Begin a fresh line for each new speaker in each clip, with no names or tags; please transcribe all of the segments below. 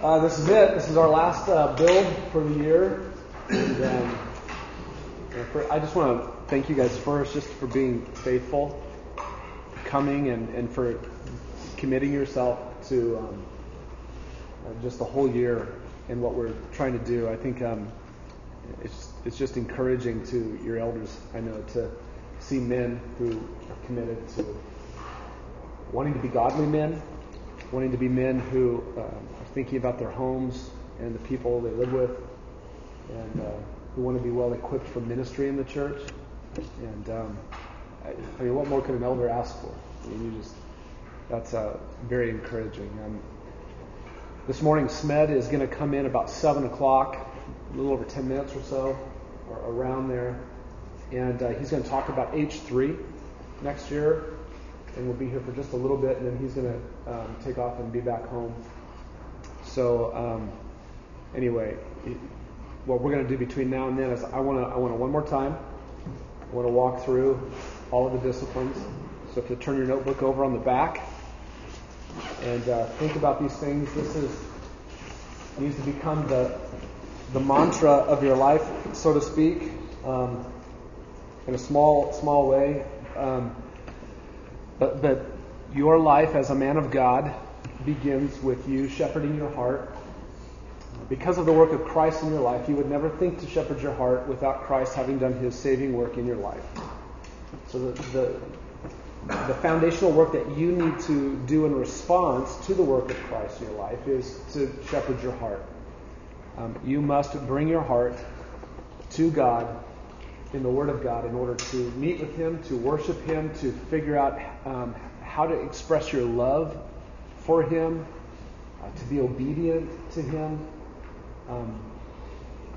Uh, this is it. This is our last uh, build for the year. And, um, for, I just want to thank you guys first just for being faithful, coming, and, and for committing yourself to um, uh, just the whole year and what we're trying to do. I think um, it's, it's just encouraging to your elders, I know, to see men who are committed to wanting to be godly men, wanting to be men who um, thinking about their homes and the people they live with, and uh, who want to be well equipped for ministry in the church. And um, I, I, mean, what more could an elder ask for? I mean, you just that's uh, very encouraging. Um, this morning, Smed is going to come in about seven o'clock, a little over ten minutes or so, or around there, and uh, he's going to talk about H3 next year and we'll be here for just a little bit, and then he's going to um, take off and be back home. So, um, anyway, what we're going to do between now and then is I want to I want to one more time. I want to walk through all of the disciplines. So if you turn your notebook over on the back and uh, think about these things, this is needs to become the the mantra of your life, so to speak, um, in a small small way. Um, but, but your life as a man of God begins with you shepherding your heart. Because of the work of Christ in your life, you would never think to shepherd your heart without Christ having done his saving work in your life. So the, the, the foundational work that you need to do in response to the work of Christ in your life is to shepherd your heart. Um, you must bring your heart to God in the Word of God in order to meet with Him, to worship Him, to figure out um, how to express your love for Him, uh, to be obedient to Him. Um,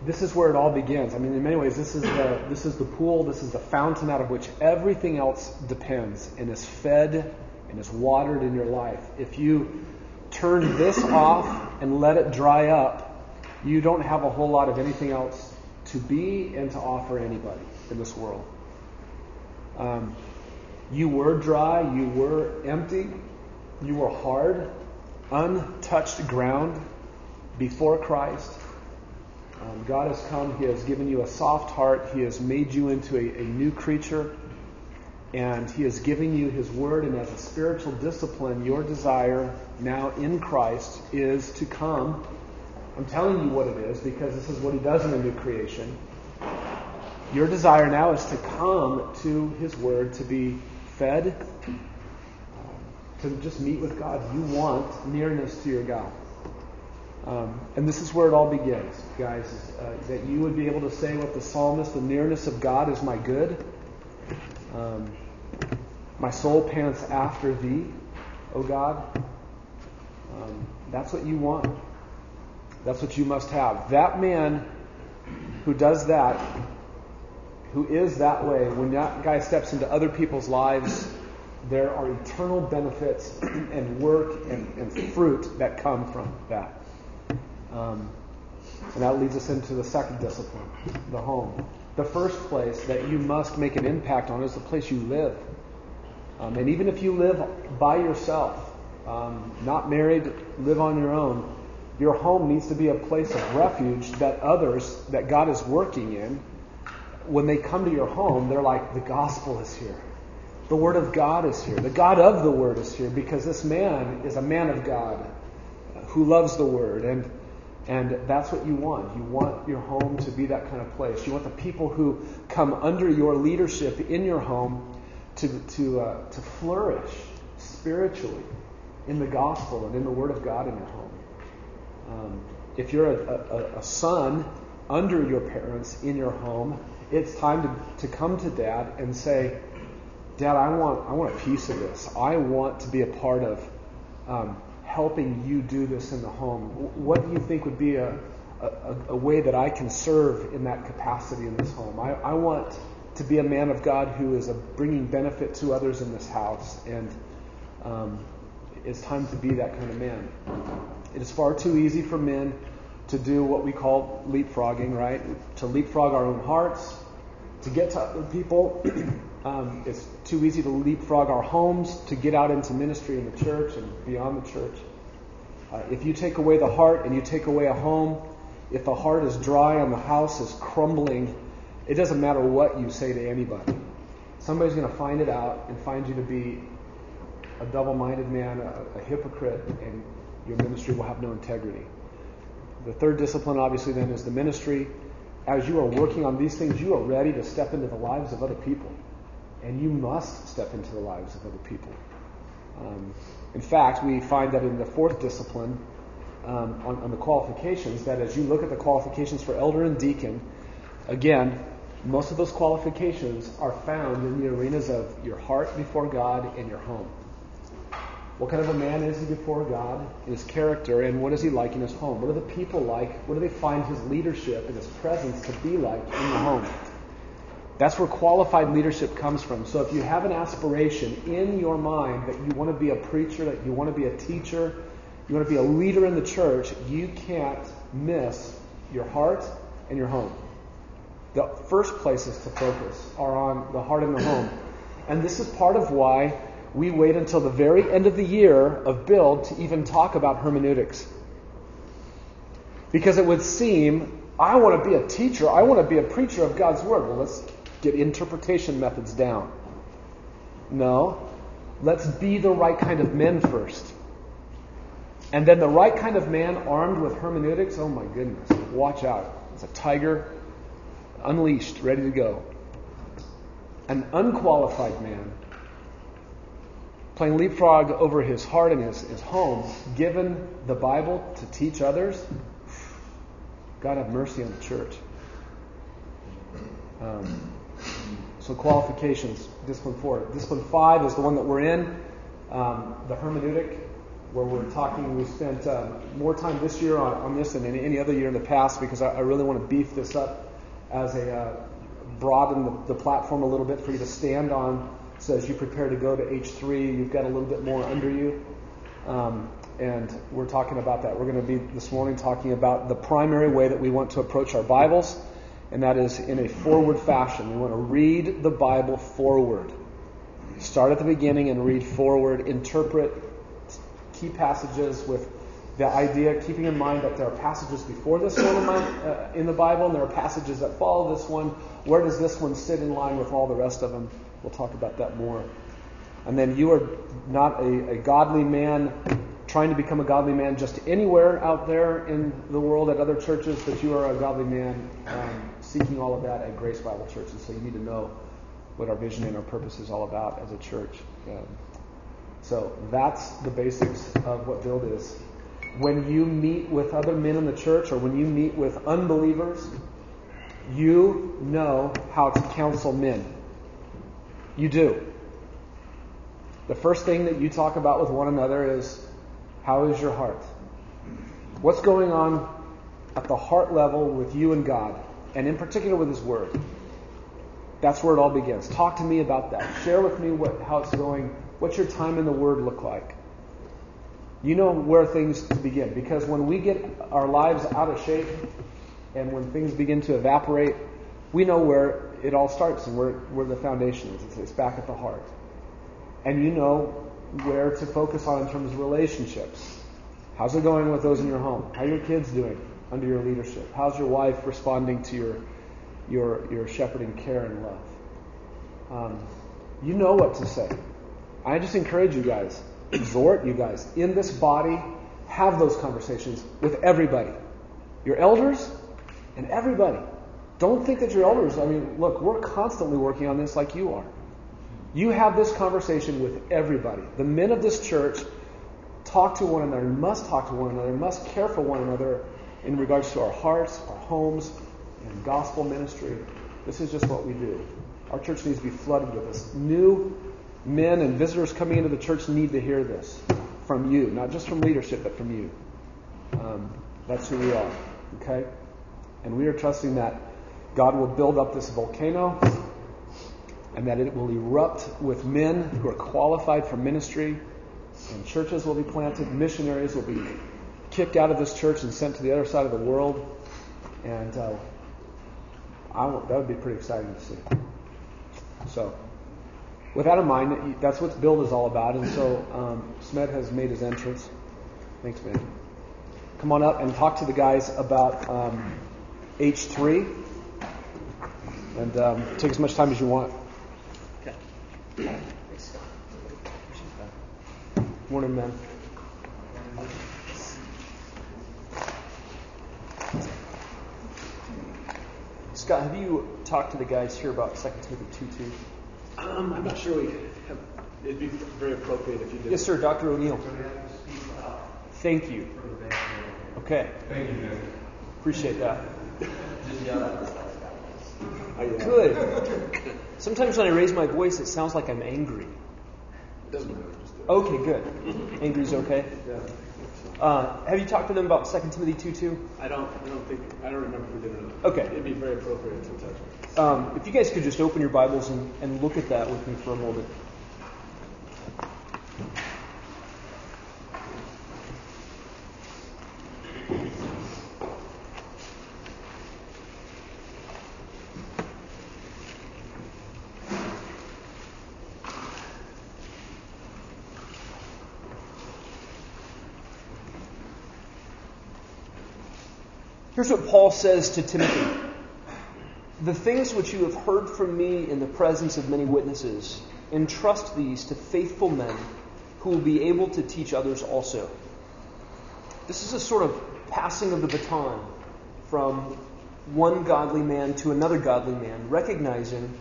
this is where it all begins. I mean, in many ways, this is the this is the pool, this is the fountain out of which everything else depends and is fed and is watered in your life. If you turn this off and let it dry up, you don't have a whole lot of anything else to be and to offer anybody in this world. Um, you were dry, you were empty, you were hard, untouched ground before Christ. Um, God has come, He has given you a soft heart, He has made you into a, a new creature, and He has given you His Word, and as a spiritual discipline, your desire now in Christ is to come. I'm telling you what it is because this is what he does in a new creation. Your desire now is to come to his word, to be fed, to just meet with God. You want nearness to your God. Um, and this is where it all begins, guys, uh, that you would be able to say with the psalmist, the nearness of God is my good. Um, my soul pants after thee, O God. Um, that's what you want. That's what you must have. That man who does that, who is that way, when that guy steps into other people's lives, there are eternal benefits and work and, and fruit that come from that. Um, and that leads us into the second discipline, the home. The first place that you must make an impact on is the place you live. Um, and even if you live by yourself, um, not married, live on your own, your home needs to be a place of refuge that others that God is working in, when they come to your home, they're like, the gospel is here. The Word of God is here. The God of the Word is here because this man is a man of God who loves the Word. And, and that's what you want. You want your home to be that kind of place. You want the people who come under your leadership in your home to, to, uh, to flourish spiritually in the gospel and in the Word of God in your home. Um, if you're a, a, a, son under your parents in your home, it's time to, to come to dad and say, Dad, I want, I want a piece of this. I want to be a part of um, helping you do this in the home. What do you think would be a, a, a, way that I can serve in that capacity in this home? I, I want to be a man of God who is bringing benefit to others in this house. And um, it's time to be that kind of man. It is far too easy for men to do what we call leapfrogging, right? To leapfrog our own hearts, to get to other people. um, it's too easy to leapfrog our homes, to get out into ministry in the church and beyond the church. Uh, if you take away the heart and you take away a home, if the heart is dry and the house is crumbling, it doesn't matter what you say to anybody. Somebody's going to find it out and find you to be a double minded man, a, a hypocrite, and your ministry will have no integrity. The third discipline, obviously, then is the ministry. As you are working on these things, you are ready to step into the lives of other people. And you must step into the lives of other people. Um, in fact, we find that in the fourth discipline, um, on, on the qualifications, that as you look at the qualifications for elder and deacon, again, most of those qualifications are found in the arenas of your heart before God and your home. What kind of a man is he before God, in his character, and what is he like in his home? What are the people like? What do they find his leadership and his presence to be like in the home? That's where qualified leadership comes from. So if you have an aspiration in your mind that you want to be a preacher, that you want to be a teacher, you want to be a leader in the church, you can't miss your heart and your home. The first places to focus are on the heart and the home. And this is part of why we wait until the very end of the year of build to even talk about hermeneutics. Because it would seem, I want to be a teacher, I want to be a preacher of God's Word. Well, let's get interpretation methods down. No, let's be the right kind of men first. And then the right kind of man armed with hermeneutics, oh my goodness, watch out. It's a tiger unleashed, ready to go. An unqualified man playing leapfrog over his heart and his, his home, given the Bible to teach others, God have mercy on the church. Um, so qualifications, discipline four. Discipline five is the one that we're in, um, the hermeneutic, where we're talking. We spent uh, more time this year on, on, this than any, any other year in the past because I, I really want to beef this up as a uh, broaden the, the platform a little bit for you to stand on so as you prepare to go to H3, you've got a little bit more under you. Um, and we're talking about that. We're going to be this morning talking about the primary way that we want to approach our Bibles, and that is in a forward fashion. We want to read the Bible forward. Start at the beginning and read forward, interpret key passages with the idea, keeping in mind that there are passages before this one in, my, uh, in the Bible, and there are passages that follow this one. Where does this one sit in line with all the rest of them? We'll talk about that more. And then you are not a, a godly man trying to become a godly man just anywhere out there in the world at other churches, but you are a godly man um, seeking all of that at Grace Bible Church. And so you need to know what our vision and our purpose is all about as a church. Um, so that's the basics of what Build is. When you meet with other men in the church or when you meet with unbelievers, you know how to counsel men. You do. The first thing that you talk about with one another is how is your heart? What's going on at the heart level with you and God, and in particular with His Word? That's where it all begins. Talk to me about that. Share with me what, how it's going. What's your time in the Word look like? You know where things begin. Because when we get our lives out of shape and when things begin to evaporate, we know where it all starts and where, where the foundation is. It's, it's back at the heart. And you know where to focus on in terms of relationships. How's it going with those in your home? How are your kids doing under your leadership? How's your wife responding to your your your shepherding care and love? Um, you know what to say. I just encourage you guys, exhort you guys in this body, have those conversations with everybody, your elders and everybody. Don't think that your elders, I mean, look, we're constantly working on this like you are. You have this conversation with everybody. The men of this church talk to one another, must talk to one another, must care for one another in regards to our hearts, our homes, and gospel ministry. This is just what we do. Our church needs to be flooded with this. New men and visitors coming into the church need to hear this from you, not just from leadership, but from you. Um, that's who we are. Okay? And we are trusting that God will build up this volcano and that it will erupt with men who are qualified for ministry, and churches will be planted, missionaries will be kicked out of this church and sent to the other side of the world. And uh, that would be pretty exciting to see. So, with that in mind, that's what Build is all about. And so, um, Smed has made his entrance. Thanks, man.
come on up and talk to the guys about um, H3 and um, take as much time as you want. Okay. Thanks, Good morning, man. Scott, have you talked to the guys here about 2 Timothy 2
2? Um, I'm not sure we have. It'd be very appropriate if you did.
Yes, sir, Dr. O'Neill. Thank you. Okay.
Thank you, man.
Appreciate that. Good. Sometimes when I raise my voice, it sounds like I'm angry.
Doesn't matter.
Okay, good. Angry's okay.
Yeah.
Uh, have you talked to them about 2 Timothy 2 2?
I don't. I don't think. I don't remember if we did not.
Okay.
It'd be very appropriate to touch.
Um, if you guys could just open your Bibles and, and look at that with me for a moment. Here's what Paul says to Timothy The things which you have heard from me in the presence of many witnesses, entrust these to faithful men who will be able to teach others also. This is a sort of passing of the baton from one godly man to another godly man, recognizing,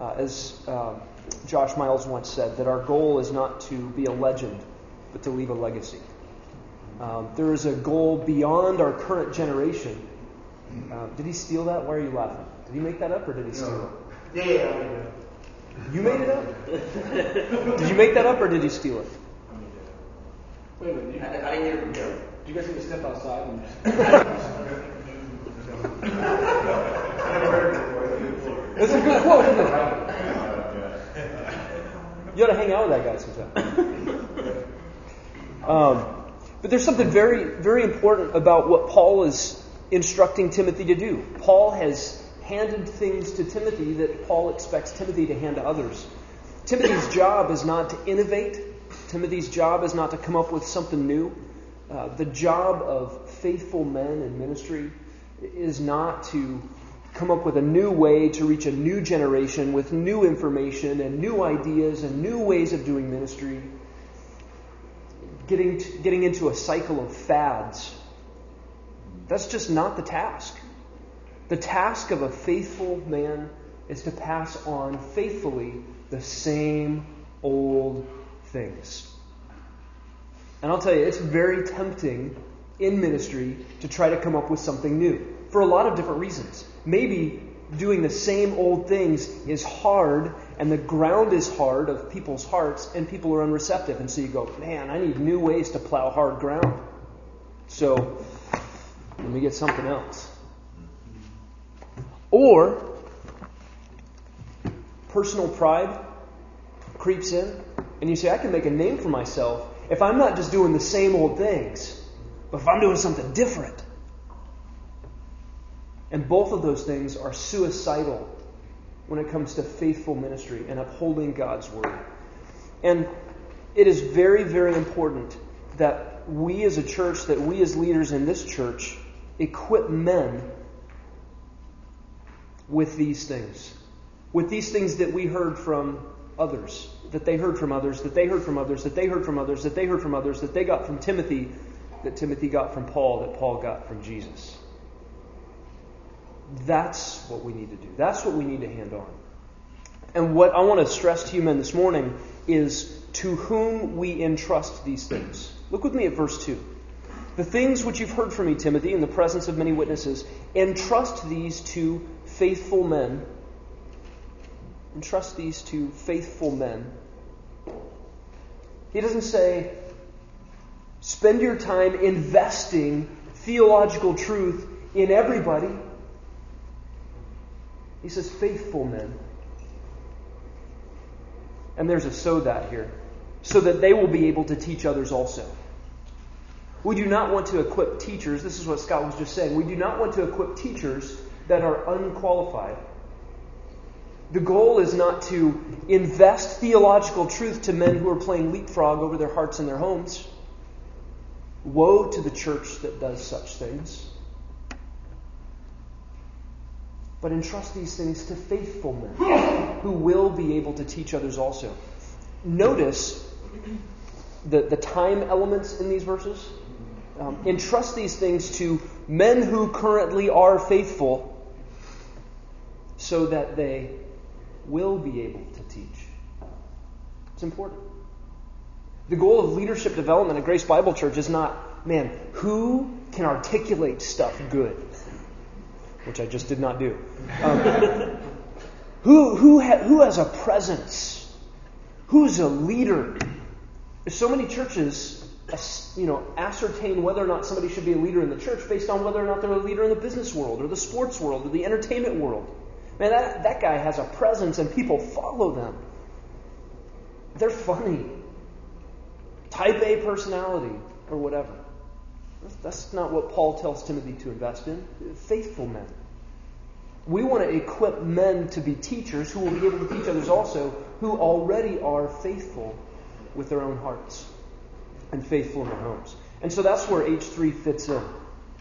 uh, as uh, Josh Miles once said, that our goal is not to be a legend, but to leave a legacy. Um, there is a goal beyond our current generation. Uh, did he steal that? Why are you laughing? Did he make that up or did he steal no.
it? Yeah, yeah,
You made it up? did you make that up or did you steal it?
Wait a minute. You, I, I didn't get it Do you guys need to step outside? And...
It's a good quote, isn't it? You ought to hang out with that guy sometime. Um, but there's something very, very important about what Paul is instructing Timothy to do. Paul has handed things to Timothy that Paul expects Timothy to hand to others. Timothy's job is not to innovate. Timothy's job is not to come up with something new. Uh, the job of faithful men in ministry is not to come up with a new way to reach a new generation with new information and new ideas and new ways of doing ministry getting, to, getting into a cycle of fads. That's just not the task. The task of a faithful man is to pass on faithfully the same old things. And I'll tell you, it's very tempting in ministry to try to come up with something new for a lot of different reasons. Maybe doing the same old things is hard and the ground is hard of people's hearts and people are unreceptive. And so you go, man, I need new ways to plow hard ground. So let me get something else. Or personal pride creeps in and you say, I can make a name for myself if I'm not just doing the same old things, but if I'm doing something different. And both of those things are suicidal when it comes to faithful ministry and upholding God's word. And it is very, very important that we as a church, that we as leaders in this church, equip men with these things. With these things that we heard from others, that they heard from others, that they heard from others, that they heard from others, that they heard from others, that they got from Timothy, that Timothy got from Paul, that Paul got from Jesus. That's what we need to do. That's what we need to hand on. And what I want to stress to you men this morning is to whom we entrust these things. Look with me at verse 2. The things which you've heard from me, Timothy, in the presence of many witnesses, entrust these to faithful men. Entrust these to faithful men. He doesn't say, spend your time investing theological truth in everybody. He says, faithful men. And there's a so that here. So that they will be able to teach others also. We do not want to equip teachers, this is what Scott was just saying. We do not want to equip teachers that are unqualified. The goal is not to invest theological truth to men who are playing leapfrog over their hearts and their homes. Woe to the church that does such things. But entrust these things to faithful men who will be able to teach others also. Notice the, the time elements in these verses. Um, entrust these things to men who currently are faithful so that they will be able to teach. It's important. The goal of leadership development at Grace Bible Church is not, man, who can articulate stuff good? Which I just did not do. Um, who, who, ha- who has a presence? Who's a leader? So many churches you know, ascertain whether or not somebody should be a leader in the church based on whether or not they're a leader in the business world or the sports world or the entertainment world. Man, that, that guy has a presence and people follow them. They're funny. Type A personality or whatever. That's not what Paul tells Timothy to invest in. Faithful men. We want to equip men to be teachers who will be able to teach others also who already are faithful with their own hearts and faithful in their homes. And so that's where H3 fits in.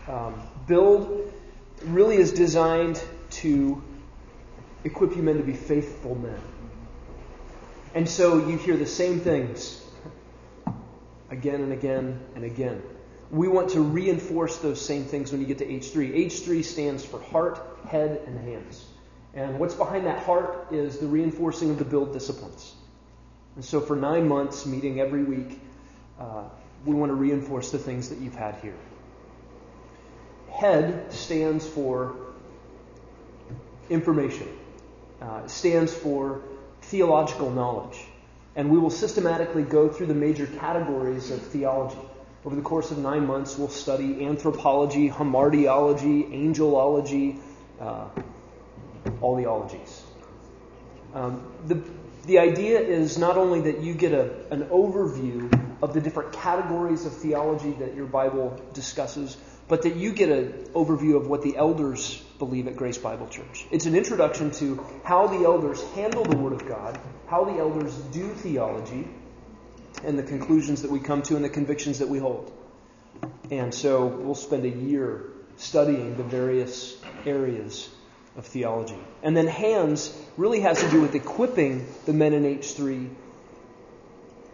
Um, build really is designed to equip you men to be faithful men. And so you hear the same things again and again and again. We want to reinforce those same things when you get to H3. H3 stands for heart, head, and hands. And what's behind that heart is the reinforcing of the build disciplines. And so for nine months, meeting every week, uh, we want to reinforce the things that you've had here. Head stands for information, uh, stands for theological knowledge. And we will systematically go through the major categories of theology. Over the course of nine months, we'll study anthropology, hamartiology, angelology, uh, all the ologies. Um, the, the idea is not only that you get a, an overview of the different categories of theology that your Bible discusses, but that you get an overview of what the elders believe at Grace Bible Church. It's an introduction to how the elders handle the Word of God, how the elders do theology, and the conclusions that we come to and the convictions that we hold. And so we'll spend a year studying the various areas of theology. And then hands really has to do with equipping the men in H3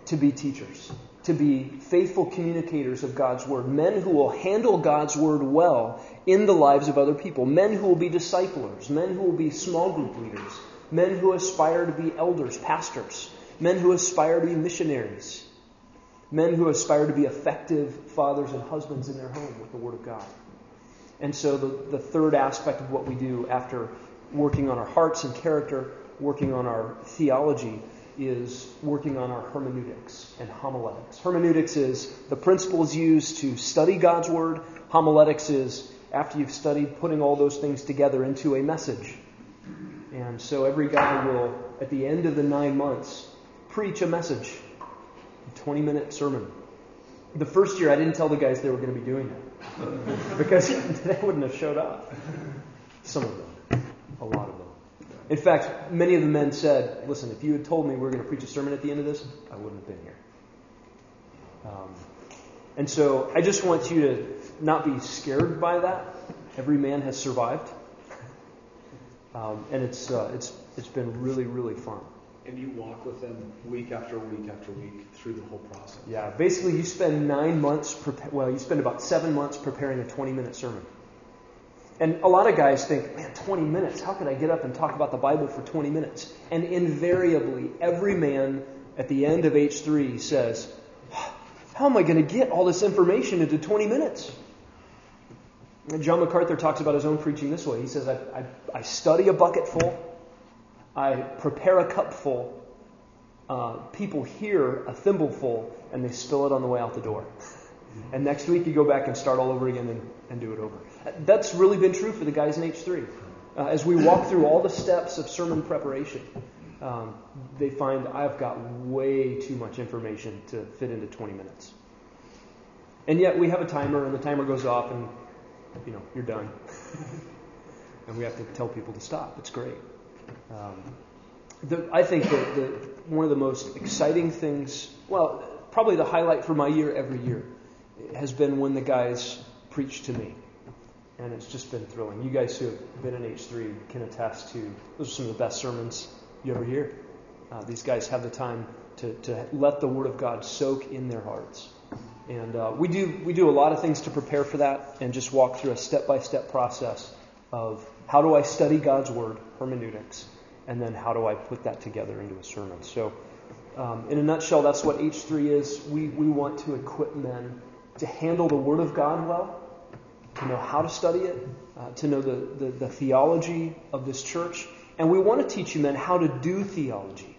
to be teachers to be faithful communicators of God's Word, men who will handle God's Word well in the lives of other people, men who will be disciplers, men who will be small group leaders, men who aspire to be elders, pastors, men who aspire to be missionaries, men who aspire to be effective fathers and husbands in their home with the Word of God. And so the, the third aspect of what we do after working on our hearts and character, working on our theology, is working on our hermeneutics and homiletics. Hermeneutics is the principles used to study God's Word. Homiletics is, after you've studied, putting all those things together into a message. And so every guy will, at the end of the nine months, preach a message, a 20 minute sermon. The first year, I didn't tell the guys they were going to be doing that because they wouldn't have showed up. Some of them, a lot of them. In fact, many of the men said, listen, if you had told me we were going to preach a sermon at the end of this, I wouldn't have been here. Um, and so I just want you to not be scared by that. Every man has survived. Um, and it's, uh, it's, it's been really, really fun.
And you walk with them week after week after week through the whole process.
Yeah, basically, you spend nine months, prepa- well, you spend about seven months preparing a 20 minute sermon. And a lot of guys think, man, 20 minutes, how could I get up and talk about the Bible for 20 minutes? And invariably, every man at the end of H3 says, how am I going to get all this information into 20 minutes? And John MacArthur talks about his own preaching this way. He says, I, I, I study a bucket full, I prepare a cupful. uh, people hear a thimbleful, and they spill it on the way out the door. And next week you go back and start all over again and, and do it over. That's really been true for the guys in H3. Uh, as we walk through all the steps of sermon preparation, um, they find I've got way too much information to fit into 20 minutes. And yet we have a timer, and the timer goes off, and you know you're done. and we have to tell people to stop. It's great. Um, the, I think that the, one of the most exciting things, well, probably the highlight for my year every year, has been when the guys preach to me. And it's just been thrilling. You guys who have been in H3 can attest to those are some of the best sermons you ever hear. Uh, these guys have the time to, to let the Word of God soak in their hearts. And uh, we do we do a lot of things to prepare for that, and just walk through a step by step process of how do I study God's Word, hermeneutics, and then how do I put that together into a sermon. So, um, in a nutshell, that's what H3 is. We we want to equip men to handle the Word of God well, to know how to study it, uh, to know the, the, the theology of this church, and we want to teach you men how to do theology.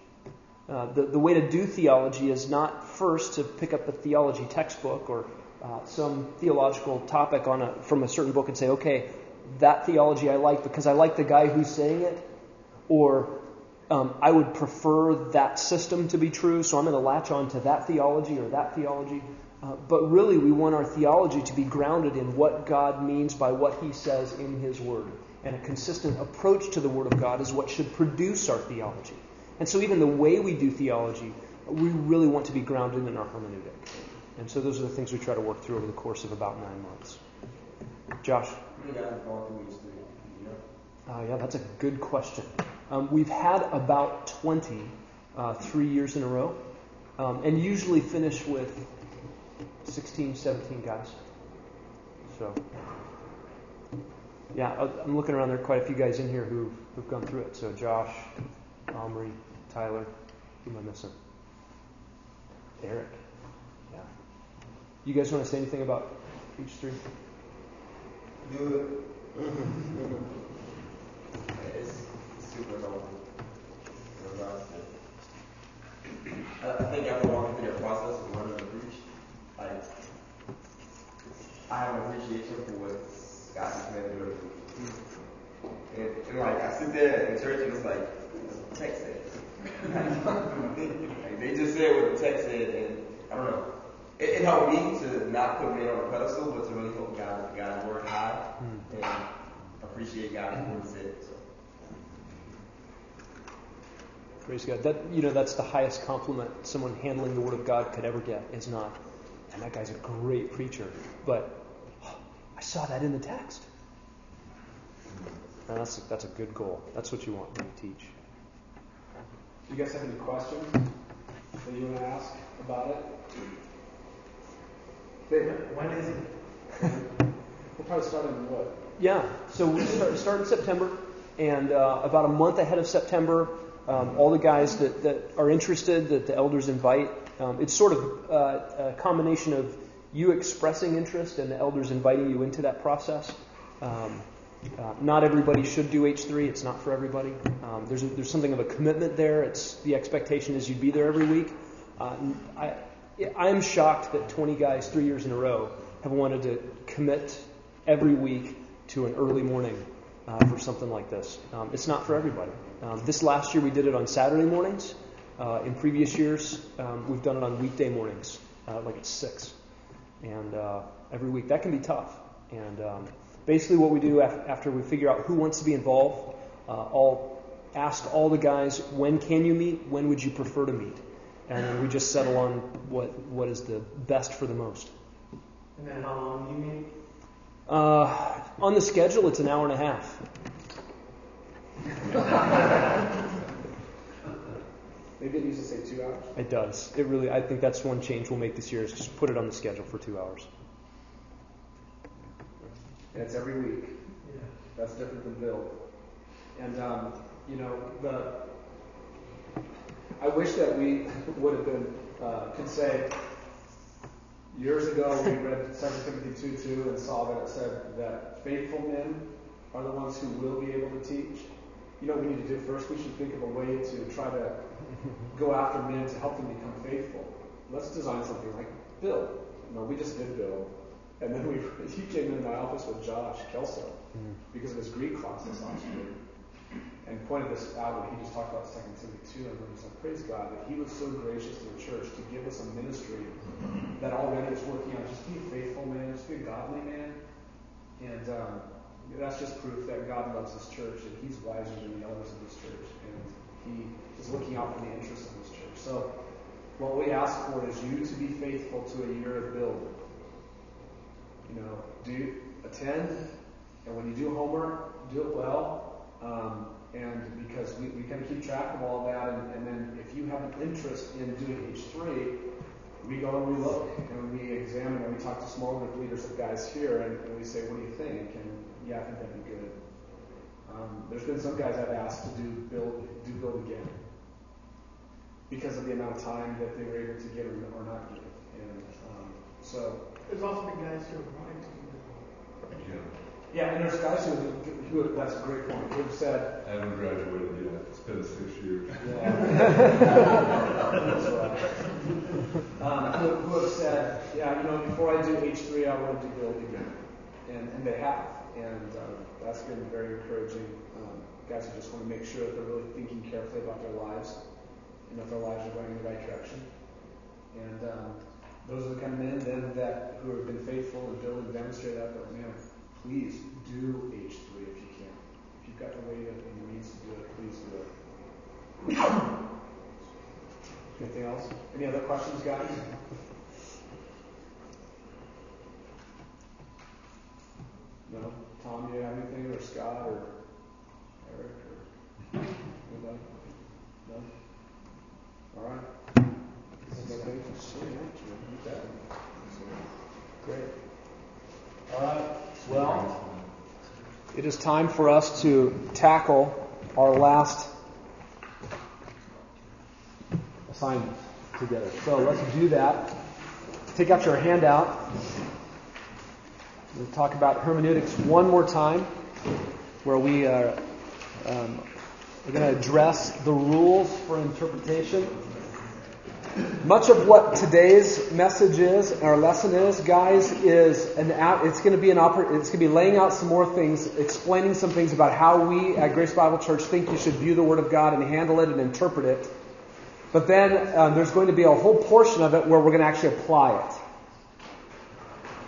Uh, the, the way to do theology is not first to pick up a theology textbook or uh, some theological topic on a, from a certain book and say, okay, that theology I like because I like the guy who's saying it, or um, I would prefer that system to be true, so I'm going to latch on to that theology or that theology. Uh, but really, we want our theology to be grounded in what God means by what He says in His Word. And a consistent approach to the Word of God is what should produce our theology. And so, even the way we do theology, we really want to be grounded in our hermeneutic. And so, those are the things we try to work through over the course of about nine months. Josh? Uh, yeah, that's a good question. Um, we've had about 20 uh, three years in a row, um, and usually finish with 16, 17 guys. So, yeah, I'm looking around. There are quite a few guys in here who've, who've gone through it. So, Josh, Omri, Tyler, who am I missing? Eric. Yeah. You guys want to say anything about H3?
Do it. it's super helpful. I think after walking through that process of learning to preach, like I have an appreciation for what God has made to do. And, like I sit there in church and it's like the text said. they just said what the text said, and I don't know. It, it helped me to not put me on a pedestal, but to really hold God, God's word high mm. and appreciate God's word said. So.
Praise God. That you know, that's the highest compliment someone handling the Word of God could ever get. Is not, and that guy's a great preacher, but oh, I saw that in the text. And that's that's a good goal. That's what you want when you teach.
Do you guys have any questions that you want to ask about it?
When is it?
we'll probably start in what?
Yeah, so we start, start in September, and uh, about a month ahead of September, um, all the guys that, that are interested, that the elders invite, um, it's sort of uh, a combination of you expressing interest and the elders inviting you into that process. Um, uh, not everybody should do H3. It's not for everybody. Um, there's, a, there's something of a commitment there. It's the expectation is you'd be there every week. Uh, I, I'm shocked that 20 guys three years in a row have wanted to commit every week to an early morning uh, for something like this. Um, it's not for everybody. Um, this last year we did it on Saturday mornings. Uh, in previous years, um, we've done it on weekday mornings, uh, like at six, and uh, every week that can be tough. And um, basically, what we do after we figure out who wants to be involved, uh, I'll ask all the guys when can you meet, when would you prefer to meet, and then we just settle on what what is the best for the most.
And then how long do you meet?
Uh, on the schedule, it's an hour and a half.
Maybe it used to say two hours.
It does. It really. I think that's one change we'll make this year is just put it on the schedule for two hours.
And it's every week.
Yeah.
That's different than Build. And um, you know the. I wish that we would have been uh, could say Years ago, we read 2 Timothy 2 2 and saw that it said that faithful men are the ones who will be able to teach. You know what we need to do first? We should think of a way to try to go after men to help them become faithful. Let's design something like Build. You know, we just did Build. And then we, he came into my office with Josh Kelso mm. because of his Greek class this last year and pointed this out when he just talked about 2 Timothy 2, and we said, praise God that he was so gracious to the church to give us a ministry that already is working on just be a faithful man, just be a godly man. And um, that's just proof that God loves his church and he's wiser than the elders of this church. And he is looking out for the interests of this church. So what we ask for is you to be faithful to a year of build. You know, do attend, and when you do homework, do it well. Um, and because we, we kind of keep track of all that, and, and then if you have an interest in doing H3, we go and we look and we examine and we talk to small group leaders of guys here, and, and we say, what do you think? And yeah, I think that'd be good. Um, there's been some guys I've asked to do build do build again because of the amount of time that they were able to get or, or not get. And um, so
There's also the guys who are wanting to do
yeah, and there's guys who, who that's a great point. Who've said,
I haven't graduated yet. It's been six years.
Right. Um, who, who have said, yeah, you know, before I do H3, I want to do build again. And, and they have. And um, that's been very encouraging. Um, guys who just want to make sure that they're really thinking carefully about their lives and that their lives are going in the right direction. And um, those are the kind of men then that who have been faithful and build and demonstrate that, but man, please do H3 if you can. If you've got the way and the means to do it, please do it. Anything else? Any other questions, guys? No? Tom, do you have anything, or Scott, or Eric, or anybody? No? All right. Okay. Great. Right. Well, it is time for us to tackle our last assignment together. So let's do that. Take out your handout. We'll talk about hermeneutics one more time, where we are um, we're going to address the rules for interpretation. Much of what today's message is, our lesson is, guys, is an it's going to be an oper- it's going to be laying out some more things, explaining some things about how we at Grace Bible Church think you should view the Word of God and handle it and interpret it. But then um, there's going to be a whole portion of it where we're going to actually apply it.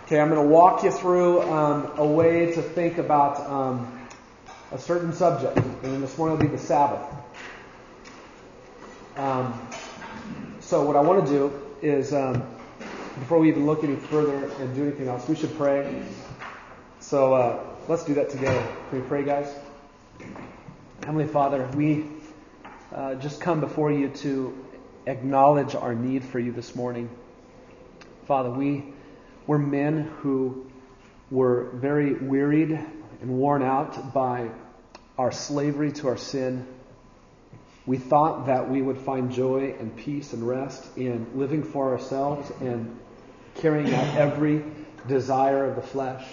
Okay, I'm going to walk you through um, a way to think about um, a certain subject, and this morning will be the Sabbath. So what I want to do is, um, before we even look any further and do anything else, we should pray. So uh, let's do that together. Can we pray, guys? Heavenly Father, we uh, just come before you to acknowledge our need for you this morning. Father, we were men who were very wearied and worn out by our slavery to our sin. We thought that we would find joy and peace and rest in living for ourselves and carrying out every desire of the flesh.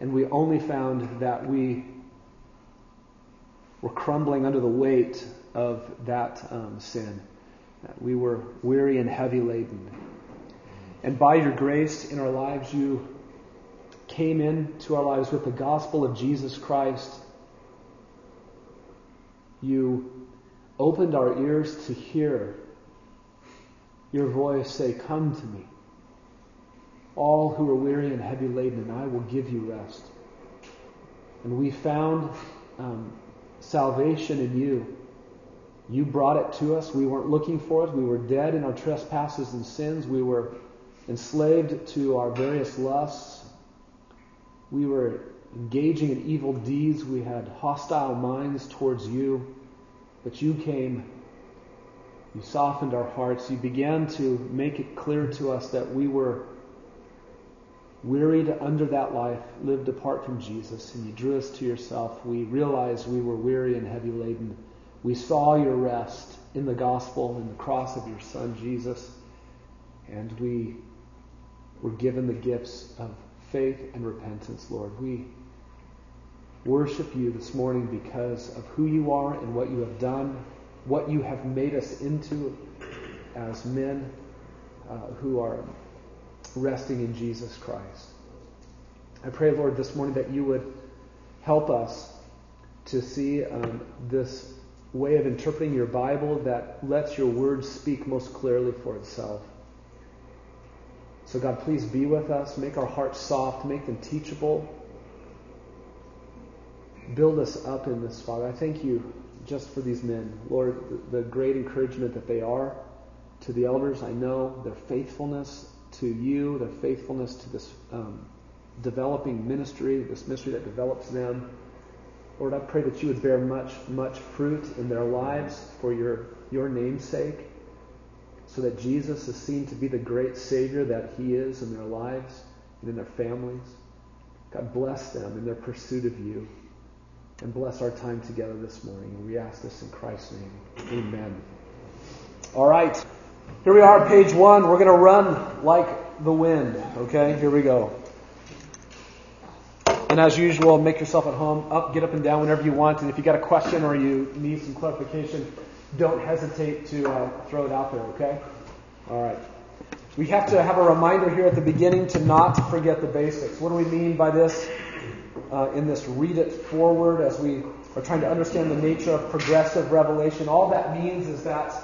And we only found that we were crumbling under the weight of that um, sin. That we were weary and heavy laden. And by your grace in our lives, you came into our lives with the gospel of Jesus Christ. You opened our ears to hear your voice say, Come to me, all who are weary and heavy laden, and I will give you rest. And we found um, salvation in you. You brought it to us. We weren't looking for it. We were dead in our trespasses and sins. We were enslaved to our various lusts. We were engaging in evil deeds. We had hostile minds towards you. But you came, you softened our hearts, you began to make it clear to us that we were wearied under that life, lived apart from Jesus, and you drew us to yourself. We realized we were weary and heavy laden. We saw your rest in the gospel and the cross of your Son, Jesus, and we were given the gifts of faith and repentance, Lord. We worship you this morning because of who you are and what you have done, what you have made us into as men uh, who are resting in Jesus Christ. I pray, Lord, this morning that you would help us to see um, this way of interpreting your Bible that lets your word speak most clearly for itself. So, God, please be with us. Make our hearts soft. Make them teachable build us up in this, Father. I thank you just for these men. Lord, the, great encouragement that they are to the elders. I know their faithfulness to you, their faithfulness to this um, developing ministry, this ministry that develops them. Lord, I pray that you would bear much, much fruit in their lives for your, your name's sake, so that Jesus is seen to be the great Savior that he is in their lives and in their families. God bless them in their pursuit of you. And bless our time together this morning. We ask this in Christ's name. Amen. All right. Here we are, page one. We're going to run like the wind. Okay? Here we go. And as usual, make yourself at home. Up, get up and down whenever you want. And if you got a question or you need some clarification, don't hesitate to uh, throw it out there. Okay? All right. We have to have a reminder here at the beginning to not forget the basics. What do we mean by this? Uh, in this read it forward as we are trying to understand the nature of progressive revelation. All that means is that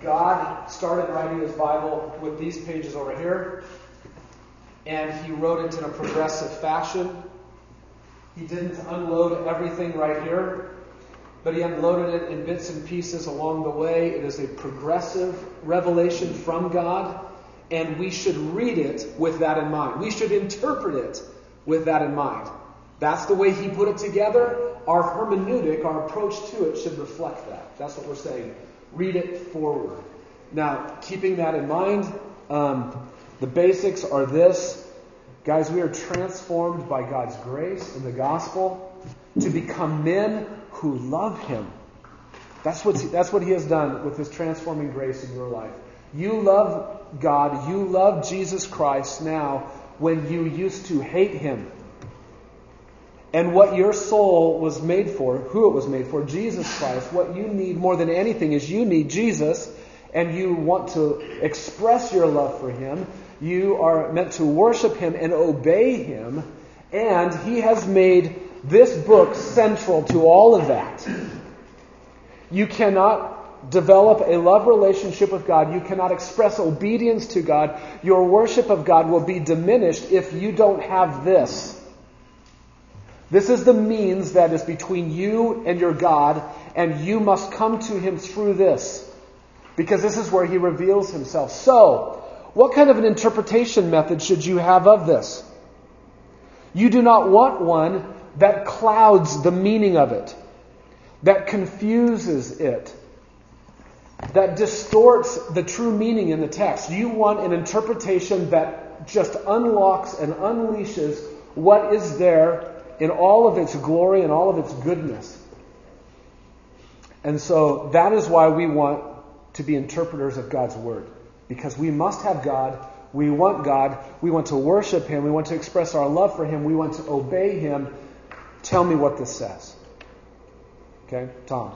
God started writing his Bible with these pages over here, and he wrote it in a progressive fashion. He didn't unload everything right here, but he unloaded it in bits and pieces along the way. It is a progressive revelation from God, and we should read it with that in mind. We should interpret it with that in mind. That's the way he put it together. Our hermeneutic, our approach to it, should reflect that. That's what we're saying. Read it forward. Now, keeping that in mind, um, the basics are this. Guys, we are transformed by God's grace in the gospel to become men who love Him. That's what, that's what He has done with His transforming grace in your life. You love God, you love Jesus Christ now when you used to hate Him. And what your soul was made for, who it was made for, Jesus Christ, what you need more than anything is you need Jesus and you want to express your love for Him. You are meant to worship Him and obey Him. And He has made this book central to all of that. You cannot develop a love relationship with God. You cannot express obedience to God. Your worship of God will be diminished if you don't have this. This is the means that is between you and your God, and you must come to Him through this. Because this is where He reveals Himself. So, what kind of an interpretation method should you have of this? You do not want one that clouds the meaning of it, that confuses it, that distorts the true meaning in the text. You want an interpretation that just unlocks and unleashes what is there in all of its glory and all of its goodness. And so that is why we want to be interpreters of God's Word. Because we must have God. We want God. We want to worship Him. We want to express our love for Him. We want to obey Him. Tell me what this says. Okay, Tom.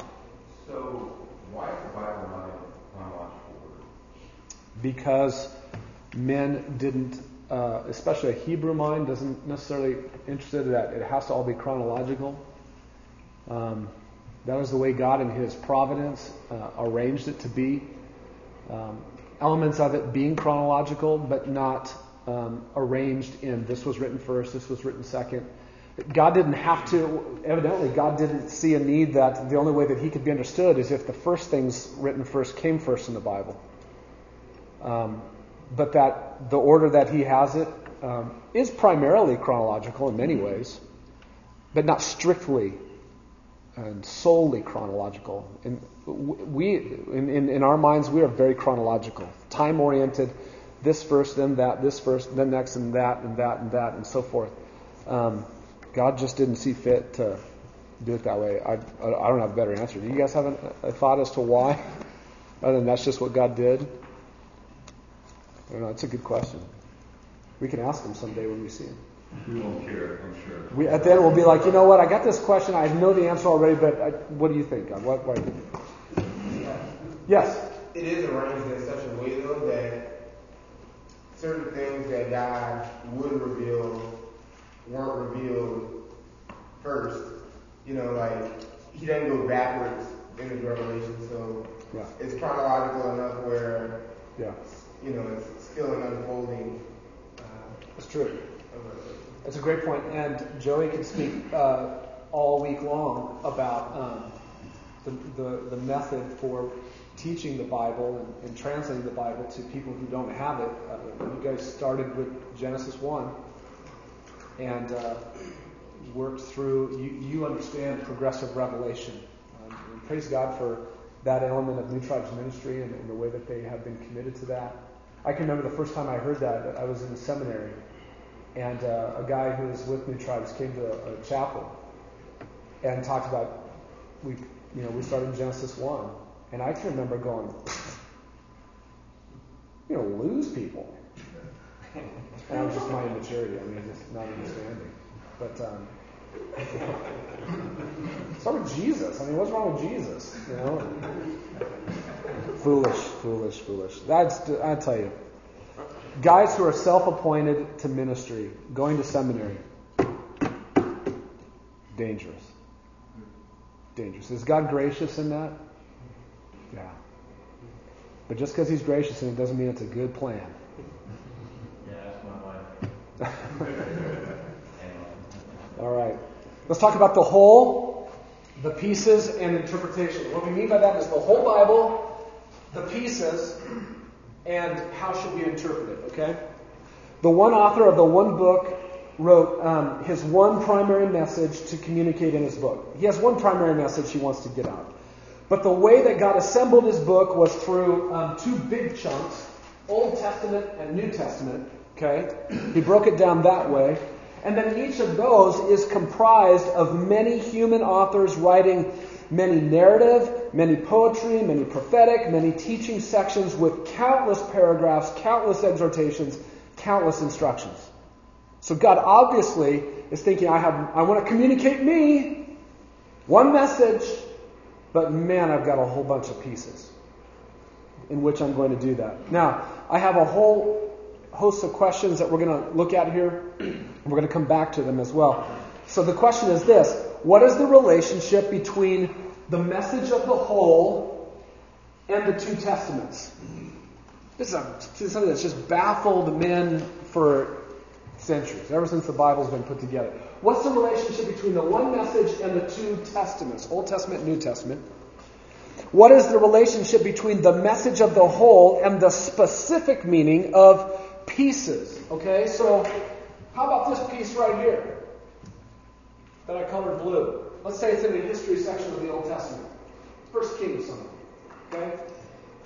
So, why is the Bible not chronological order?
Because men didn't uh, especially a Hebrew mind, doesn't necessarily interested in that it has to all be chronological. Um, that was the way God, in His providence, uh, arranged it to be. Um, elements of it being chronological, but not um, arranged in this was written first, this was written second. God didn't have to, evidently, God didn't see a need that the only way that He could be understood is if the first things written first came first in the Bible. Um, but that the order that he has it um, is primarily chronological in many ways, but not strictly and solely chronological. And we, in, in, in our minds, we are very chronological, time oriented. This first, then that, this first, then next, and that, and that, and that, and so forth. Um, God just didn't see fit to do it that way. I, I don't have a better answer. Do you guys have a, a thought as to why? Other than that's just what God did? I don't know. It's a good question. We can ask him someday when we see him.
We won't care, I'm sure.
We, at the end, we'll be like, you know what? I got this question. I know the answer already, but I, what do you think, God? What, what Yes.
It is arranged in such a way, though, that certain things that God would reveal weren't revealed first. You know, like He doesn't go backwards in His revelation, so it's chronological enough where
Yeah.
you know it's still an unfolding. Uh,
That's true. That's a great point. And Joey could speak uh, all week long about um, the, the, the method for teaching the Bible and, and translating the Bible to people who don't have it. Uh, you guys started with Genesis 1 and uh, worked through. You, you understand progressive revelation. Um, and praise God for that element of New Tribes ministry and, and the way that they have been committed to that. I can remember the first time I heard that. I was in the seminary, and uh, a guy who was with New Tribes came to a, a chapel and talked about we, you know, we started in Genesis one, and I can remember going, you know, lose people. And that was just my immaturity. I mean, just not understanding. But um, start with Jesus. I mean, what's wrong with Jesus? You know, foolish, foolish, foolish. That's I tell you, guys who are self-appointed to ministry, going to seminary, dangerous, dangerous. Is God gracious in that? Yeah. But just because He's gracious in it doesn't mean it's a good plan.
Yeah, that's my wife.
All right. Let's talk about the whole, the pieces, and interpretation. What we mean by that is the whole Bible, the pieces, and how should we interpret it, okay? The one author of the one book wrote um, his one primary message to communicate in his book. He has one primary message he wants to get out. But the way that God assembled his book was through um, two big chunks Old Testament and New Testament. Okay? He broke it down that way. And then each of those is comprised of many human authors writing many narrative, many poetry, many prophetic, many teaching sections with countless paragraphs, countless exhortations, countless instructions. So God obviously is thinking, I have, I want to communicate me, one message, but man, I've got a whole bunch of pieces in which I'm going to do that. Now, I have a whole host of questions that we're going to look at here. We're going to come back to them as well. So the question is this What is the relationship between the message of the whole and the two testaments? This is, a, this is something that's just baffled men for centuries, ever since the Bible's been put together. What's the relationship between the one message and the two testaments, Old Testament, New Testament? What is the relationship between the message of the whole and the specific meaning of pieces? Okay, so how about this piece right here that I colored blue? Let's say it's in the history section of the Old Testament. First Kings something. Okay?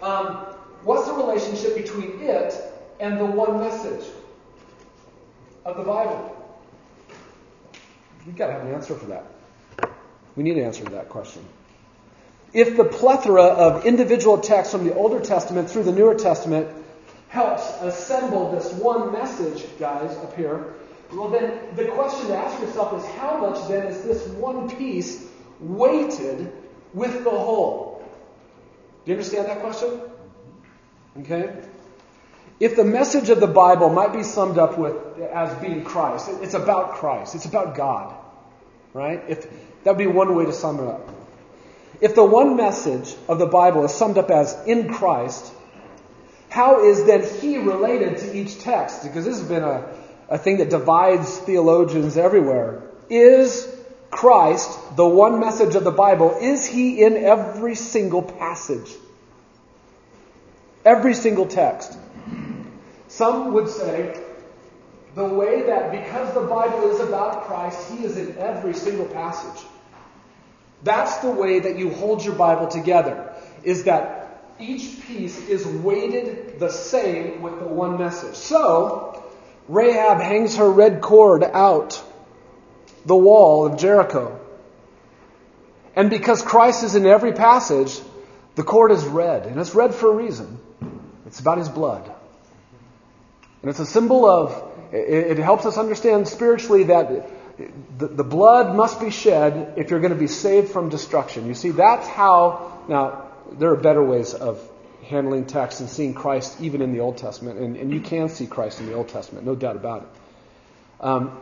Um, what's the relationship between it and the one message of the Bible? We've got to have an answer for that. We need an answer to that question. If the plethora of individual texts from the Older Testament through the Newer Testament helps assemble this one message, guys, up here, well, then the question to ask yourself is how much then is this one piece weighted with the whole? Do you understand that question? Mm-hmm. Okay? If the message of the Bible might be summed up with as being Christ, it's about Christ, it's about God, right? If that would be one way to sum it up. If the one message of the Bible is summed up as in Christ, how is then he related to each text? Because this has been a, a thing that divides theologians everywhere. Is Christ, the one message of the Bible, is he in every single passage? Every single text. Some would say the way that because the Bible is about Christ, he is in every single passage. That's the way that you hold your Bible together, is that each piece is weighted the same with the one message. So, Rahab hangs her red cord out the wall of Jericho. And because Christ is in every passage, the cord is red. And it's red for a reason. It's about his blood. And it's a symbol of, it, helps us understand spiritually that the, blood must be shed if you're going to be saved from destruction. You see, that's how, now, there are better ways of handling text and seeing Christ even in the Old Testament, and, and you can see Christ in the Old Testament, no doubt about it. Um,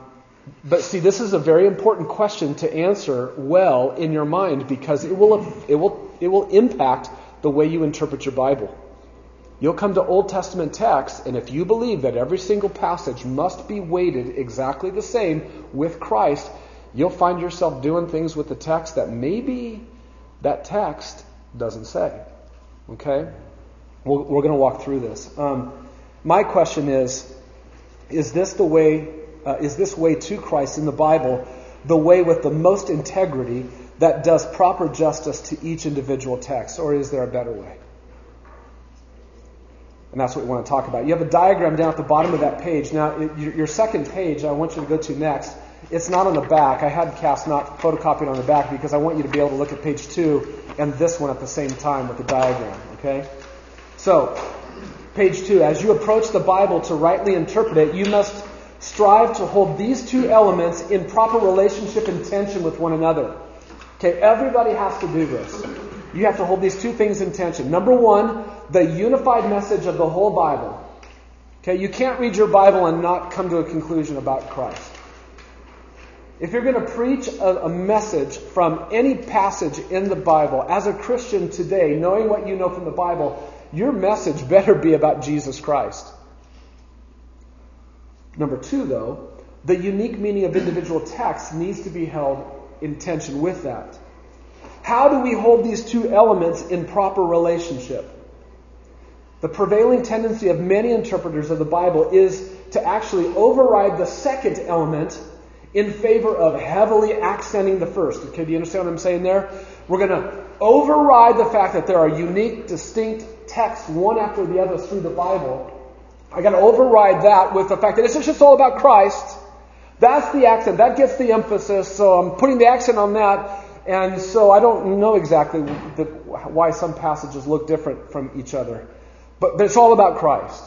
but see, this is a very important question to answer well in your mind because it will, it will, it will impact the way you interpret your Bible. You'll come to Old Testament texts, and if you believe that every single passage must be weighted exactly the same with Christ, you'll find yourself doing things with the text that maybe that text doesn't say. Okay? We're, we're going to walk through this. Um, my question is Is this the way uh, is this way to Christ in the Bible the way with the most integrity that does proper justice to each individual text, or is there a better way? And that's what we want to talk about. You have a diagram down at the bottom of that page. Now, your second page, I want you to go to next. It's not on the back. I had cast not photocopied on the back because I want you to be able to look at page two and this one at the same time with the diagram. Okay? So, page two. As you approach the Bible to rightly interpret it, you must strive to hold these two elements in proper relationship and tension with one another. Okay, everybody has to do this. You have to hold these two things in tension. Number one, the unified message of the whole Bible. Okay, you can't read your Bible and not come to a conclusion about Christ. If you're going to preach a, a, message from any passage in the Bible, as a Christian today, knowing what you know from the Bible, your message better be about Jesus Christ. Number two, though, the unique meaning of individual texts needs to be held in tension with that. How do we hold these two elements in proper relationship? The prevailing tendency of many interpreters of the Bible is to actually override the second element in favor of heavily accenting the first. Okay, do you understand what I'm saying there? We're going to override the fact that there are unique, distinct texts, one after the other, through the Bible. I got to override that with the fact that it's just all about Christ. That's the accent. That gets the emphasis. So I'm putting the accent on that. And so I don't know exactly the, why some passages look different from each other. But, but it's all about Christ.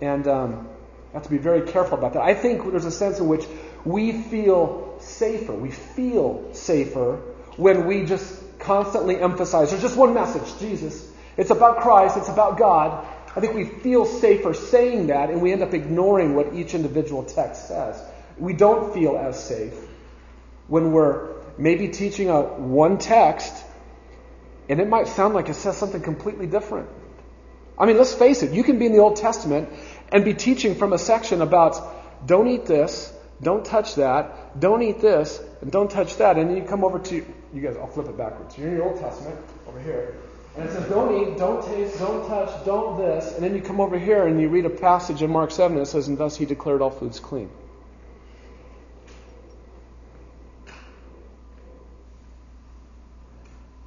And um, have to be very careful about that. I think there's a sense in which we feel safer. We feel safer when we just constantly emphasize there's just one message Jesus. It's about Christ, it's about God. I think we feel safer saying that, and we end up ignoring what each individual text says. We don't feel as safe when we're maybe teaching a one text, and it might sound like it says something completely different. I mean, let's face it, you can be in the Old Testament and be teaching from a section about don't eat this, don't touch that, don't eat this, and don't touch that, and then you come over to you guys, I'll flip it backwards. You're in your Old Testament over here. And it says, don't eat, don't taste, don't touch, don't this. And then you come over here and you read a passage in Mark 7 that says, and thus he declared all foods clean.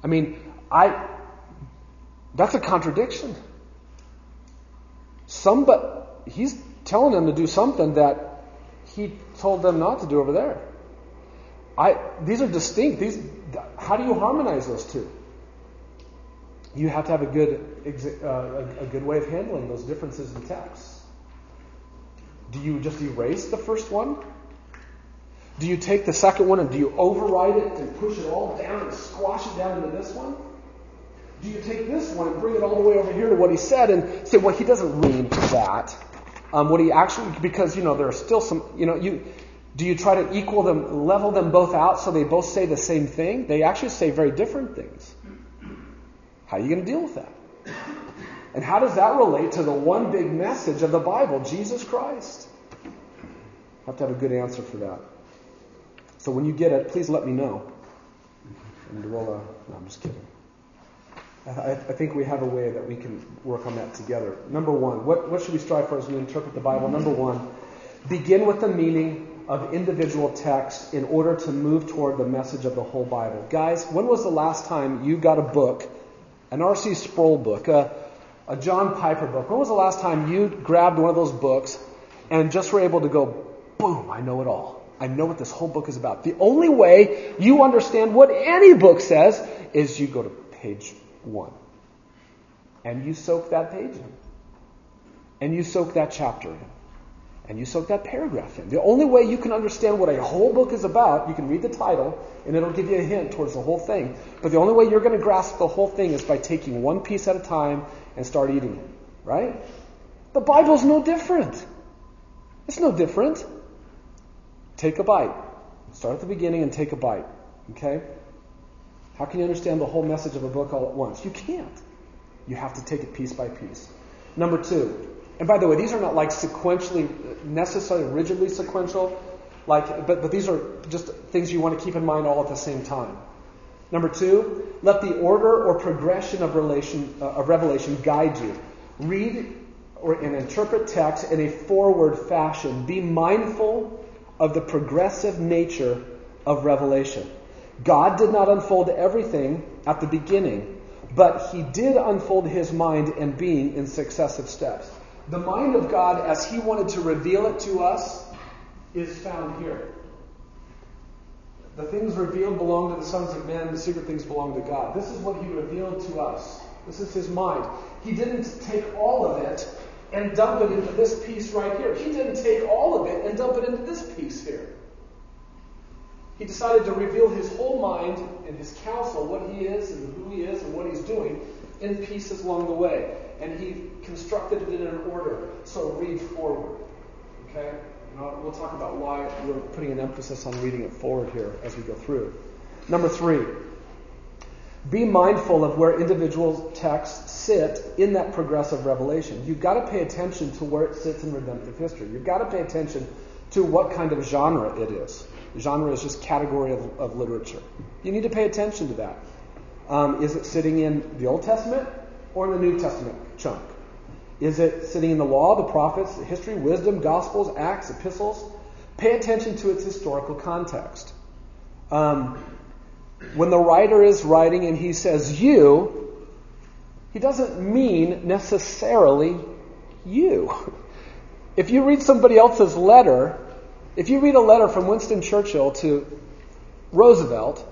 I mean, I, that's a contradiction. Some, but he's telling them to do something that he told them not to do over there. I, these are distinct. These, how do you harmonize those two? you have to have a good, uh, a, good way of handling those differences in texts. Do you just erase the first one? Do you take the second one and do you override it and push it all down and squash it down into this one? Do you take this one and bring it all the way over here to what he said and say, well, he doesn't mean that. Um, what you actually, because, you know, there are still some, you know, you, do you try to equal them, level them both out so they both say the same thing? They actually say very different things. How are you going to deal with that? And how does that relate to the one big message of the Bible, Jesus Christ? You have to have a good answer for that. So when you get it, please let me know. And no, I'm just kidding. Uh, I, I, think we have a way that we can work on that together. Number one, what, what should we strive for as we interpret the Bible? Number one, begin with the meaning of individual texts in order to move toward the message of the whole Bible. Guys, when was the last time you got a book an R.C. Sproul book, a, a John Piper book. When was the last time you grabbed one of those books and just were able to go, boom, I know it all. I know what this whole book is about. The only way you understand what any book says is you go to page one. And you soak that page in. And you soak that chapter in and you soak that paragraph in. The only way you can understand what a whole book is about, you can read the title, and it'll give you a hint towards the whole thing. But the only way you're going to grasp the whole thing is by taking one piece at a time and start eating it. Right? The Bible's no different. It's no different. Take a bite. Start at the beginning and take a bite. Okay? How can you understand the whole message of a book all at once? You can't. You have to take it piece by piece. Number two, and by the way, these are not like sequentially, necessarily rigidly sequential, like, but, but these are just things you want to keep in mind all at the same time. Number two, let the order or progression of, relation, uh, of revelation guide you. Read or, and interpret text in a forward fashion. Be mindful of the progressive nature of revelation. God did not unfold everything at the beginning, but he did unfold his mind and being in successive steps. The mind of God, as he wanted to reveal it to us, is found here. The things revealed belong to the sons of men, the secret things belong to God. This is what he revealed to us. This is his mind. He didn't take all of it and dump it into this piece right here. He didn't take all of it and dump it into this piece here. He decided to reveal his whole mind and his counsel, what he is and who he is and what he's doing, in pieces along the way. And he constructed it in an order. So read forward. Okay? we'll talk about why we're putting an emphasis on reading it forward here as we go through. Number three, be mindful of where individual texts sit in that progressive revelation. You've got to pay attention to where it sits in redemptive history. You've got to pay attention to what kind of genre it is. Genre is just category of, of literature. You need to pay attention to that. Um, is it sitting in the Old Testament or in the New Testament chunk? Is it sitting in the law, the prophets, the history, wisdom, gospels, acts, epistles? Pay attention to its historical context. Um, when the writer is writing and he says you, he doesn't mean necessarily you. If you read somebody else's letter, if you read a letter from Winston Churchill to Roosevelt,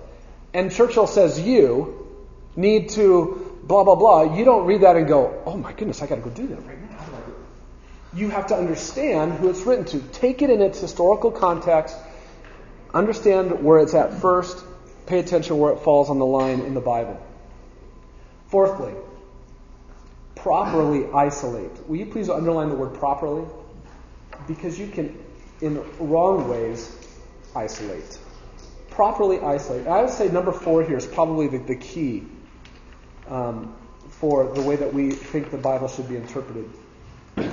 and Churchill says you need to blah, blah, blah, you don't read that and go, oh my goodness, I got to go do that right now. You have to understand who it's written to. Take it in its historical context, understand where it's at first, pay attention where it falls on the line in the Bible. Fourthly, properly isolate. Will you please underline the word properly? Because you can, in wrong ways, isolate. Properly isolate. I would say number four here is probably the, the key um, for the way that we think the Bible should be interpreted.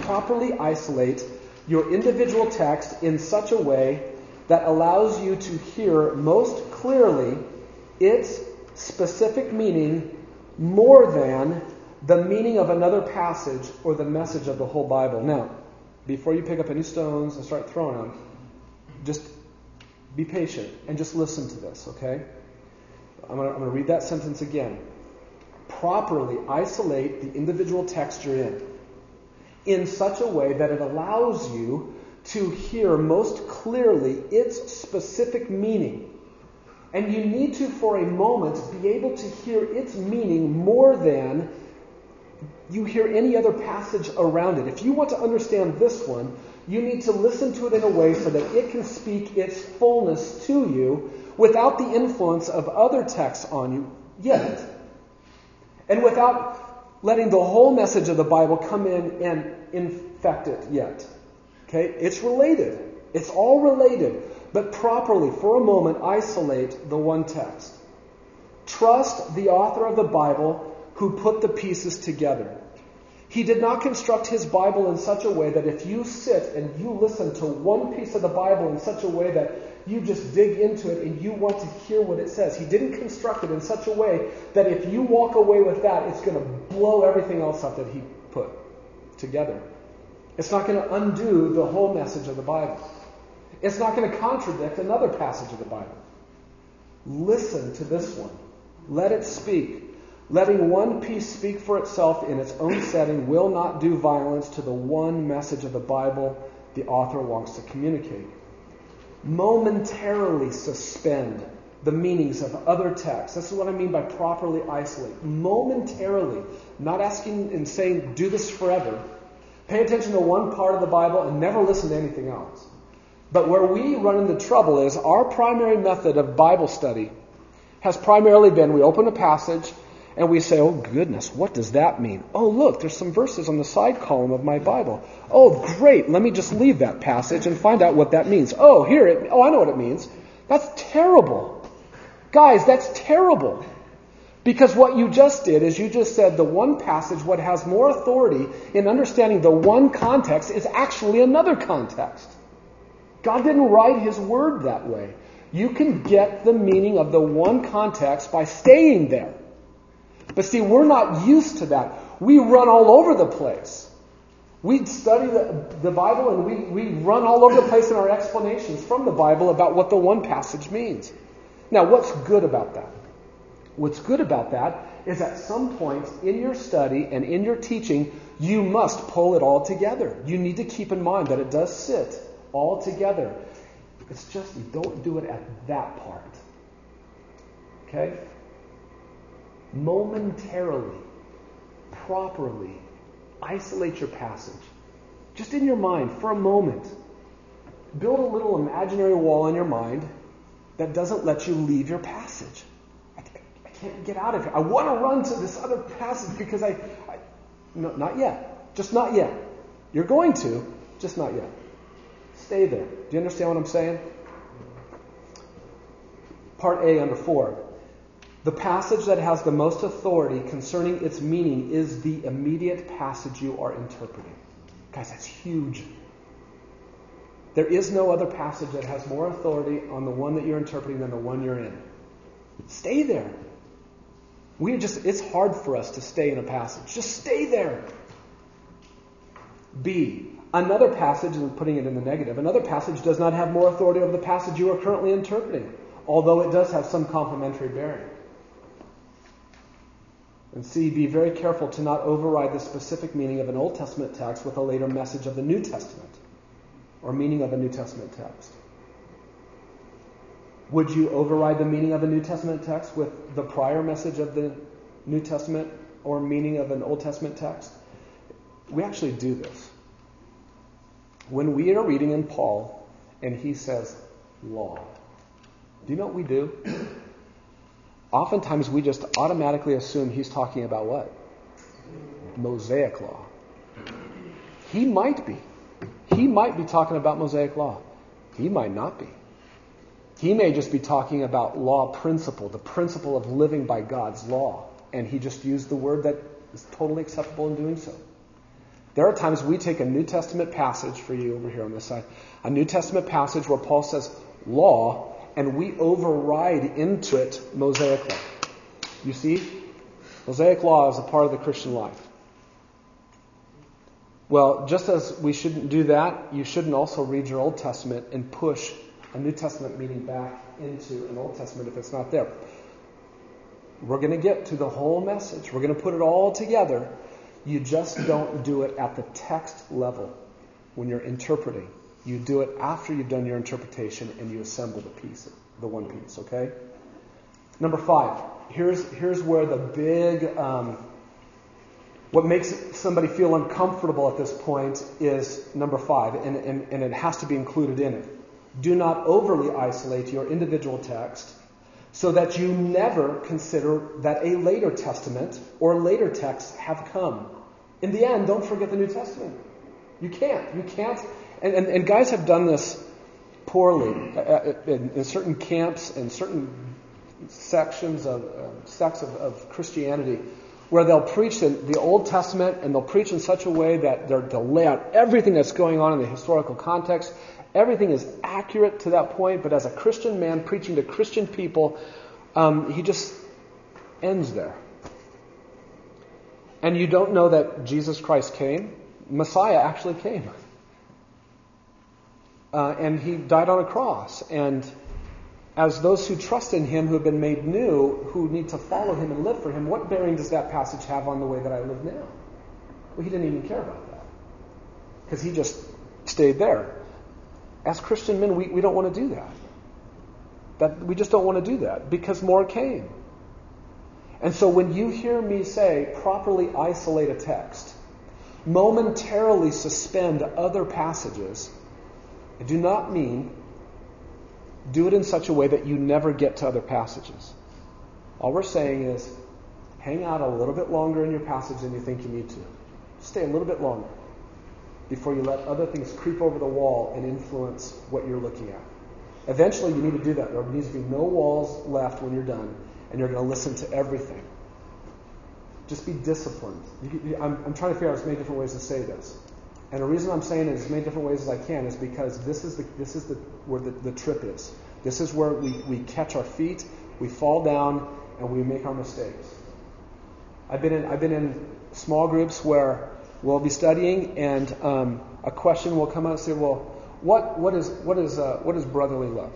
Properly isolate your individual text in such a way that allows you to hear most clearly its specific meaning more than the meaning of another passage or the message of the whole Bible. Now, before you pick up any stones and start throwing them, just be patient and just listen to this, okay? I'm going to read that sentence again properly isolate the individual text you're in in such a way that it allows you to hear most clearly its specific meaning. And you need to, for a moment, be able to hear its meaning more than you hear any other passage around it. If you want to understand this one, you need to listen to it in a way so that it can speak its fullness to you without the influence of other texts on you yet. And without letting the whole message of the Bible come in and infect it yet. Okay? It's related. It's all related. But properly, for a moment, isolate the one text. Trust the author of the Bible who put the pieces together. He did not construct his Bible in such a way that if you sit and you listen to one piece of the Bible in such a way that you just dig into it and you want to hear what it says. He didn't construct it in such a way that if you walk away with that, it's going to blow everything else up that he put together. It's not going to undo the whole message of the Bible. It's not going to contradict another passage of the Bible. Listen to this one. Let it speak. Letting one piece speak for itself in its own setting will not do violence to the one message of the Bible the author wants to communicate momentarily suspend the meanings of other texts. This is what I mean by properly isolate. Momentarily, not asking and saying, do this forever. Pay attention to one part of the Bible and never listen to anything else. But where we run into trouble is our primary method of Bible study has primarily been we open a passage and we say, oh goodness, what does that mean? Oh look, there's some verses on the side column of my Bible. Oh great, let me just leave that passage and find out what that means. Oh, here it, oh I know what it means. That's terrible. Guys, that's terrible. Because what you just did is you just said the one passage, what has more authority in understanding the one context is actually another context. God didn't write His word that way. You can get the meaning of the one context by staying there. But see, we're not used to that. We run all over the place. We study the, the Bible and we, we run all over the place in our explanations from the Bible about what the one passage means. Now, what's good about that? What's good about that is at some point in your study and in your teaching, you must pull it all together. You need to keep in mind that it does sit all together. It's just you don't do it at that part. Okay? Momentarily, properly, isolate your passage. Just in your mind for a moment. Build a little imaginary wall in your mind that doesn't let you leave your passage. I, I can't get out of here. I want to run to this other passage because I, I. No, not yet. Just not yet. You're going to, just not yet. Stay there. Do you understand what I'm saying? Part A under 4. The passage that has the most authority concerning its meaning is the immediate passage you are interpreting. Guys, that's huge. There is no other passage that has more authority on the one that you're interpreting than the one you're in. Stay there. We just it's hard for us to stay in a passage. Just stay there. B. Another passage, and putting it in the negative, another passage does not have more authority over the passage you are currently interpreting, although it does have some complementary bearing. And C, be very careful to not override the specific meaning of an Old Testament text with a later message of the New Testament or meaning of a New Testament text. Would you override the meaning of a New Testament text with the prior message of the New Testament or meaning of an Old Testament text? We actually do this. When we are reading in Paul and he says law, do you know what we do? Oftentimes we just automatically assume he's talking about what? Mosaic law. He might be. He might be talking about Mosaic law. He might not be. He may just be talking about law principle, the principle of living by God's law. And he just used the word that is totally acceptable in doing so. There are times we take a New Testament passage for you over here on this side, a New Testament passage where Paul says law, and we override into it Mosaic law. You see? Mosaic law is a part of the Christian life. Well, just as we shouldn't do that, you shouldn't also read your Old Testament and push a New Testament meaning back into an Old Testament if it's not there. We're going to get to the whole message. We're going to put it all together. You just don't do it at the text level when you're interpreting. You do it after you've done your interpretation and you assemble the piece, the one piece, okay? Number five. Here's, here's where the big, um, what makes somebody feel uncomfortable at this point is number five, and, and, and it has to be included in it. Do not overly isolate your individual text so that you never consider that a later testament or later texts have come. In the end, don't forget the New Testament. You can't. You can't. And, and, and guys have done this poorly uh, uh, in, in certain camps and certain sections of uh, sects of, of Christianity where they'll preach the, the Old Testament and they'll preach in such a way that they'll lay out everything that's going on in the historical context. Everything is accurate to that point, but as a Christian man preaching to Christian people, um, he just ends there. And you don't know that Jesus Christ came. Messiah actually came. Uh, and he died on a cross. And as those who trust in him, who have been made new, who need to follow him and live for him, what bearing does that passage have on the way that I live now? Well, he didn't even care about that. Because he just stayed there. As Christian men, we, we don't want to do that. That we just don't want to do that because more came. And so when you hear me say properly isolate a text, momentarily suspend other passages, I do not mean do it in such a way that you never get to other passages. All we're saying is hang out a little bit longer in your passage than you think you need to. Stay a little bit longer before you let other things creep over the wall and influence what you're looking at. Eventually, you need to do that. There needs to be no walls left when you're done, and you're going to listen to everything. Just be disciplined. You, I'm, I'm trying to figure out as many different ways to say this. And the reason I'm saying it as many different ways as I can is because this is the, this is the, where the, the trip is. This is where we, we catch our feet, we fall down, and we make our mistakes. I've been in, I've been in small groups where we'll be studying, and um, a question will come out and say, well, what, what, is, what, is, uh, what is brotherly love?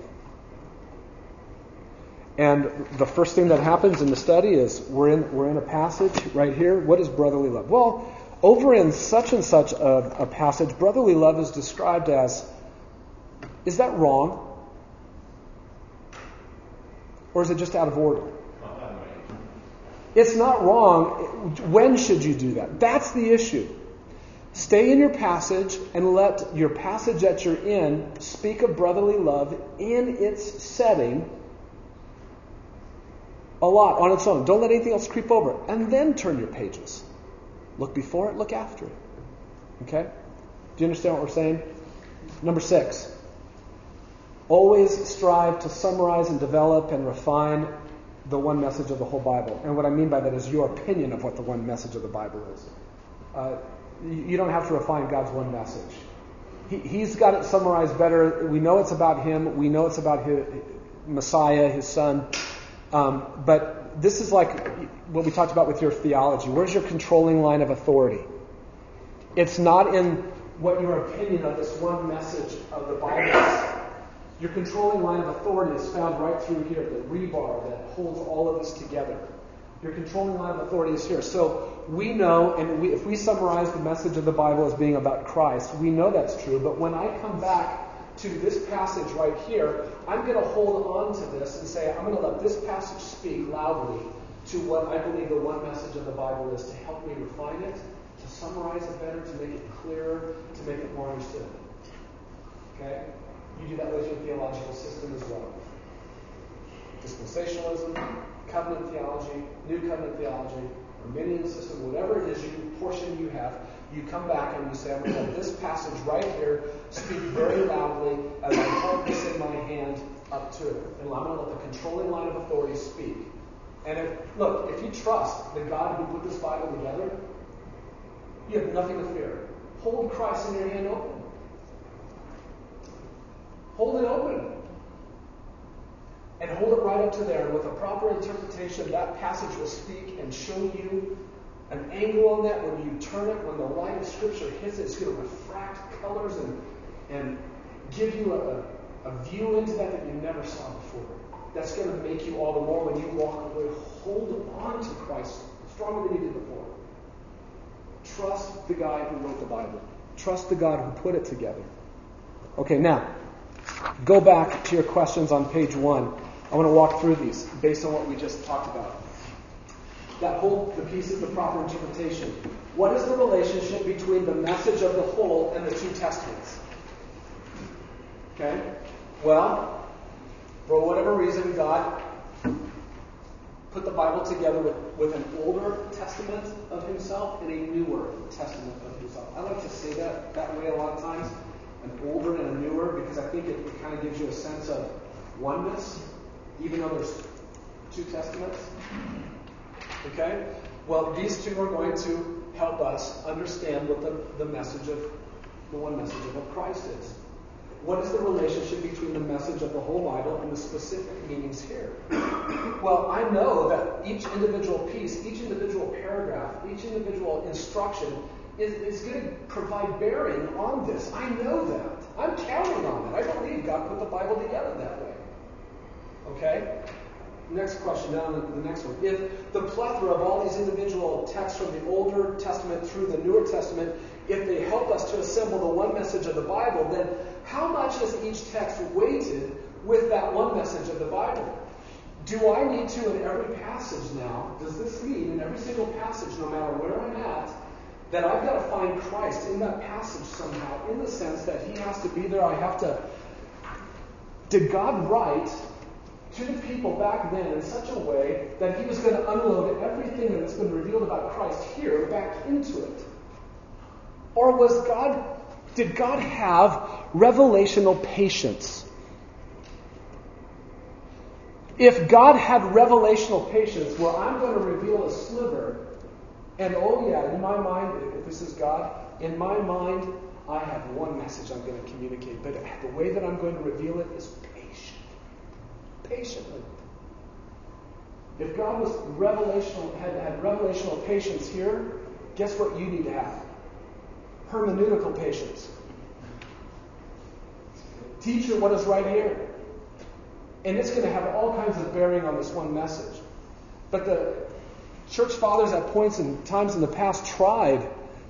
And the first thing that happens in the study is we're in, we're in a passage right here. What is brotherly love? Well, over in such and such a, a passage, brotherly love is described as is that wrong? Or is it just out of order? It's not wrong. When should you do that? That's the issue. Stay in your passage and let your passage that you're in speak of brotherly love in its setting a lot on its own. Don't let anything else creep over. And then turn your pages. Look before it, look after it. Okay? Do you understand what we're saying? Number six. Always strive to summarize and develop and refine the one message of the whole Bible. And what I mean by that is your opinion of what the one message of the Bible is. Uh, you don't have to refine God's one message. He, he's got it summarized better. We know it's about Him. We know it's about his, Messiah, His Son. Um, but this is like what we talked about with your theology. Where's your controlling line of authority? It's not in what your opinion of this one message of the Bible is. Your controlling line of authority is found right through here, the rebar that holds all of this together. Your controlling line of authority is here. So we know, and we, if we summarize the message of the Bible as being about Christ, we know that's true. But when I come back to this passage right here, I'm going to hold on to this and say, I'm going to let this passage speak loudly to what I believe the one message of the Bible is to help me refine it, to summarize it better, to make it clearer, to make it more understood. Okay? You do that with your theological system as well. Dispensationalism, covenant theology, new covenant theology, Arminian system, whatever it is you portion you have, you come back and you say, I'm going to let this passage right here speak very loudly as I hold this in my hand up to it. And I'm going to let the controlling line of authority speak. And if, look, if you trust the God who put this Bible together, you have nothing to fear. Hold Christ in your hand open. Hold it open. And hold it right up to there. And with a proper interpretation, that passage will speak and show you an angle on that. When you turn it, when the light of Scripture hits it, it's going to refract colors and, and give you a, a view into that that you never saw before. That's going to make you all the more when you walk away, hold on to Christ stronger than you did before. Trust the guy who wrote the Bible. Trust the God who put it together. Okay, now, go back to your questions on page one. I want to walk through these based on what we just talked about. That hold the piece of the proper interpretation. What is the relationship between the message of the whole and the two testaments? Okay? Well, for whatever reason, God put the Bible together with, with an older testament of himself and a newer testament of himself. I like to say that that way a lot of times, an older and a newer, because I think it, it kind of gives you a sense of oneness, even though there's two testaments. Okay? Well, these two are going to help us understand what the, the message of the one message of Christ is. What is the relationship between the message of the whole Bible and the specific meanings here? well, I know that each individual piece, each individual paragraph, each individual instruction is, is going to provide bearing on this. I know that. I'm counting on it. I believe God put the Bible together that way. Okay? Next question, down the next one. If the plethora of all these individual texts from the Older Testament through the Newer Testament, if they help us to assemble the one message of the Bible, then how much is each text weighted with that one message of the Bible? Do I need to in every passage now, does this mean in every single passage, no matter where I'm at, that I've got to find Christ in that passage somehow, in the sense that he has to be there? I have to. Did God write to the people back then in such a way that he was going to unload everything that's been revealed about Christ here back into it? Or was God, did God have revelational patience? If God had revelational patience, well, I'm going to reveal a sliver, and oh yeah, in my mind, if this is God, in my mind, I have one message I'm going to communicate, but the way that I'm going to reveal it is patiently. If God was revelational, had, had revelational patience here, guess what you need to have? hermeneutical patience. Teach you what is right here. And it's going to have all kinds of bearing on this one message. But the church fathers at points and times in the past tried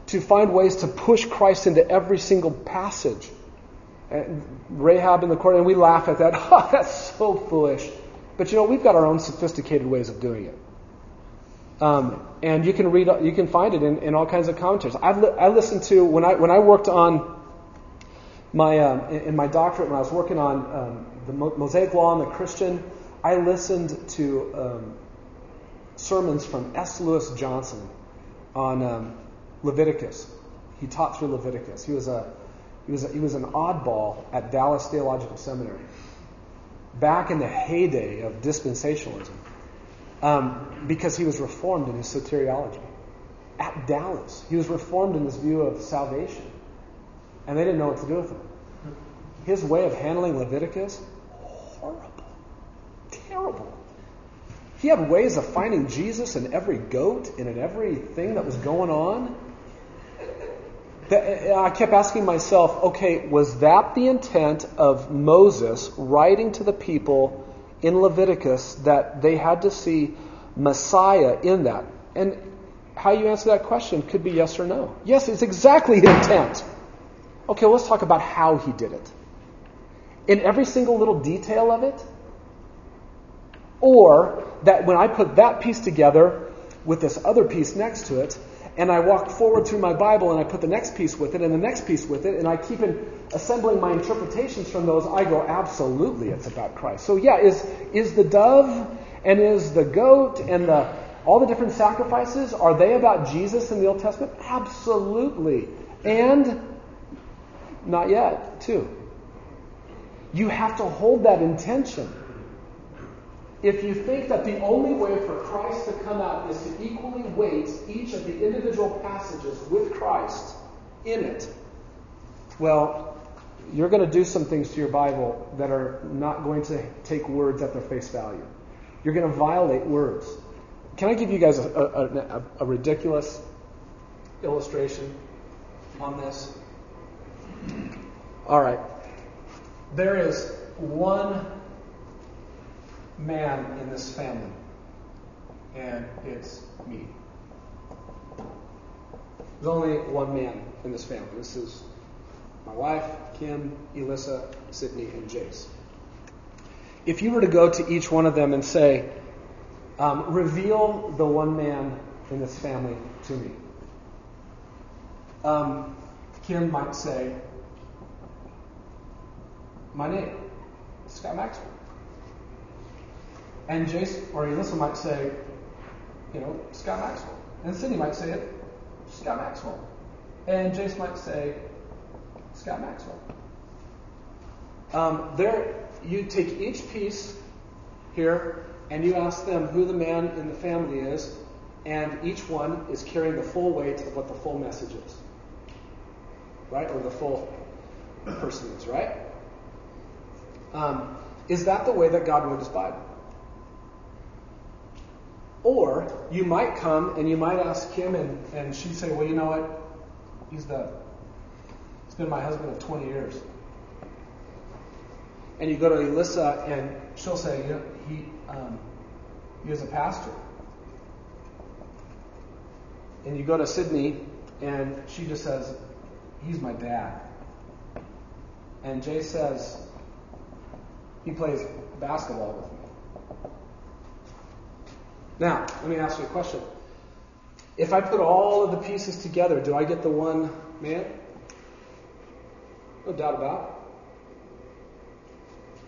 to find ways to push Christ into every single passage. And Rahab in the court, and we laugh at that. Oh, that's so foolish. But you know, we've got our own sophisticated ways of doing it. Um, and you can read, you can find it in, in all kinds of commentaries. I've li- I listened to when I when I worked on my um, in, my doctorate when I was working on um, the Mosaic Law and the Christian. I listened to um, sermons from S. Lewis Johnson on um, Leviticus. He taught through Leviticus. He was a he was he was an oddball at Dallas Theological Seminary back in the heyday of dispensationalism um, because he was reformed in his soteriology. At Dallas, he was reformed in his view of salvation, and they didn't know what to do with him. His way of handling Leviticus, horrible, terrible. He had ways of finding Jesus in every goat and in everything that was going on. Uh, I kept asking myself, okay, was that the intent of Moses writing to the people in Leviticus that they had to see Messiah in that? And how you answer that question could be yes or no. Yes, it's exactly the intent. Okay, let's talk about how he did it. In every single little detail of it? Or that when I put that piece together with this other piece next to it, and I walk forward through my Bible and I put the next piece with it and the next piece with it, and I keep in, assembling my interpretations from those, I go, absolutely, it's about Christ. So yeah, is is the dove and is the goat and the all the different sacrifices are they about Jesus in the Old Testament? Absolutely, and not yet, too. You have to hold that intention if you think that the only way for Christ to come out is to equally weight each of the individual passages with Christ in it, well, you're going to do some things to your Bible that are not going to take words at their face value. You're going to violate words. Can I give you guys a, a, a, a ridiculous illustration on this? All right. There is one man in this family, and it's me. There's only one man in this family. This is my wife, Kim, Elissa, Sydney, and Jace. If you were to go to each one of them and say, um, reveal the one man in this family to me, um, Kim might say, my name, Scott Maxwell. And Jason or Elissa might say, you know, Scott Maxwell. And Sydney might say it, Scott Maxwell. And Jace might say, Scott Maxwell. Um, there, you take each piece here and you ask them who the man in the family is, and each one is carrying the full weight of what the full message is. Right? Or the full person is, right? Um, is that the way that God wrote his Bible? Or you might come and you might ask Kim, and, and she'd say, Well, you know what? He's the he's been my husband of 20 years. And you go to Elissa, and she'll say, you he um, he was a pastor. And you go to Sydney, and she just says, He's my dad. And Jay says, He plays basketball with. Now, let me ask you a question. If I put all of the pieces together, do I get the one man? No doubt about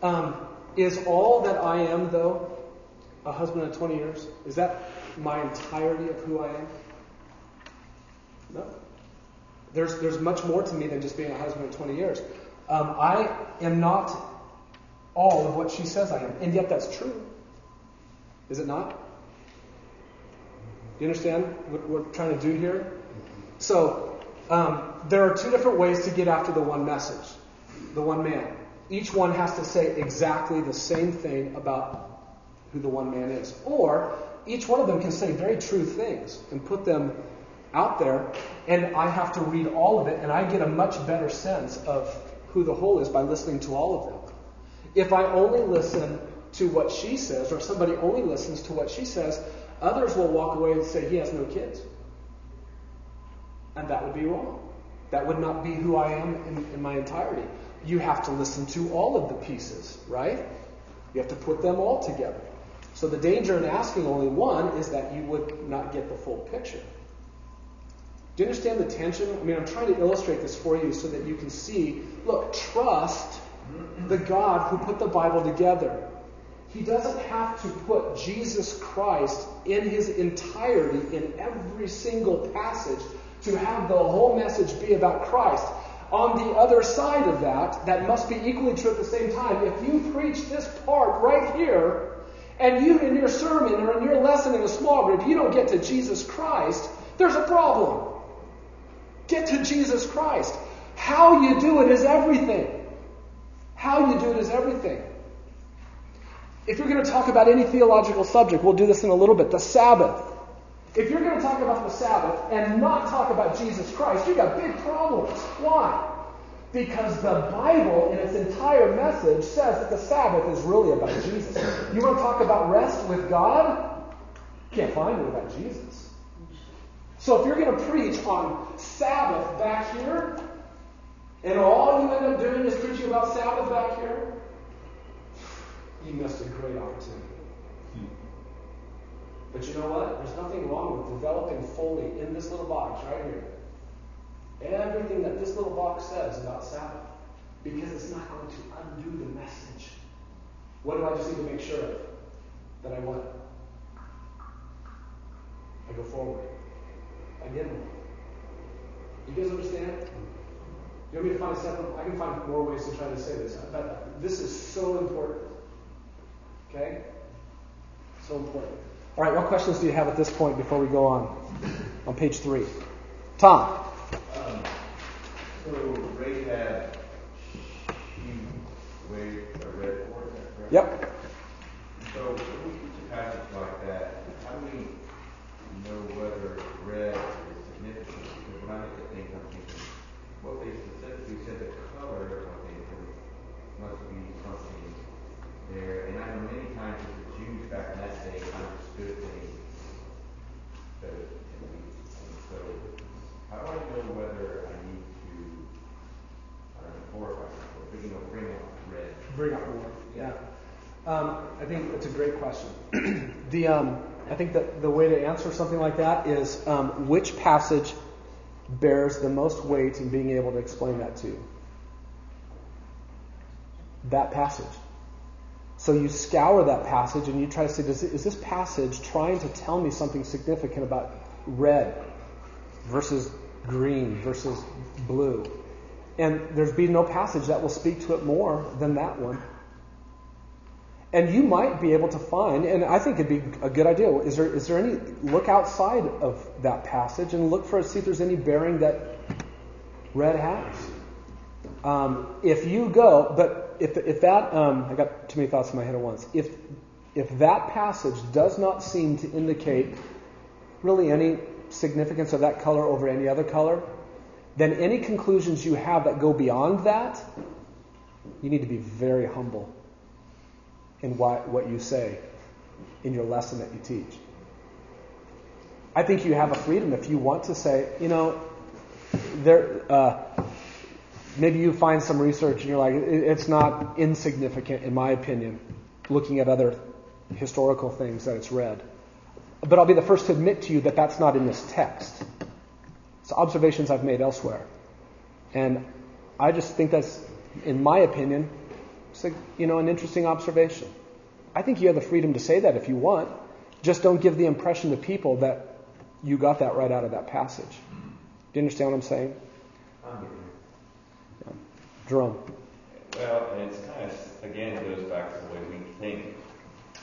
it. Um, is all that I am, though, a husband of 20 years? Is that my entirety of who I am? No. There's, there's much more to me than just being a husband of 20 years. Um, I am not all of what she says I am, and yet that's true. Is it not? You understand what we're trying to do here? So, um, there are two different ways to get after the one message, the one man. Each one has to say exactly the same thing about who the one man is. Or, each one of them can say very true things and put them out there, and I have to read all of it, and I get a much better sense of who the whole is by listening to all of them. If I only listen to what she says, or if somebody only listens to what she says, others will walk away and say, he has no kids. And that would be wrong. That would not be who I am in, in my entirety. You have to listen to all of the pieces, right? You have to put them all together. So the danger in asking only one is that you would not get the full picture. Do you understand the tension? I mean, I'm trying to illustrate this for you so that you can see look, trust the God who put the Bible together. He doesn't have to put Jesus Christ in his entirety in every single passage to have the whole message be about Christ. On the other side of that, that must be equally true at the same time. If you preach this part right here, and you in your sermon or in your lesson in a small group, you don't get to Jesus Christ, there's a problem. Get to Jesus Christ. How you do it is everything. How you do it is everything. If you're going to talk about any theological subject, we'll do this in a little bit. The Sabbath. If you're going to talk about the Sabbath and not talk about Jesus Christ, you've got big problems. Why? Because the Bible, in its entire message, says that the Sabbath is really about Jesus. You want to talk about rest with God? Can't find it about Jesus. So if you're going to preach on Sabbath back here, and all you end up doing is preaching about Sabbath back here, you missed a great opportunity. Hmm. But you know what? There's nothing wrong with developing fully in this little box right here everything that this little box says about Sabbath because it's not going to undo the message. What do I just need to make sure of? That I what? I go forward. I get more. You guys understand? You want me to find a seven? I can find more ways to try to say this. But this is so important. Okay? So important. All right, what questions do you have at this point before we go on? On page three. Tom.
Um, so Rahab, she waved a red that correct?
Yep.
So when we teach a passage like that, how do we know whether red is significant? Because when I look at things, I'm thinking, what they specifically said the color, I'm thinking, must be something there. And I know many times that the Jews back in that day understood things better than we. And so how do I know whether I need to, I don't know, glorify but you know, bring up red?
Bring up more. Yeah. Um, I think that's a great question. the um, I think that the way to answer something like that is um, which passage bears the most weight in being able to explain that to you. That passage. So you scour that passage and you try to say, does, is this passage trying to tell me something significant about red versus green versus blue? And there's be no passage that will speak to it more than that one. And you might be able to find, and I think it'd be a good idea. Is there is there any look outside of that passage and look for see if there's any bearing that red has. Um, if you go, but if if that um, I got too many thoughts in my head at once. If if that passage does not seem to indicate really any significance of that color over any other color, then any conclusions you have that go beyond that, you need to be very humble in what, what you say in your lesson that you teach. I think you have a freedom if you want to say, you know, there. Uh, maybe you find some research and you're like, it's not insignificant, in my opinion, looking at other historical things that it's read. But I'll be the first to admit to you that that's not in this text. It's observations I've made elsewhere. And I just think that's, in my opinion, you know, an interesting observation. I think you have the freedom to say that if you want. Just don't give the impression to people that you got that right out of that passage. Do you understand what I'm saying? Jerome.
Well, and it's kind of, again, it goes back to the way we think.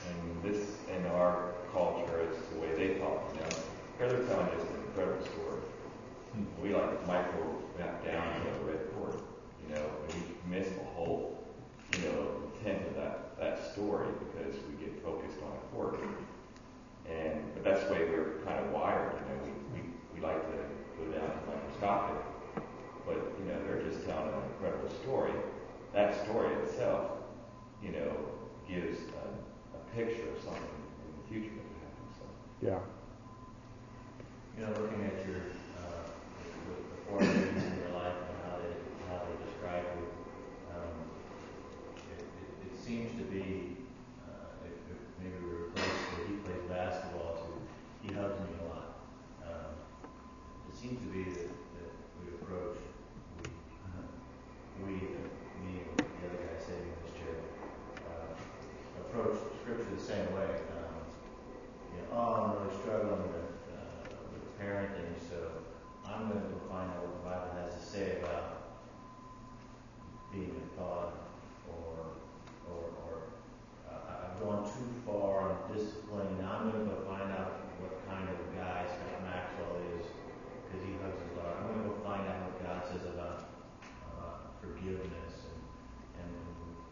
And this, in our culture, is the way they talk. You know, here they're telling us an incredible story. Hmm. We like micro map down to the red cord, you know, and we miss the whole, you know, intent of that, that story because we get focused on a cord. And, but that's the way we're kind of wired, you know, we, we, we like to go down and microscopic. But, you know, they're just telling an incredible story. That story itself, you know, gives a, a picture of something in the future that could happen. So.
Yeah.
You know, looking at your, uh, the, the four things in your life and how they, how they describe you, um, it, it, it seems to be, uh, if, if maybe we were close where he plays basketball too, he hugs me a lot. Um, it seems to be that, that we approach, we, we, me and the other guy sitting in this chair, uh, approach scripture the same way. Um, know, oh, really struggling with, uh, with parenting, so I'm going to go find out what the Bible has to say about being a father, or, or, or uh, I've gone too far on discipline. Now I'm going to go find out what kind of guy Scott Maxwell is, because he hugs his daughter. I'm going to go find out what God says about uh, forgiveness and, and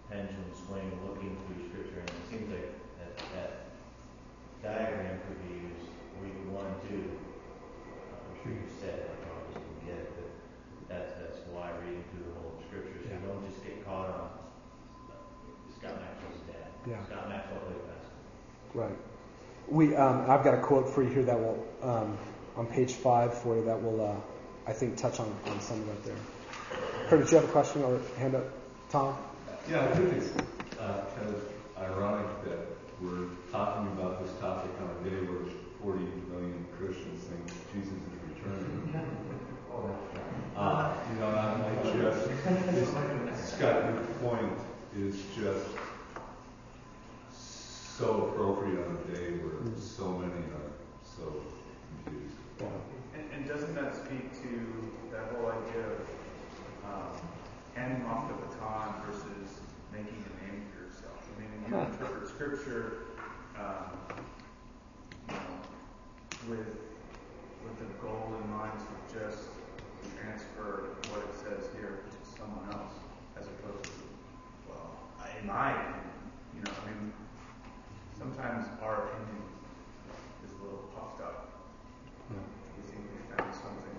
pendulum swing, looking through Scripture, and it seems like that, that diagram could be used week one and two. Uh, I'm sure you said it, I probably just didn't get it, but that's, that's why reading through the whole scriptures, you don't just get caught on uh, Scott Maxwell's dad.
Yeah.
Scott Maxwell played basketball.
Right. We, um, I've got a quote for you here that will, um, on page five for you, that will, uh, I think, touch on, on some of that there. Kurt, did you have a question or hand up? Tom?
Yeah, I think it's uh, kind of ironic that we're talking about this topic on a day where 40 million Christians think Jesus is returning. Uh, you know, I'm like just, it's, Scott, your point is just so appropriate on a day where so many are so confused.
And, and doesn't that speak to that whole idea of um, handing off the baton versus making a name for yourself? I mean, when you interpret scripture, um, you know, with with the goal in mind to just transfer what it says here to someone else, as opposed to, well, in my opinion, you know, I mean, sometimes our opinion is a little puffed up. We think we found something.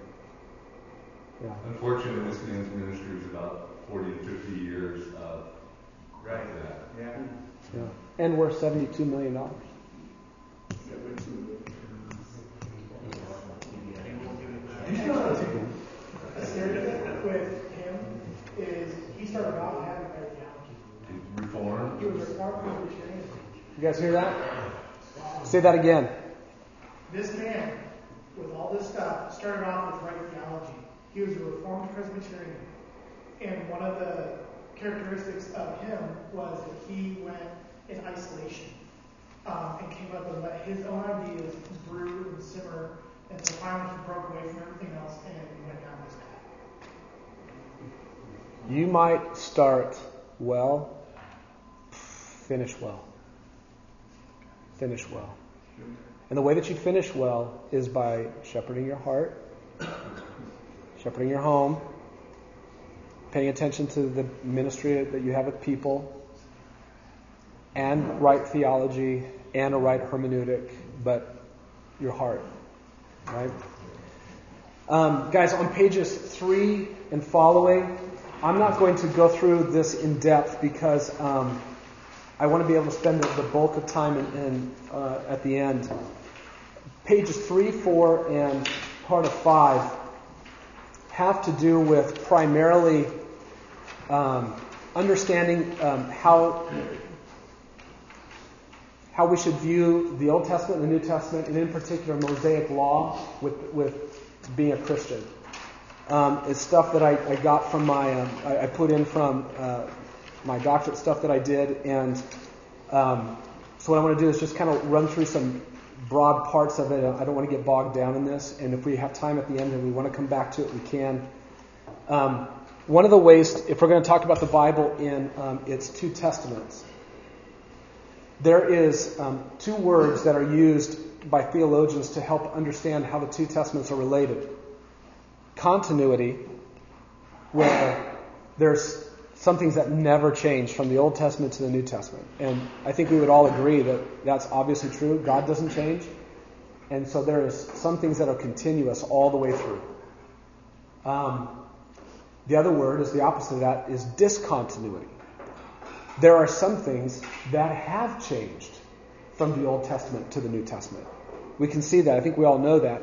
Yeah.
Unfortunately, this man's ministry is about 40 to 50 years of
Right.
that.
Yeah.
Yeah. And we're $72 million.
You know, a stereotype with him is he started out having a theology.
He's reformed.
He was a reformed Presbyterian.
You guys hear that? Say that again.
This man, with all this stuff, started off with right theology. He was a reformed Presbyterian. And one of the characteristics of him was that he went in isolation um, and came up with let his own ideas brew and simmer. And so finally he broke away from everything else and went down this path.
You might start well, finish well. Finish well. And the way that you finish well is by shepherding your heart, shepherding your home, paying attention to the ministry that you have with people, and right theology and a right hermeneutic, but your heart. Right? Um, guys, on pages three and following, I'm not going to go through this in depth because um, I want to be able to spend the, bulk of time in, in, uh, at the end. Pages three, four, and part of five have to do with primarily um, understanding um, how how we should view the Old Testament and the New Testament, and in particular Mosaic law with with being a Christian. Um, it's stuff that I, I got from my um, I, I, put in from uh, my doctorate stuff that I did, and um, so what I want to do is just kind of run through some broad parts of it. I don't want to get bogged down in this, and if we have time at the end and we want to come back to it, we can. Um, one of the ways, if we're going to talk about the Bible in um, its two testaments, there is um, two words that are used by theologians to help understand how the two testaments are related. Continuity, where there's some things that never change from the Old Testament to the New Testament. And I think we would all agree that that's obviously true. God doesn't change. And so there is some things that are continuous all the way through. Um, the other word is the opposite of that is discontinuity. There are some things that have changed from the Old Testament to the New Testament. We can see that. I think we all know that.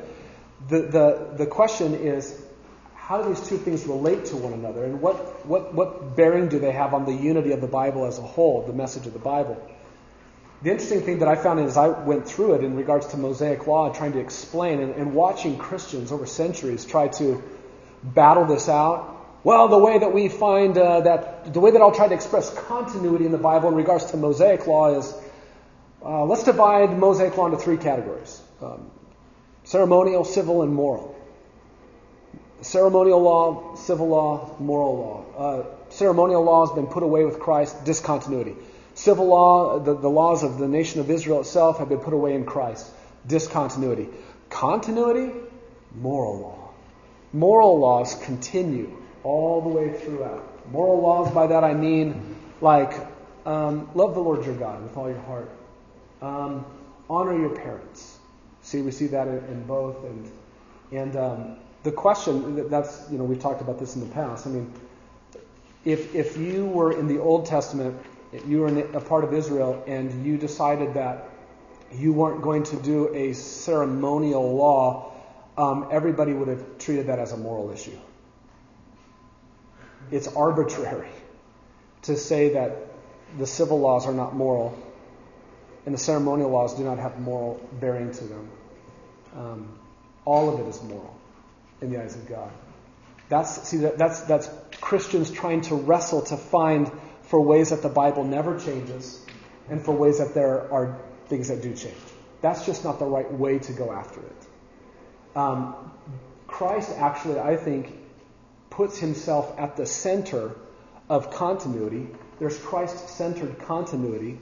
The, the, the question is how do these two things relate to one another? And what, what, what bearing do they have on the unity of the Bible as a whole, the message of the Bible? The interesting thing that I found as I went through it in regards to Mosaic law, trying to explain and, and watching Christians over centuries try to battle this out. Well, the way that we find uh, that, the way that I'll try to express continuity in the Bible in regards to Mosaic law is uh, let's divide Mosaic law into three categories um, ceremonial, civil, and moral. Ceremonial law, civil law, moral law. Uh, ceremonial law has been put away with Christ, discontinuity. Civil law, the, the laws of the nation of Israel itself have been put away in Christ, discontinuity. Continuity, moral law. Moral laws continue all the way throughout. Moral laws, by that I mean like um, love the Lord your God with all your heart, um, honor your parents. See, we see that in, in both, and and um, the question that's you know we've talked about this in the past. I mean, if if you were in the Old Testament, you were a part of Israel, and you decided that you weren't going to do a ceremonial law, um, everybody would have treated that as a moral issue. It's arbitrary to say that the civil laws are not moral and the ceremonial laws do not have moral bearing to them. Um, all of it is moral in the eyes of God. That's see that, that's that's Christians trying to wrestle to find for ways that the Bible never changes, and for ways that there are things that do change. That's just not the right way to go after it. Um, Christ actually, I think, puts himself at the center of continuity. There's Christ-centered continuity,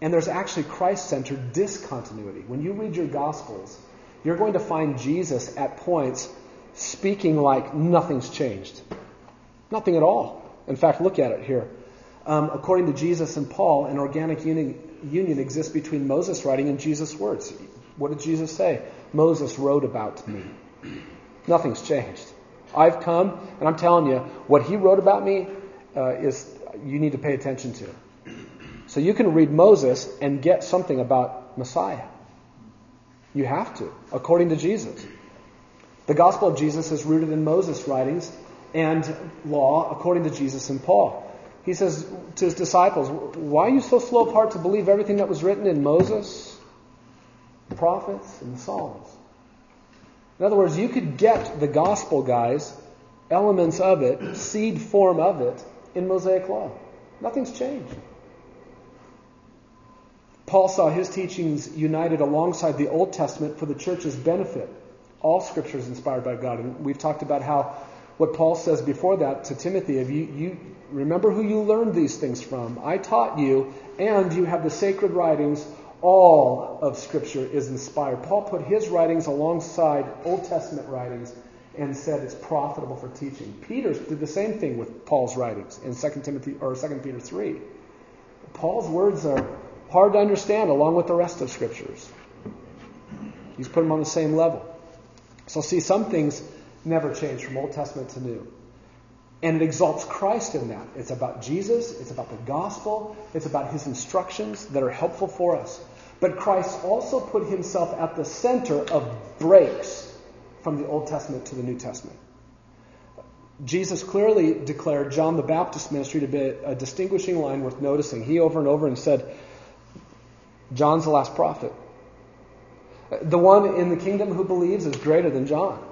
and there's actually Christ-centered discontinuity. When you read your Gospels, you're going to find Jesus at points speaking like nothing's changed. Nothing at all. In fact, look at it here. Um, according to Jesus and Paul, an organic uni- union exists between Moses' writing and Jesus' words. What did Jesus say? Moses wrote about me. Nothing's changed. I've come, and I'm telling you, what he wrote about me uh, is you need to pay attention to. So you can read Moses and get something about Messiah. You have to, according to Jesus. The gospel of Jesus is rooted in Moses' writings and law, according to Jesus and Paul. He says to his disciples, Why are you so slow of heart to believe everything that was written in Moses, the prophets, and the Psalms? In other words, you could get the gospel, guys, elements of it, seed form of it, in Mosaic law. Nothing's changed. Paul saw his teachings united alongside the Old Testament for the church's benefit. All scripture is inspired by God. And we've talked about how what Paul says before that to Timothy, if you, you remember who you learned these things from. I taught you, and you have the sacred writings. All of Scripture is inspired. Paul put his writings alongside Old Testament writings and said it's profitable for teaching. Peter did the same thing with Paul's writings in 2 Timothy or 2 Peter 3. Paul's words are hard to understand along with the rest of scriptures. He's put them on the same level. So see, some things never change from Old Testament to New. And it exalts Christ in that. It's about Jesus, it's about the gospel, it's about his instructions that are helpful for us. But Christ also put himself at the center of breaks from the Old Testament to the New Testament. Jesus clearly declared John the Baptist's ministry to be a distinguishing line worth noticing. He over and over and said, John's the last prophet. The one in the kingdom who believes is greater than John.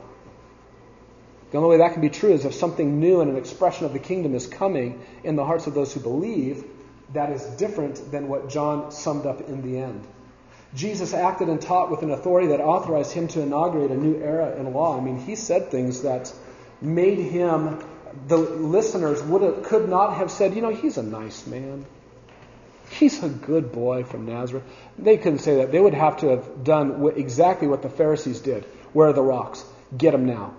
The only way that can be true is if something new and an expression of the kingdom is coming in the hearts of those who believe that is different than what John summed up in the end. Jesus acted and taught with an authority that authorized him to inaugurate a new era in law. I mean, he said things that made him, the listeners would have, could not have said, you know, he's a nice man. He's a good boy from Nazareth. They couldn't say that. They would have to have done exactly what the Pharisees did. Where are the rocks? Get him now.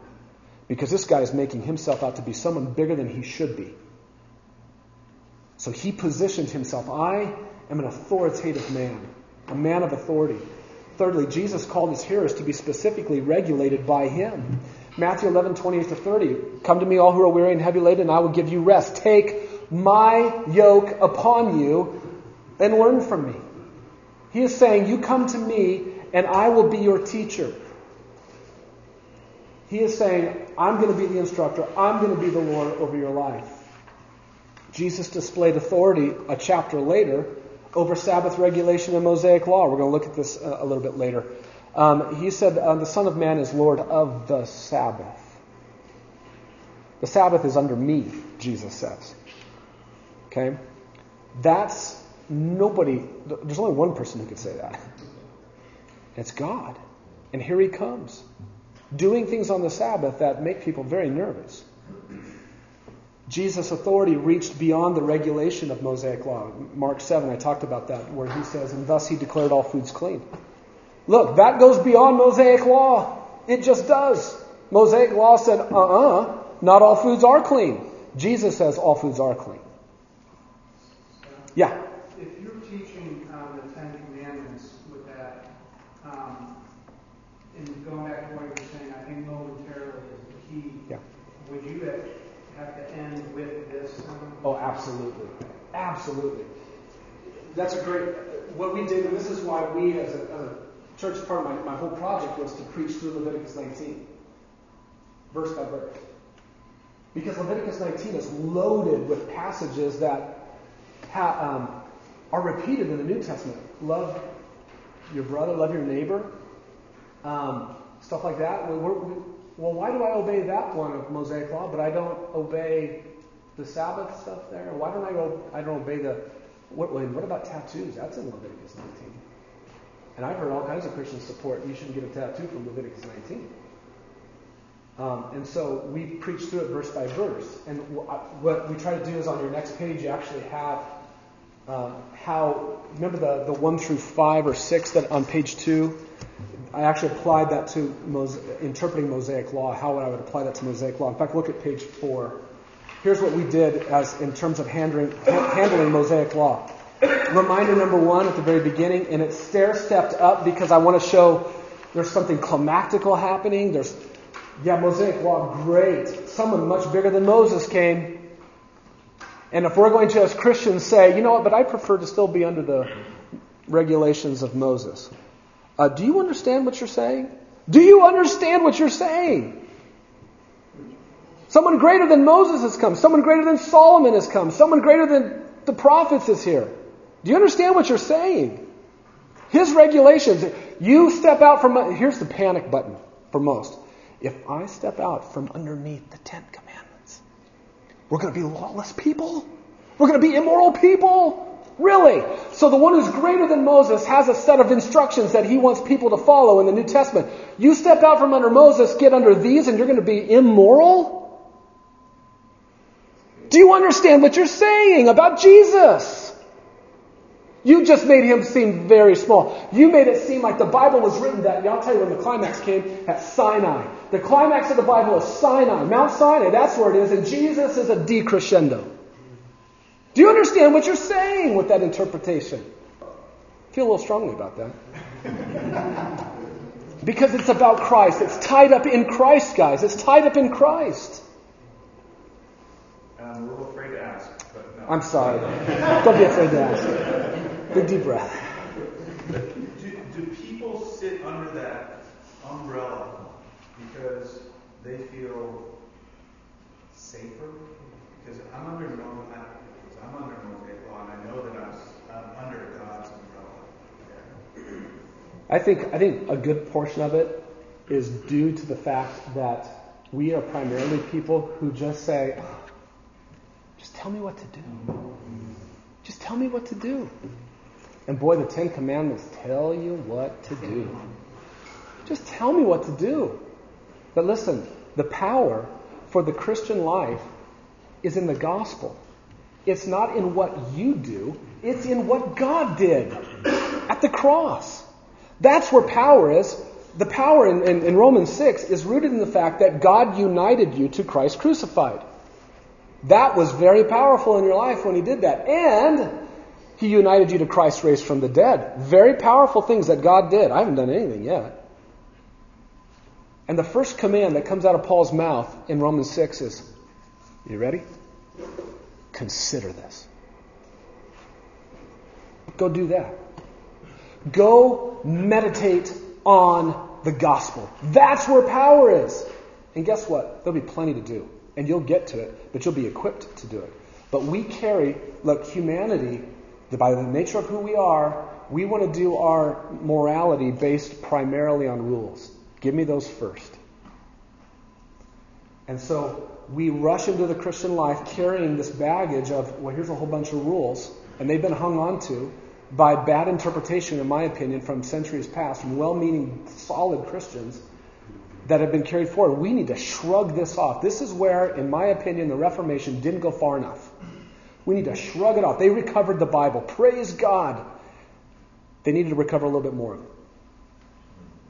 Because this guy is making himself out to be someone bigger than he should be. So he positioned himself. I am an authoritative man, a man of authority. Thirdly, Jesus called his hearers to be specifically regulated by him. Matthew 11, 28 to 30. Come to me, all who are weary and heavy laden, and I will give you rest. Take my yoke upon you and learn from me. He is saying, You come to me, and I will be your teacher. He is saying, I'm going to be the instructor. I'm going to be the Lord over your life. Jesus displayed authority a chapter later over Sabbath regulation and Mosaic law. We're going to look at this a, little bit later. Um, he said, uh, The Son of Man is Lord of the Sabbath. The Sabbath is under me, Jesus says. Okay? That's nobody, there's only one person who could say that. It's God. And here he comes doing things on the Sabbath that make people very nervous. Jesus' authority reached beyond the regulation of Mosaic law. Mark 7, I talked about that, where he says, and thus he declared all foods clean. Look, that goes beyond Mosaic law. It just does. Mosaic law said, uh uh-uh, uh, not all foods are clean. Jesus says all foods are clean. Yeah. Oh, absolutely. Absolutely. That's a great, what we did, and this is why we as a, as a church, part of my, my whole project was to preach through Leviticus 19, verse by verse. Because Leviticus 19 is loaded with passages that ha, um, are repeated in the New Testament. Love your brother, love your neighbor, um, stuff like that. We, we, well, why do I obey that one of Mosaic law, but I don't obey the Sabbath stuff there? Why don't I go? I don't obey the. What, what about tattoos? That's in Leviticus 19. And I've heard all kinds of Christians support you shouldn't get a tattoo from Leviticus 19. Um, and so we preach through it verse by verse. And what we try to do is on your next page, you actually have um, how, remember the, the 1 through 5 or 6 that on page 2? I actually applied that to Mose- interpreting Mosaic law, how would I would apply that to Mosaic law. In fact, look at page 4 here's what we did as in terms of handling, handling Mosaic law. Reminder number one at the very beginning, and it's stair stepped up because I want to show there's something climactical happening. There's, yeah, Mosaic law, great. Someone much bigger than Moses came. And if we're going to, as Christians, say, you know what, but I prefer to still be under the regulations of Moses. Uh, do you understand what you're saying? Do you understand what you're saying? Someone greater than Moses has come. Someone greater than Solomon has come. Someone greater than the prophets is here. Do you understand what you're saying? His regulations. You step out from, here's the panic button for most. If I step out from underneath the Ten Commandments, we're going to be lawless people? We're going to be immoral people? Really? So the one who's greater than Moses has a set of instructions that he wants people to follow in the New Testament. You step out from under Moses, get under these, and you're going to be immoral? Do you understand what you're saying about Jesus? You just made him seem very small. You made it seem like the Bible was written that, I'll tell you when the climax came, at Sinai. The climax of the Bible is Sinai, Mount Sinai, that's where it is, and Jesus is a decrescendo. Do you understand what you're saying with that interpretation? I feel a little strongly about that. because it's about Christ. It's tied up in Christ, guys. It's tied up in Christ.
I'm a little afraid to ask, but no.
I'm sorry. Don't be afraid to ask. Big deep breath.
Do, do people sit under that umbrella because they feel safer? Because I'm under no, I'm under Mosaic law, and I know that I'm, I'm under God's umbrella.
I think I think a good portion of it is due to the fact that we are primarily people who just say, just tell me what to do. Just tell me what to do. And boy, the Ten Commandments tell you what to do. Just tell me what to do. But listen, the power for the Christian life is in the gospel. It's not in what you do, it's in what God did at the cross. That's where power is. The power in, in, in Romans 6 is rooted in the fact that God united you to Christ crucified. That was very powerful in your life when he did that. And He united you to Christ raised from the dead. Very powerful things that God did. I haven't done anything yet. And the first command that comes out of Paul's mouth in Romans 6 is You ready? Consider this. Go do that. Go meditate on the gospel. That's where power is. And guess what? There'll be plenty to do. And you'll get to it, but you'll be equipped to do it. But we carry, look, humanity, by the nature of who we are, we want to do our morality based primarily on rules. Give me those first. And so we rush into the Christian life carrying this baggage of, well, here's a whole bunch of rules, and they've been hung on to by bad interpretation, in my opinion, from centuries past, from well meaning, solid Christians that have been carried forward. We need to shrug this off. This is where, in my opinion, the Reformation didn't go far enough. We need to shrug it off. They recovered the Bible. Praise God. They needed to recover a little bit more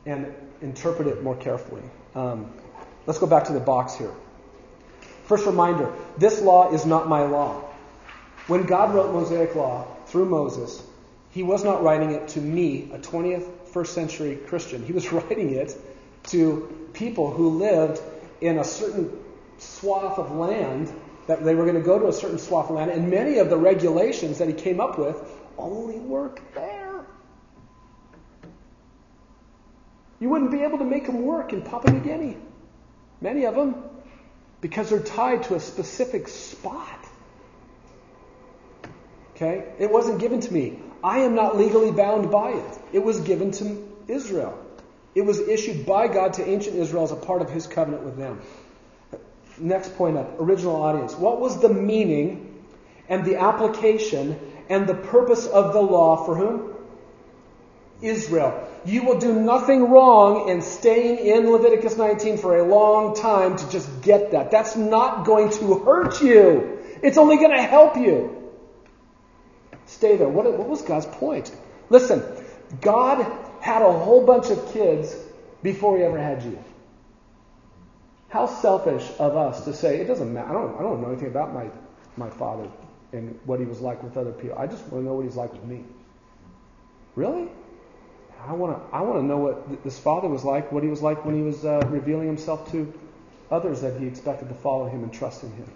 and interpret it more carefully. Um, let's go back to the box here. First reminder this law is not my law. When God wrote Mosaic law through Moses, he was not writing it to me, a 20th, first century Christian. He was writing it to people who lived in a certain swath of land that they were going to go to a certain swath of land, and many of the regulations that he came up with only work there. You wouldn't be able to make them work in Papua New Guinea. Many of them, because they're tied to a specific spot. Okay? It wasn't given to me. I am not legally bound by it. It was given to Israel. It was issued by God to ancient Israel as a part of his covenant with them. Next point up original audience. What was the meaning and the application and the purpose of the law for whom? Israel. You will do nothing wrong in staying in Leviticus 19 for a long time to just get that. That's not going to hurt you. It's only going to help you. Stay there. What, what was God's point? Listen, God had a whole bunch of kids before he ever had you. How selfish of us to say, it doesn't matter. I don't, I don't know anything about my, my father and what he was like with other people. I just want to know what he's like with me. Really? I want to, I want to know what this father was like, what he was like when he was uh, revealing himself to others that he expected to follow him and trust in him.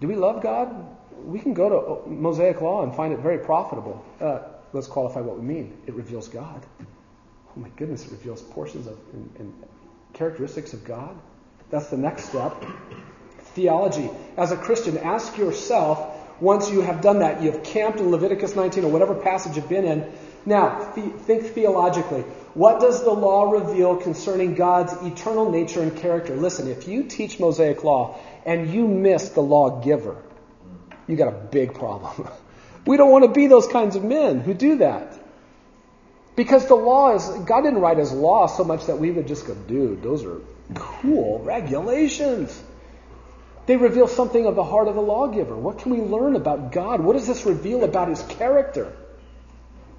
Do we love God? We can go to Mosaic Law and find it very profitable. Uh, let's qualify what we mean. It reveals God. Oh my goodness, it reveals portions of and, and characteristics of God. That's the next step. Theology. As a Christian, ask yourself, once you have done that, you have camped in Leviticus 19 or whatever passage you've been in, now, think theologically. What does the law reveal concerning God's eternal nature and character? Listen, if you teach Mosaic law and you miss the lawgiver, you got a big problem. we don't want to be those kinds of men who do that. Because the law is, God didn't write his law so much that we would just go, dude, those are cool regulations. They reveal something of the heart of the lawgiver. What can we learn about God? What does this reveal about his character?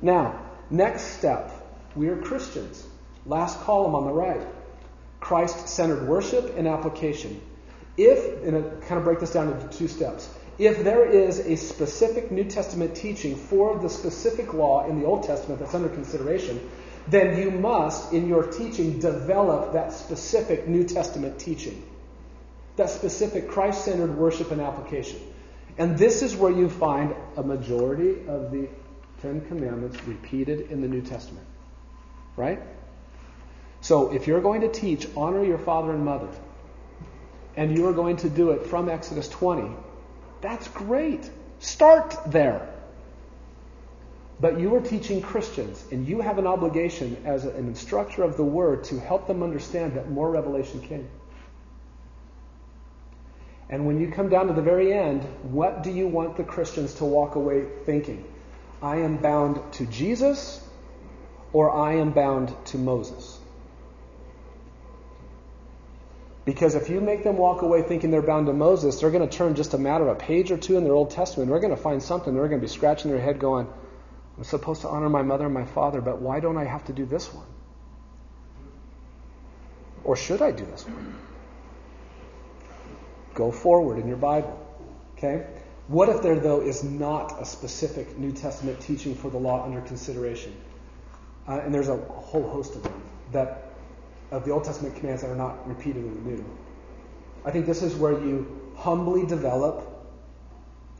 Now, next step. We are Christians. Last column on the right. Christ centered worship and application. If, and I kind of break this down into two steps. If there is a specific New Testament teaching for the specific law in the Old Testament that's under consideration, then you must, in your teaching, develop that specific New Testament teaching. That specific Christ centered worship and application. And this is where you find a majority of the Ten Commandments repeated in the New Testament. Right? So if you're going to teach honor your father and mother, and you are going to do it from Exodus 20, that's great. Start there. But you are teaching Christians, and you have an obligation as an instructor of the Word to help them understand that more revelation came. And when you come down to the very end, what do you want the Christians to walk away thinking? I am bound to Jesus or I am bound to Moses. Because if you make them walk away thinking they're bound to Moses, they're going to turn just a matter of a page or two in their Old Testament. They're going to find something. They're going to be scratching their head going, I'm supposed to honor my mother and my father, but why don't I have to do this one? Or should I do this one? Go forward in your Bible. Okay? What if there, though, is not a specific New Testament teaching for the law under consideration? Uh, and there's a whole host of them that of the Old Testament commands that are not repeated in the New. I think this is where you humbly develop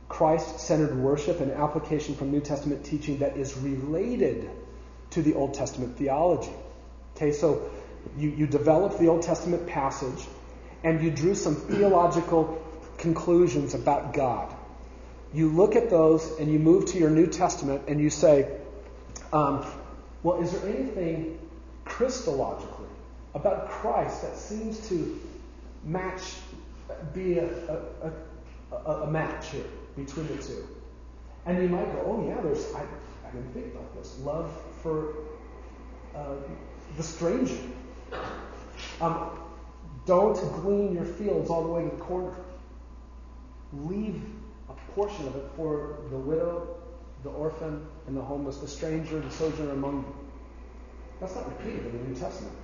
Christ centered worship and application from New Testament teaching that is related to the Old Testament theology. Okay, so you, you develop the Old Testament passage and you drew some theological conclusions about God. You look at those and you move to your New Testament and you say, um, well, is there anything Christologically about Christ that seems to match, be a, a, a, a match here between the two? And you might go, oh, yeah, there's, I, I didn't think about this. Love for uh, the stranger. Um, don't glean your fields all the way to the corner. Leave a portion of it for the widow, the orphan, and the homeless, the stranger, the sojourner among you. That's not repeated in the New Testament.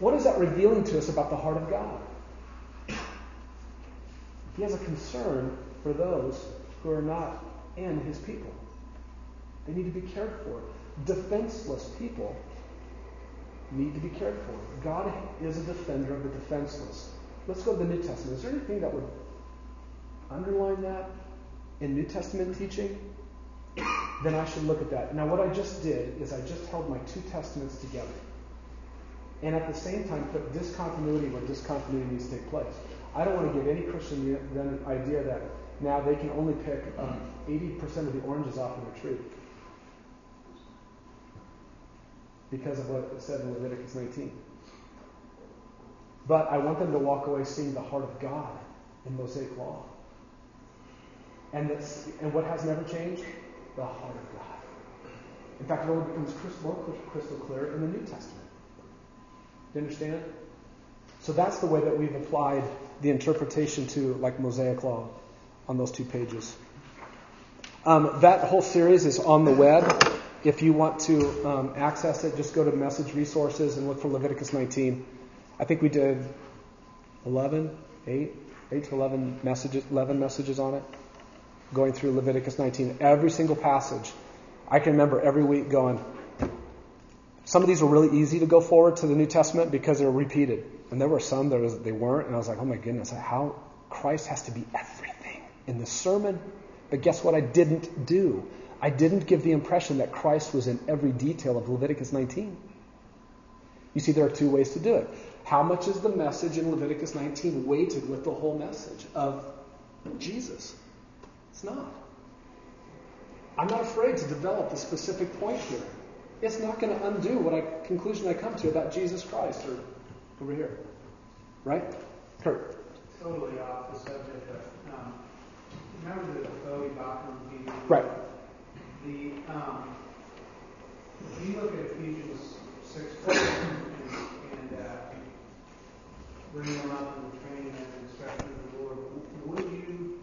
What is that revealing to us about the heart of God? He has a concern for those who are not in his people. They need to be cared for. Defenseless people need to be cared for. God is a defender of the defenseless. Let's go to the New Testament. Is there anything that would underline that in New Testament teaching? Then I should look at that. Now, what I just did is I just held my two testaments together. And at the same time, put discontinuity where discontinuity needs to take place. I don't want to give any Christian the idea that now they can only pick um, 80% of the oranges off of a tree because of what it said in Leviticus 19. But I want them to walk away seeing the heart of God in Mosaic law. And, this, and what has never changed? The heart of God. In fact, it only becomes crystal, crystal clear in the New Testament. You understand? So that's the way that we've applied the interpretation to like Mosaic law on those two pages. Um, that whole series is on the web. If you want to um, access it, just go to message resources and look for Leviticus 19. I think we did 11, 8, 8 to 11 messages, 11 messages on it, going through Leviticus 19. Every single passage. I can remember every week going, some of these were really easy to go forward to the New Testament because they're repeated. And there were some that they weren't. And I was like, oh my goodness, how Christ has to be everything in the sermon. But guess what I didn't do? I didn't give the impression that Christ was in every detail of Leviticus 19. You see, there are two ways to do it. How much is the message in Leviticus 19 weighted with the whole message of Jesus? It's not. I'm not afraid to develop the specific point here. It's not going to undo what I conclusion I come to about Jesus Christ or over here. Right? Kurt.
Totally off the subject, but um, remember the Bowie Bachman
Right
the um, if you look at Ephesians six and, and uh, bringing them up in the training and instruction of the Lord, would you?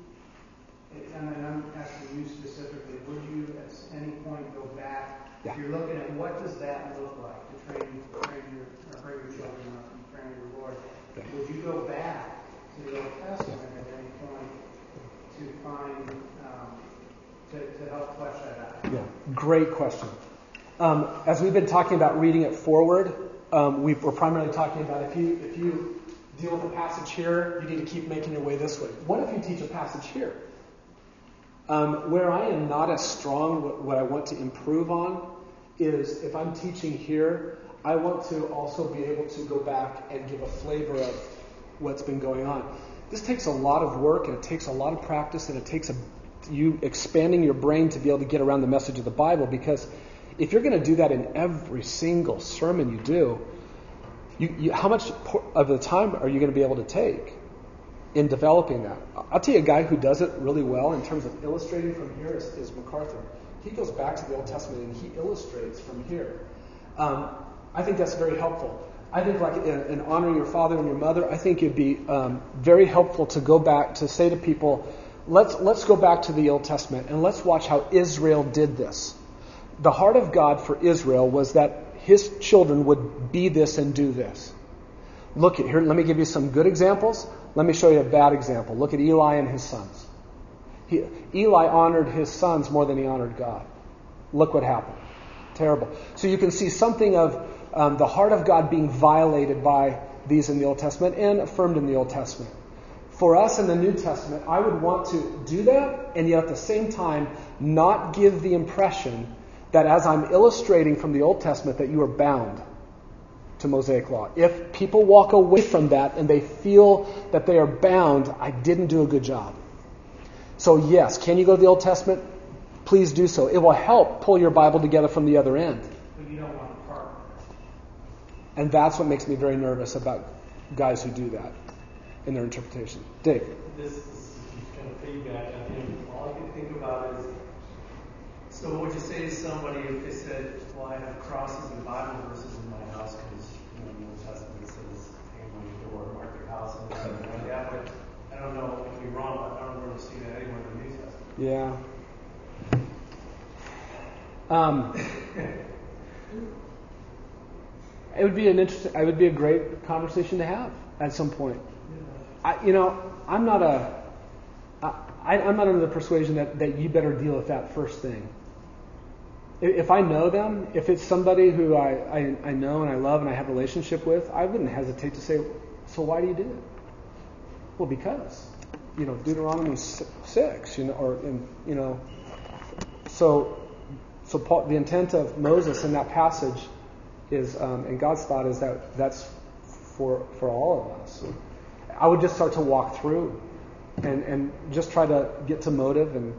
And I'm asking you specifically, would you at any point go back? Yeah. If you're looking at what does that look like to train, train your, or bring your children up and train your Lord, yeah. would you go back to the Old Testament at any point to find um, to, to help flesh that out?
Yeah, great question. Um, as we've been talking about reading it forward, um, we are primarily talking about if you if you deal with a passage here, you need to keep making your way this way. What if you teach a passage here? Um, where I am not as strong, what, I want to improve on is if I'm teaching here, I want to also be able to go back and give a flavor of what's been going on. This takes a lot of work and it takes a lot of practice and it takes a you expanding your brain to be able to get around the message of the Bible because if you're going to do that in every single sermon you do, you, you, how much of the time are you going to be able to take in developing that? I'll tell you a guy who does it really well in terms of illustrating from here is, is MacArthur. He goes back to the Old Testament and he illustrates from here. Um, I think that's very helpful. I think, like in, in, honoring your father and your mother, I think it'd be um, very helpful to go back to say to people, let's, let's go back to the Old Testament and let's watch how Israel did this. The heart of God for Israel was that his children would be this and do this. Look at here, let me give you some good examples. Let me show you a bad example. Look at Eli and his sons. He, Eli honored his sons more than he honored God. Look what happened. Terrible. So you can see something of um, the heart of God being violated by these in the Old Testament and affirmed in the Old Testament. For us in the New Testament, I would want to do that and yet at the same time not give the impression that as I'm illustrating from the Old Testament that you are bound to Mosaic law. If people walk away from that and they feel that they are bound, I didn't do a good job. So, yes, can you go to the Old Testament? Please do so. It will help pull your Bible together from the other end.
But you don't want to part.
And that's what makes me very nervous about guys who do that in their interpretation. Dave.
This is kind of feedback. I think all I can think about is so what would you say to somebody if they said, Well, I have crosses and Bible verses in my house because you know, the Old Testament says, hang on your door, house, and something like that. But I don't know, I could be wrong, but I don't really see that anywhere in the New Testament.
Yeah. Um, it would be an interesting. It would be a great conversation to have at some point. I, you know, I'm not a. I, I'm not under the persuasion that, that you better deal with that first thing. If I know them, if it's somebody who I, I, I know and I love and I have a relationship with, I wouldn't hesitate to say, so why do you do it? Well, because, you know, Deuteronomy 6, you know, or, in, you know, so, so Paul, the intent of Moses in that passage is, um, and God's thought is that that's for, for all of us. I would just start to walk through and, and just try to get to motive and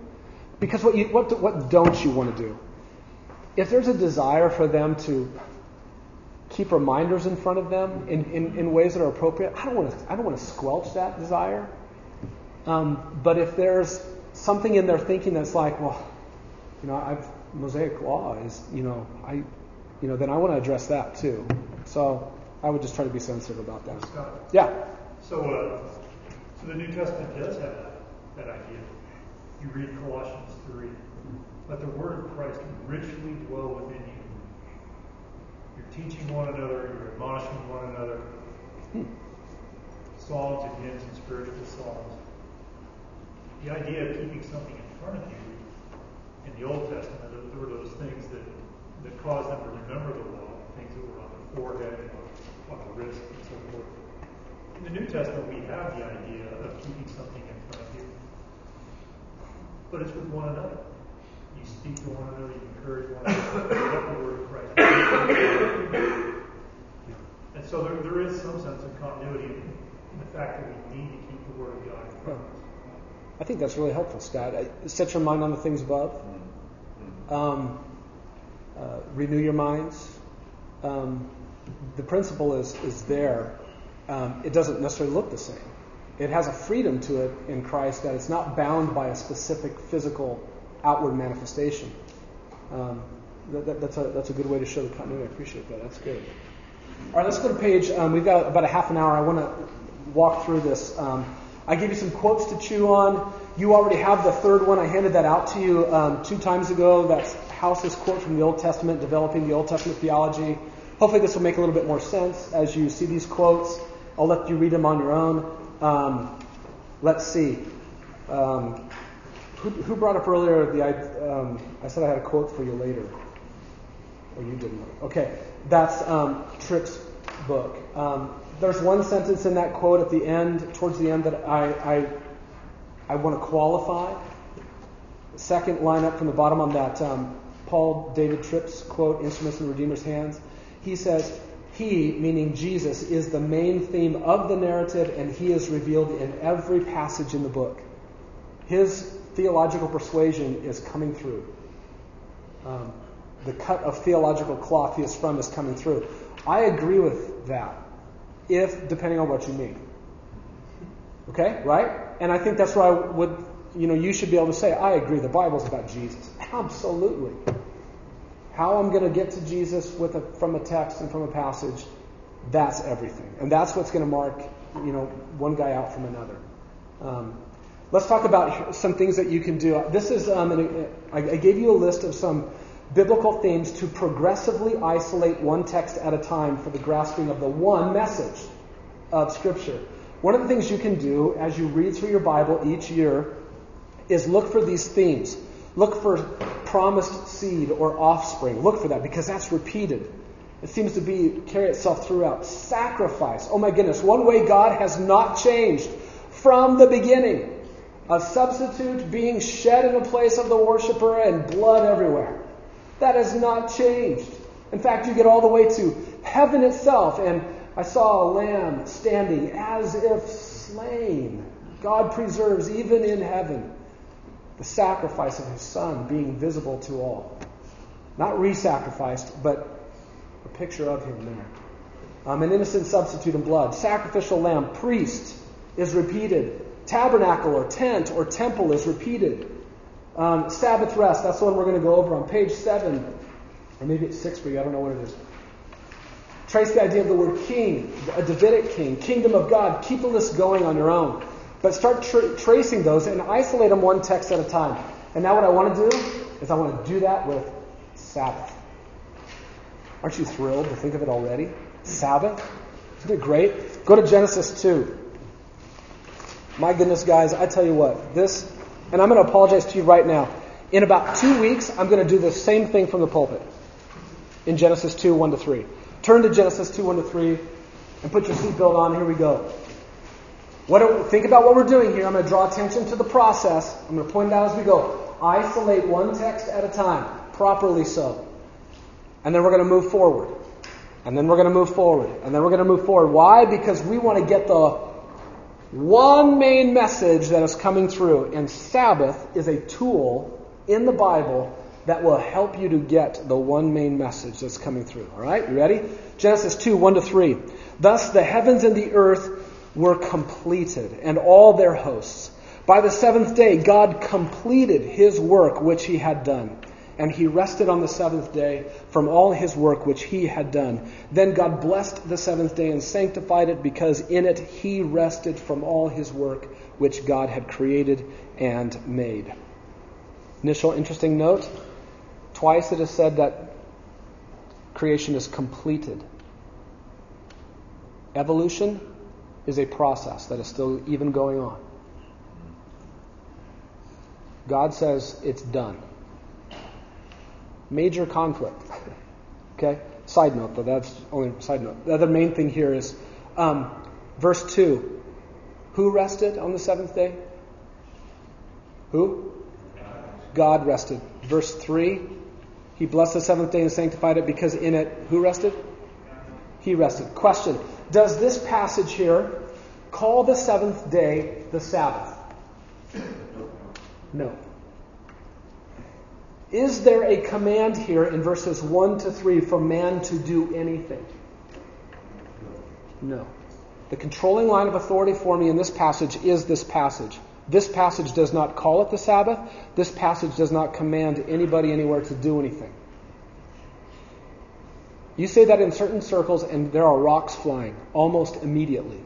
because what you what what don't you want to do? If there's a desire for them to keep reminders in front of them in, in, in ways that are appropriate, I don't want to I don't want to squelch that desire. Um, but if there's something in their thinking that's like, well, you know, I've Mosaic law is, you know, I, you know, then I want to address that too. So I would just try to be sensitive about that. Yeah.
So, uh, so the New Testament does have that, that idea. You read Colossians 3. Let the word of Christ richly dwell within you. Teaching one another, you're admonishing one another.
Hmm.
Psalms and hymns and spiritual songs. The idea of keeping something in front of you in the Old Testament, there were those things that, that caused them to remember the law, things that were on the forehead, on the wrist, and so forth. In the New Testament, we have the idea of keeping something in front of you, but it's with one another. You speak to one another, you encourage one another, you let the word of Christ. And so there, there is some sense of continuity in, in the fact that we need to keep the word of God in front of us.
I think that's really helpful, Scott. Set your mind on the things above. Um, uh, renew your minds. Um, the principle is is there. Um, it doesn't necessarily look the same. It has a freedom to it in Christ that it's not bound by a specific physical outward manifestation. Um, that, that, that's a that's a good way to show the continuity. I appreciate that. That's good. All right, let's go to page. Um, we've got about a half an hour. I want to walk through this. Um, I gave you some quotes to chew on. You already have the third one. I handed that out to you um, two times ago. That's House's quote from the Old Testament, developing the Old Testament theology. Hopefully, this will make a little bit more sense as you see these quotes. I'll let you read them on your own. Um, let's see. Um, who, brought up earlier the um, I said I had a quote for you later. Or you didn't. Okay, that's um, Tripp's book. Um, there's one sentence in that quote at the end, towards the end, that I, I, I want to qualify. Second line up from the bottom on that um, Paul David Tripp's quote, Instruments in the Redeemer's Hands. He says, He, meaning Jesus, is the main theme of the narrative, and He is revealed in every passage in the book. His theological persuasion is coming through. Um, the cut of theological cloth he is from is coming through. I agree with that if depending on what you mean. Okay, right? And I think that's where I would, you know, you should be able to say, I agree, the Bible's about Jesus. Absolutely. How I'm going to get to Jesus with a, from a text and from a passage, that's everything. And that's what's going to mark, you know, one guy out from another. Um, let's talk about some things that you can do. This is, um, an, I, gave you a list of some biblical themes to progressively isolate one text at a time for the grasping of the one message of Scripture. One of the things you can do as you read through your Bible each year is look for these themes. Look for promised seed or offspring. Look for that because that's repeated. It seems to be carry itself throughout. Sacrifice. Oh my goodness, one way God has not changed from the beginning. A substitute being shed in the place of the worshiper and blood everywhere. That has not changed. In fact, you get all the way to heaven itself, and I saw a lamb standing as if slain. God preserves even in heaven the sacrifice of his son being visible to all. Not re sacrificed, but a picture of him there. Um, an innocent substitute in blood. Sacrificial lamb, priest is repeated. Tabernacle or tent or temple is repeated. Um, Sabbath rest, that's the one we're going to go over on page 7, or maybe it's 6 for you, I don't know what it is. Trace the idea of the word king, a Davidic king, kingdom of God. Keep the list going on your own. But start tra- tracing those and isolate them one text at a time. And now what I want to do is I want to do that with Sabbath. Aren't you thrilled to think of it already? Sabbath? Isn't it great? Go to Genesis 2. My goodness, guys, I tell you what, this, and I'm going to apologize to you right now. In about two weeks, I'm going to do the same thing from the pulpit in Genesis 2 1 to 3. Turn to Genesis 2 1 to 3 and put your seatbelt on. Here we go. What think about what we're doing here. I'm going to draw attention to the process. I'm going to point it out as we go. Isolate one text at a time, properly so. And then we're going to move forward. And then we're going to move forward. And then we're going to move forward. Why? Because we want to get the one main message that is coming through, and Sabbath is a tool in the Bible that will help you to get the one main message that's coming through. All right, you ready? Genesis 2 1 to 3. Thus the heavens and the earth were completed, and all their hosts. By the seventh day, God completed his work which he had done and he rested on the seventh day from all his work which he had done. Then God blessed the seventh day and sanctified it because in it he rested from all his work which God had created and made. Initial interesting note twice it is said that creation is completed. Evolution is a process that is still even going on. God says it's done major conflict. okay? Side note, though, that's only side note. The other main thing here is um, verse 2. Who rested on the seventh day? Who? God rested. Verse 3. He blessed the seventh day and sanctified it because in it, who rested? He rested. Question Does this passage here call the seventh day the Sabbath? No. Is there a command here in verses 1 to 3 for man to do anything? No. The controlling line of authority for me in this passage is this passage. This passage does not call it the Sabbath. This passage does not command anybody anywhere to do anything. You say that in certain circles, and there are rocks flying almost immediately.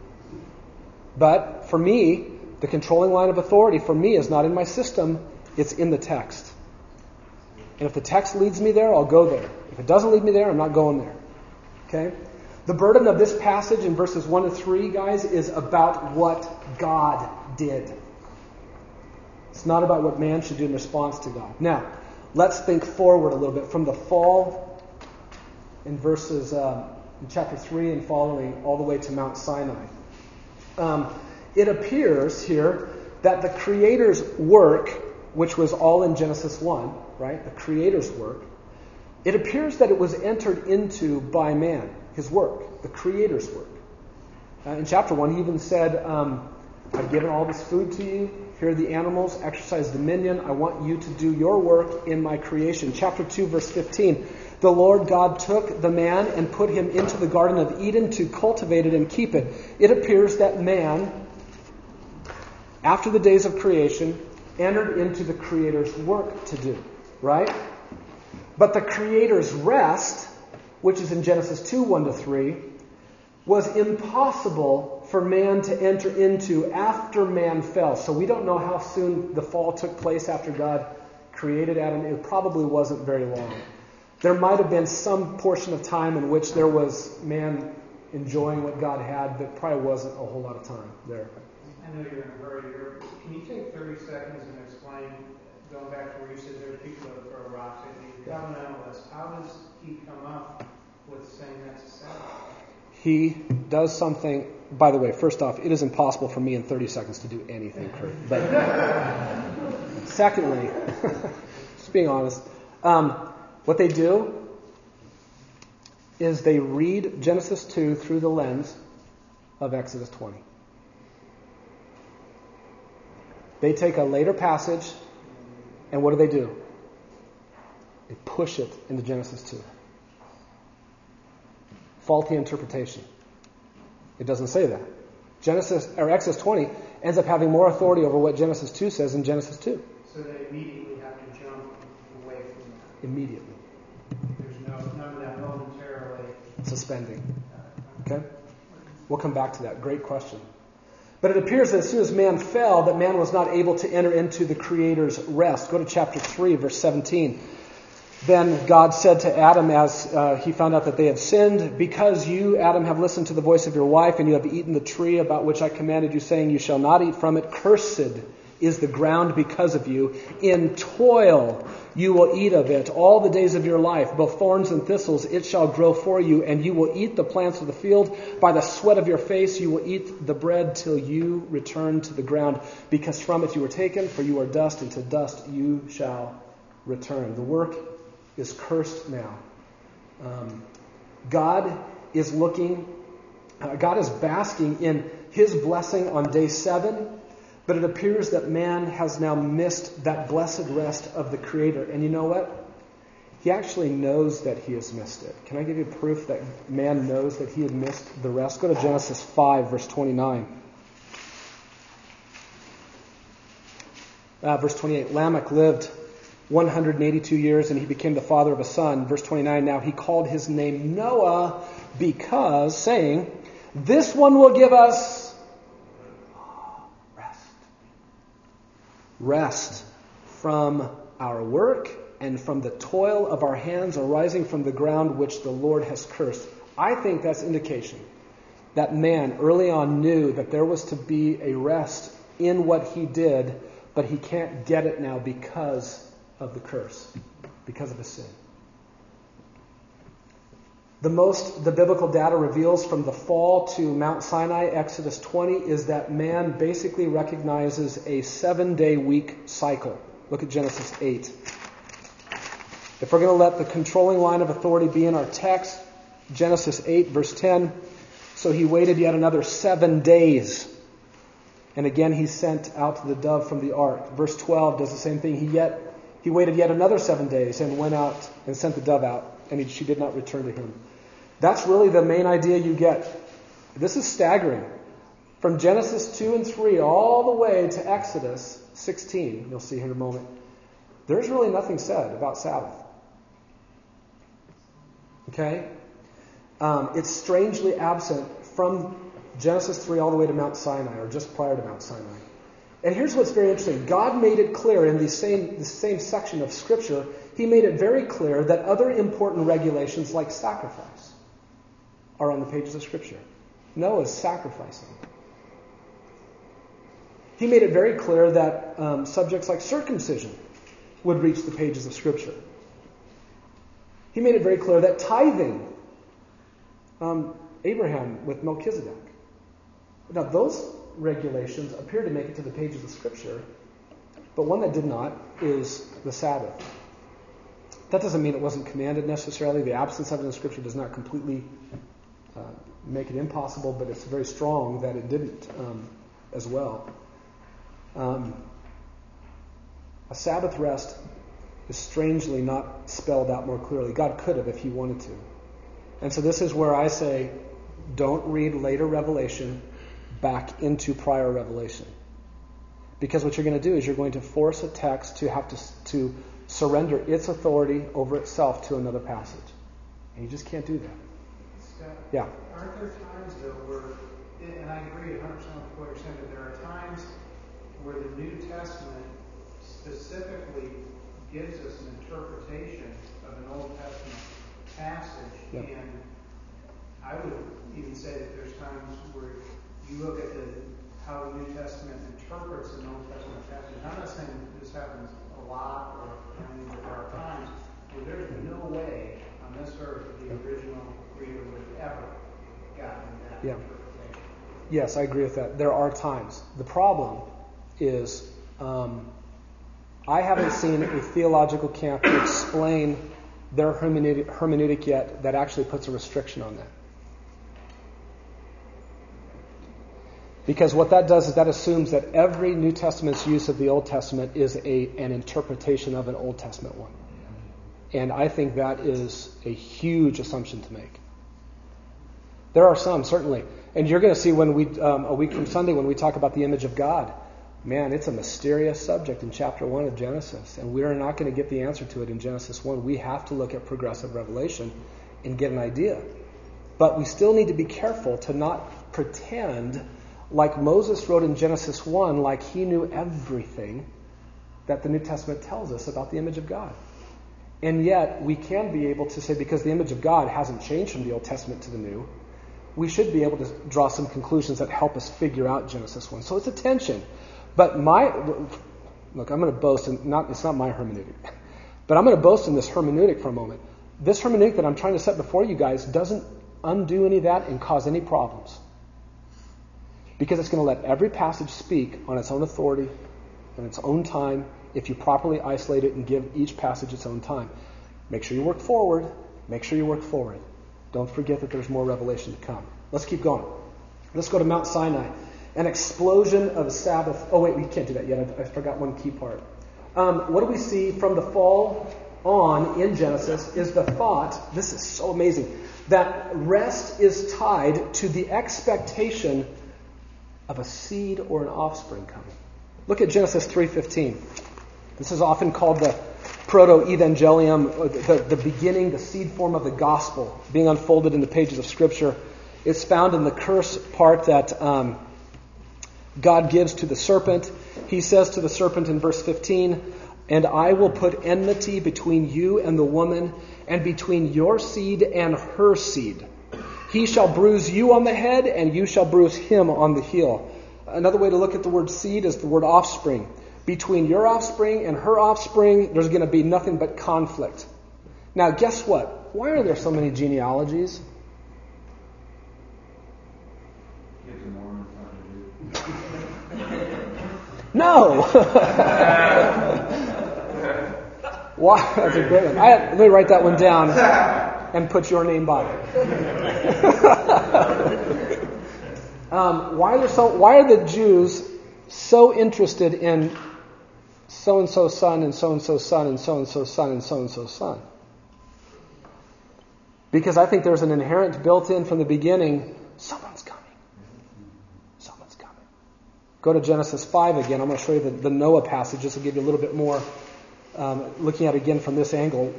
But for me, the controlling line of authority for me is not in my system, it's in the text. And if the text leads me there, I'll go there. If it doesn't lead me there, I'm not going there. Okay? The burden of this passage in verses 1 to 3, guys, is about what God did. It's not about what man should do in response to God. Now, let's think forward a little bit from the fall in verses uh, in chapter 3 and following all the way to Mount Sinai. Um, it appears here that the Creator's work, which was all in Genesis 1, right? The Creator's work. It appears that it was entered into by man, his work, the Creator's work. Uh, in chapter 1, he even said, um, I've given all this food to you. Here are the animals. Exercise dominion. I want you to do your work in my creation. Chapter 2, verse 15. The Lord God took the man and put him into the Garden of Eden to cultivate it and keep it. It appears that man, after the days of creation, entered into the Creator's work to do right? But the Creator's rest, which is in Genesis 2 1 to 3, was impossible for man to enter into after man fell. So we don't know how soon the fall took place after God created Adam. It probably wasn't very long. There might have been some portion of time in which there was man enjoying what God had, but probably wasn't a whole lot of time there.
I know you're in a hurry. Can you take 30 seconds and explain? explain, going back to where you said there's people that rocks at you, covenantalists, how does he come up with saying that's a Sabbath?
He does something. By the way, first off, it is impossible for me in 30 seconds to do anything, Kurt. But secondly, just being honest, um, what they do is they read Genesis 2 through the lens of Exodus 20. They take a later passage, and what do they do? They push it into Genesis 2. Faulty interpretation. It doesn't say that. Genesis or Exodus 20 ends up having more authority over what Genesis 2 says in Genesis 2.
So they immediately have to jump away from that.
Immediately.
There's no none of that momentarily.
Suspending. Uh, okay? We'll come back to that. Great question. But it appears that as soon as man fell, that man was not able to enter into the Creator's rest. Go to chapter 3, verse 17. Then God said to Adam as uh, he found out that they had sinned, Because you, Adam, have listened to the voice of your wife, and you have eaten the tree about which I commanded you, saying, You shall not eat from it, cursed is the ground because of you. In toil you will eat of it all the days of your life. Both thorns and thistles it shall grow for you, and you will eat the plants of the field. By the sweat of your face you will eat the bread till you return to the ground, because from it you were taken, for you are dust, and to dust you shall return. The work is cursed now. Um, God is looking, uh, God is basking in his blessing on day seven, but it appears that man has now missed that blessed rest of the Creator. And you know what? He actually knows that he has missed it. Can I give you proof that man knows that he had missed the rest? Go to Genesis 5, verse 29. Uh, verse 28 Lamech lived 182 years and he became the father of a son. Verse 29 Now he called his name Noah because, saying, This one will give us rest. Rest from our work and from the toil of our hands arising from the ground which the Lord has cursed. I think that's indication that man early on knew that there was to be a rest in what he did, but he can't get it now because of the curse, because of his sin. The most the biblical data reveals from the fall to Mount Sinai, Exodus 20, is that man basically recognizes a seven day week cycle. Look at Genesis 8. If we're going to let the controlling line of authority be in our text, Genesis 8, verse 10, so he waited yet another seven days. And again he sent out the dove from the ark. Verse 12 does the same thing. He yet he waited yet another seven days and went out and sent the dove out, and he, she did not return to him. That's really the main idea you get. This is staggering. From Genesis 2 and 3 all the way to Exodus 16, you'll see here in a moment, there's really nothing said about Sabbath. Okay? Um, it's strangely absent from Genesis 3 all the way to Mount Sinai, or just prior to Mount Sinai. And here's what's very interesting. God made it clear in the same, the same section of Scripture, He made it very clear that other important regulations like sacrifice are on the pages of Scripture. Noah's sacrificing. He made it very clear that um, subjects like circumcision would reach the pages of Scripture. He made it very clear that tithing, um, Abraham with Melchizedek. Now, those regulations appear to make it to the pages of Scripture, but one that did not is the Sabbath. That doesn't mean it wasn't commanded necessarily. The absence of it in Scripture does not completely uh, make it impossible, but it's very strong that it didn't um, as well. Um, a Sabbath rest is strangely not spelled out more clearly. God could have if He wanted to. And so this is where I say, don't read later revelation back into prior revelation. Because what you're going to do is you're going to force a text to have to, to surrender its authority over itself to another passage. And you just can't do that. Yeah.
Aren't there times though where, and I agree 100% with what you're saying, but there are times where the New Testament specifically gives us an interpretation of an Old Testament passage,
Yep.
and I would even say that there's times where you look at the how the New Testament interprets an Old Testament passage. I'm not saying this happens a lot or only there are times where there's no way on this earth that the original reader would have ever gotten that
Yeah. Yes, I agree with that. There are times. The problem is um, I haven't seen a theological camp explain their hermeneutic, hermeneutic yet that actually puts a restriction on that. Because what that does is that assumes that every New Testament's use of the Old Testament is a, an interpretation of an Old Testament one. And I think that is a huge assumption to make. There are some, certainly. And you're going to see when we, um, a week from Sunday, when we talk about the image of God, man, it's a mysterious subject in chapter 1 of Genesis. And we're not going to get the answer to it in Genesis 1. We have to look at progressive revelation and get an idea. But we still need to be careful to not pretend like Moses wrote in Genesis 1, like he knew everything that the New Testament tells us about the image of God. And yet, we can be able to say, because the image of God hasn't changed from the Old Testament to the New, we should be able to draw some conclusions that help us figure out Genesis 1. So it's a tension. But my, look, I'm going to boast, and not, it's not my hermeneutic, but I'm going to boast in this hermeneutic for a moment. This hermeneutic that I'm trying to set before you guys doesn't undo any of that and cause any problems. Because it's going to let every passage speak on its own authority, in its own time, if you properly isolate it and give each passage its own time. Make sure you work forward. Make sure you work forward. Don't forget that there's more revelation to come. Let's keep going. Let's go to Mount Sinai. An explosion of Sabbath. Oh, wait, we can't do that yet. I, I forgot one key part. Um, what do we see from the fall on in Genesis is the thought, this is so amazing, that rest is tied to the expectation of a seed or an offspring coming. Look at Genesis 3:15. This is often called the proto-evangelium, the, the beginning, the seed form of the gospel being unfolded in the pages of Scripture. It's found in the curse part that um, God gives to the serpent. He says to the serpent in verse 15, And I will put enmity between you and the woman, and between your seed and her seed. He shall bruise you on the head, and you shall bruise him on the heel. Another way to look at the word seed is the word offspring. Between your offspring and her offspring, there's going to be nothing but conflict. Now, guess what? Why are there so many genealogies? No! Why? That's a great one. I, let me write that one down and put your name by it. um, why, are so, why are the Jews so interested in so and so son and so and so son and so and so son and so and so son? Because I think there's an inherent built in from the beginning someone's coming. Someone's coming. Go to Genesis 5 again. I'm going to show you the, the Noah passage. This will give you a little bit more, um, looking at it again from this angle.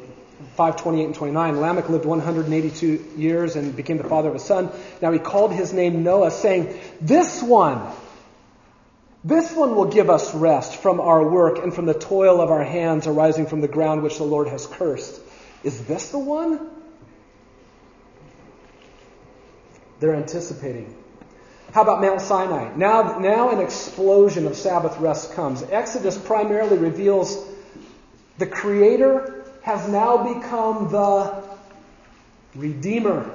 528 and 29. Lamech lived 182 years and became the father of a son. Now he called his name Noah, saying, This one, this one will give us rest from our work and from the toil of our hands arising from the ground which the Lord has cursed. Is this the one? They're anticipating. How about Mount Sinai? Now, now an explosion of Sabbath rest comes. Exodus primarily reveals the Creator has now become the Redeemer.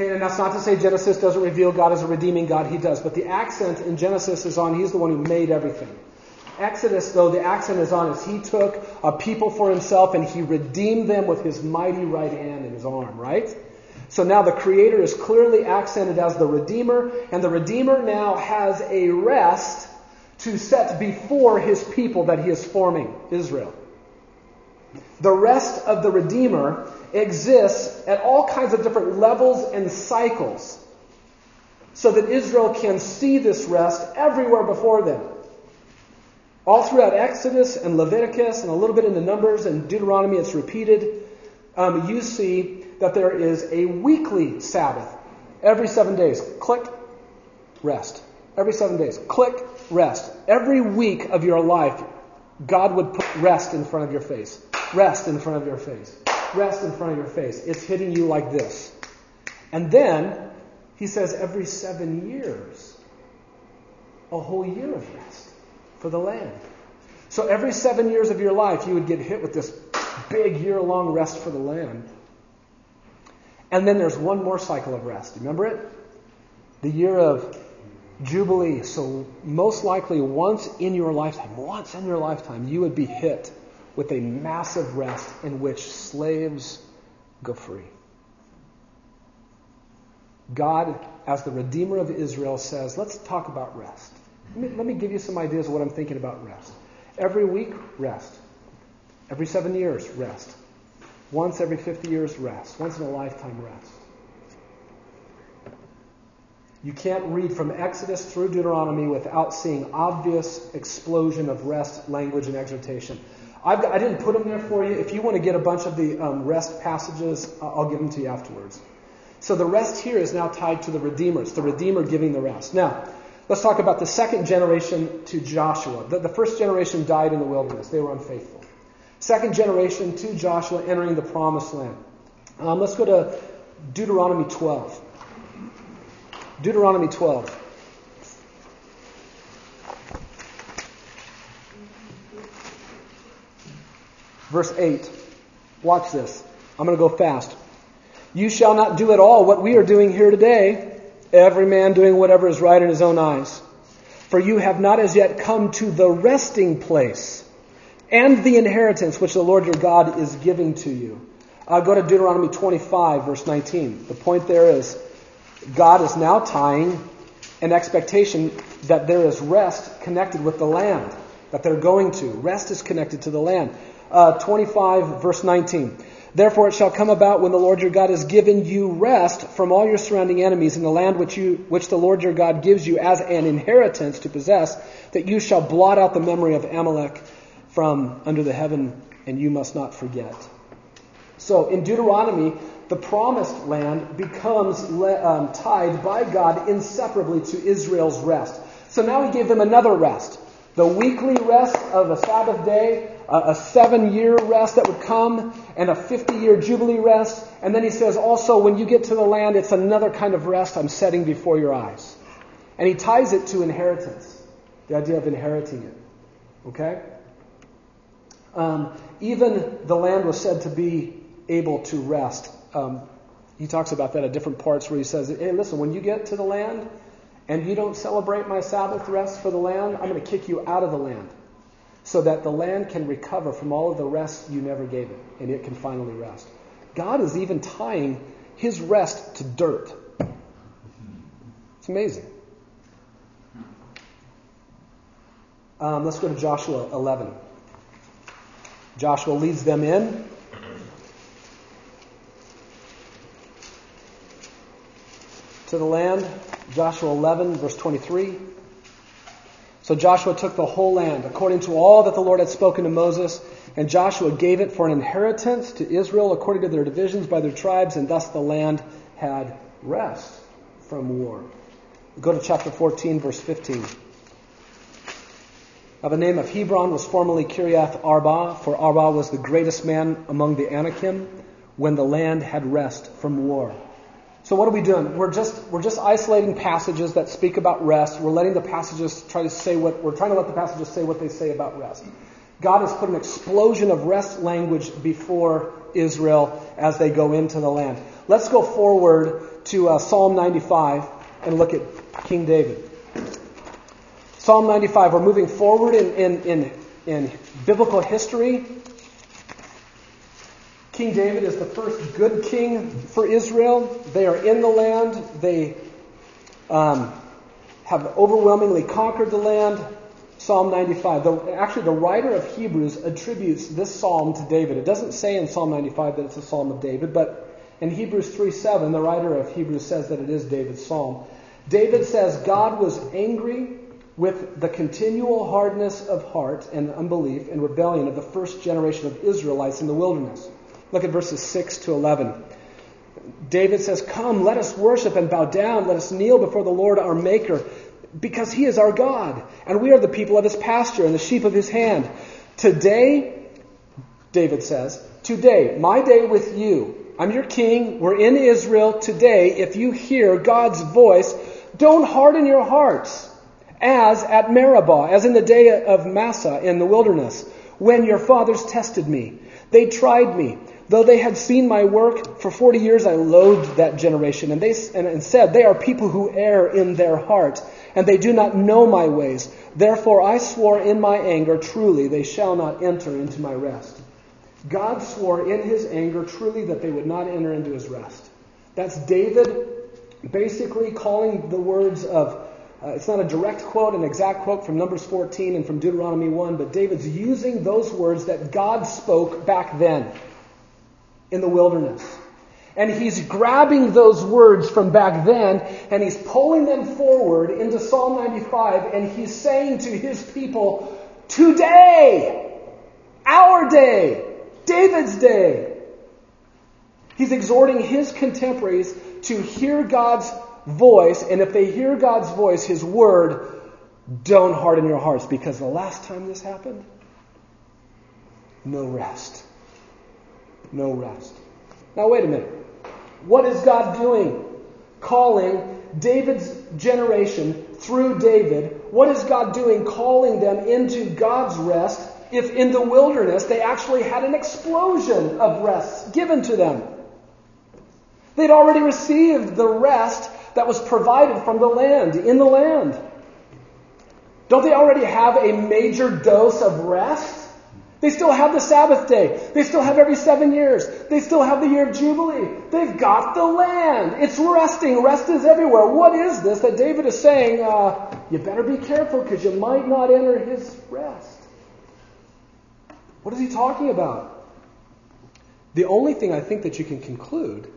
Okay, and that's not to say Genesis doesn't reveal God as a redeeming God, He does. But the accent in Genesis is on He's the one who made everything. Exodus, though, the accent is on is He took a people for Himself and He redeemed them with His mighty right hand and His arm, right? So now the Creator is clearly accented as the Redeemer, and the Redeemer now has a rest to set before His people that He is forming, Israel. The rest of the Redeemer exists at all kinds of different levels and cycles so that Israel can see this rest everywhere before them. All throughout Exodus and Leviticus and a little bit in the Numbers and Deuteronomy, it's repeated. Um, you see that there is a weekly Sabbath every seven days. Click, rest. Every seven days. Click, rest. Every week of your life, God would put rest in front of your face. Rest in front of your face. Rest in front of your face. It's hitting you like this. And then, he says every seven years, a whole year of rest for the land. So every seven years of your life, you would get hit with this big year long rest for the land. And then there's one more cycle of rest. Remember it? The year of Jubilee. So, most likely, once in your lifetime, once in your lifetime, you would be hit with a massive rest in which slaves go free. God, as the Redeemer of Israel, says, let's talk about rest. Let me, let me give you some ideas of what I'm thinking about rest. Every week, rest. Every seven years, rest. Once every 50 years, rest. Once in a lifetime, rest. You can't read from Exodus through Deuteronomy without seeing obvious explosion of rest, language, and exhortation. I've, I did not put them there for you. If you want to get a bunch of the um, rest passages, I'll give them to you afterwards. So the rest here is now tied to the Redeemer. It's the Redeemer giving the rest. Now, let's talk about the second generation to Joshua. The, the first generation died in the wilderness, they were unfaithful. Second generation to Joshua entering the promised land. Um, let's go to Deuteronomy 12. Deuteronomy 12. Verse 8. Watch this. I'm going to go fast. You shall not do at all what we are doing here today, every man doing whatever is right in his own eyes. For you have not as yet come to the resting place and the inheritance which the Lord your God is giving to you. Uh, go to Deuteronomy 25, verse 19. The point there is God is now tying an expectation that there is rest connected with the land that they're going to. Rest is connected to the land. Uh, 25, verse 19. Therefore it shall come about when the Lord your God has given you rest from all your surrounding enemies in the land which you which the Lord your God gives you as an inheritance to possess, that you shall blot out the memory of Amalek from under the heaven, and you must not forget. So in Deuteronomy, the promised land becomes um, tied by God inseparably to Israel's rest. So now he gave them another rest. The weekly rest of a Sabbath day, a seven year rest that would come, and a 50 year Jubilee rest. And then he says also, when you get to the land, it's another kind of rest I'm setting before your eyes. And he ties it to inheritance, the idea of inheriting it. Okay? Um, even the land was said to be able to rest. Um, he talks about that at different parts where he says, hey, listen, when you get to the land and you don't celebrate my Sabbath rest for the land, I'm going to kick you out of the land so that the land can recover from all of the rest you never gave it and it can finally rest. God is even tying his rest to dirt. It's amazing. Um, let's go to Joshua 11. Joshua leads them in. To the land, Joshua 11, verse 23. So Joshua took the whole land, according to all that the Lord had spoken to Moses, and Joshua gave it for an inheritance to Israel according to their divisions by their tribes, and thus the land had rest from war. Go to chapter 14, verse 15. Now, the name of Hebron was formerly Kiriath Arba, for Arba was the greatest man among the Anakim when the land had rest from war. So what are we doing? We're just we're just isolating passages that speak about rest. We're letting the passages try to say what we're trying to let the passages say what they say about rest. God has put an explosion of rest language before Israel as they go into the land. Let's go forward to uh, Psalm 95 and look at King David. Psalm 95, we're moving forward in, in, in, in biblical history. King David is the first good king for Israel. They are in the land. They um, have overwhelmingly conquered the land. Psalm 95. The, actually, the writer of Hebrews attributes this psalm to David. It doesn't say in Psalm 95 that it's a psalm of David, but in Hebrews 3:7, the writer of Hebrews says that it is David's psalm. David says God was angry with the continual hardness of heart and unbelief and rebellion of the first generation of Israelites in the wilderness. Look at verses 6 to 11. David says, Come, let us worship and bow down. Let us kneel before the Lord our Maker, because he is our God, and we are the people of his pasture and the sheep of his hand. Today, David says, Today, my day with you. I'm your king. We're in Israel today. If you hear God's voice, don't harden your hearts as at Meribah, as in the day of Massah in the wilderness, when your fathers tested me. They tried me. Though they had seen my work for 40 years, I loathed that generation. And they and said, They are people who err in their heart, and they do not know my ways. Therefore I swore in my anger, truly they shall not enter into my rest. God swore in his anger truly that they would not enter into his rest. That's David basically calling the words of uh, it's not a direct quote, an exact quote from Numbers 14 and from Deuteronomy 1, but David's using those words that God spoke back then in the wilderness. And he's grabbing those words from back then and he's pulling them forward into Psalm 95 and he's saying to his people, Today, our day, David's day. He's exhorting his contemporaries to hear God's voice, and if they hear God's voice, His word, don't harden your hearts because the last time this happened, no rest. No rest. Now, wait a minute. What is God doing? Calling David's generation through David. What is God doing calling them into God's rest if in the wilderness they actually had an explosion of rest given to them? They'd already received the rest that was provided from the land, in the land. Don't they already have a major dose of rest? They still have the Sabbath day. They still have every seven years. They still have the year of Jubilee. They've got the land. It's resting. Rest is everywhere. What is this that David is saying? Uh, you better be careful because you might not enter his rest. What is he talking about? The only thing I think that you can conclude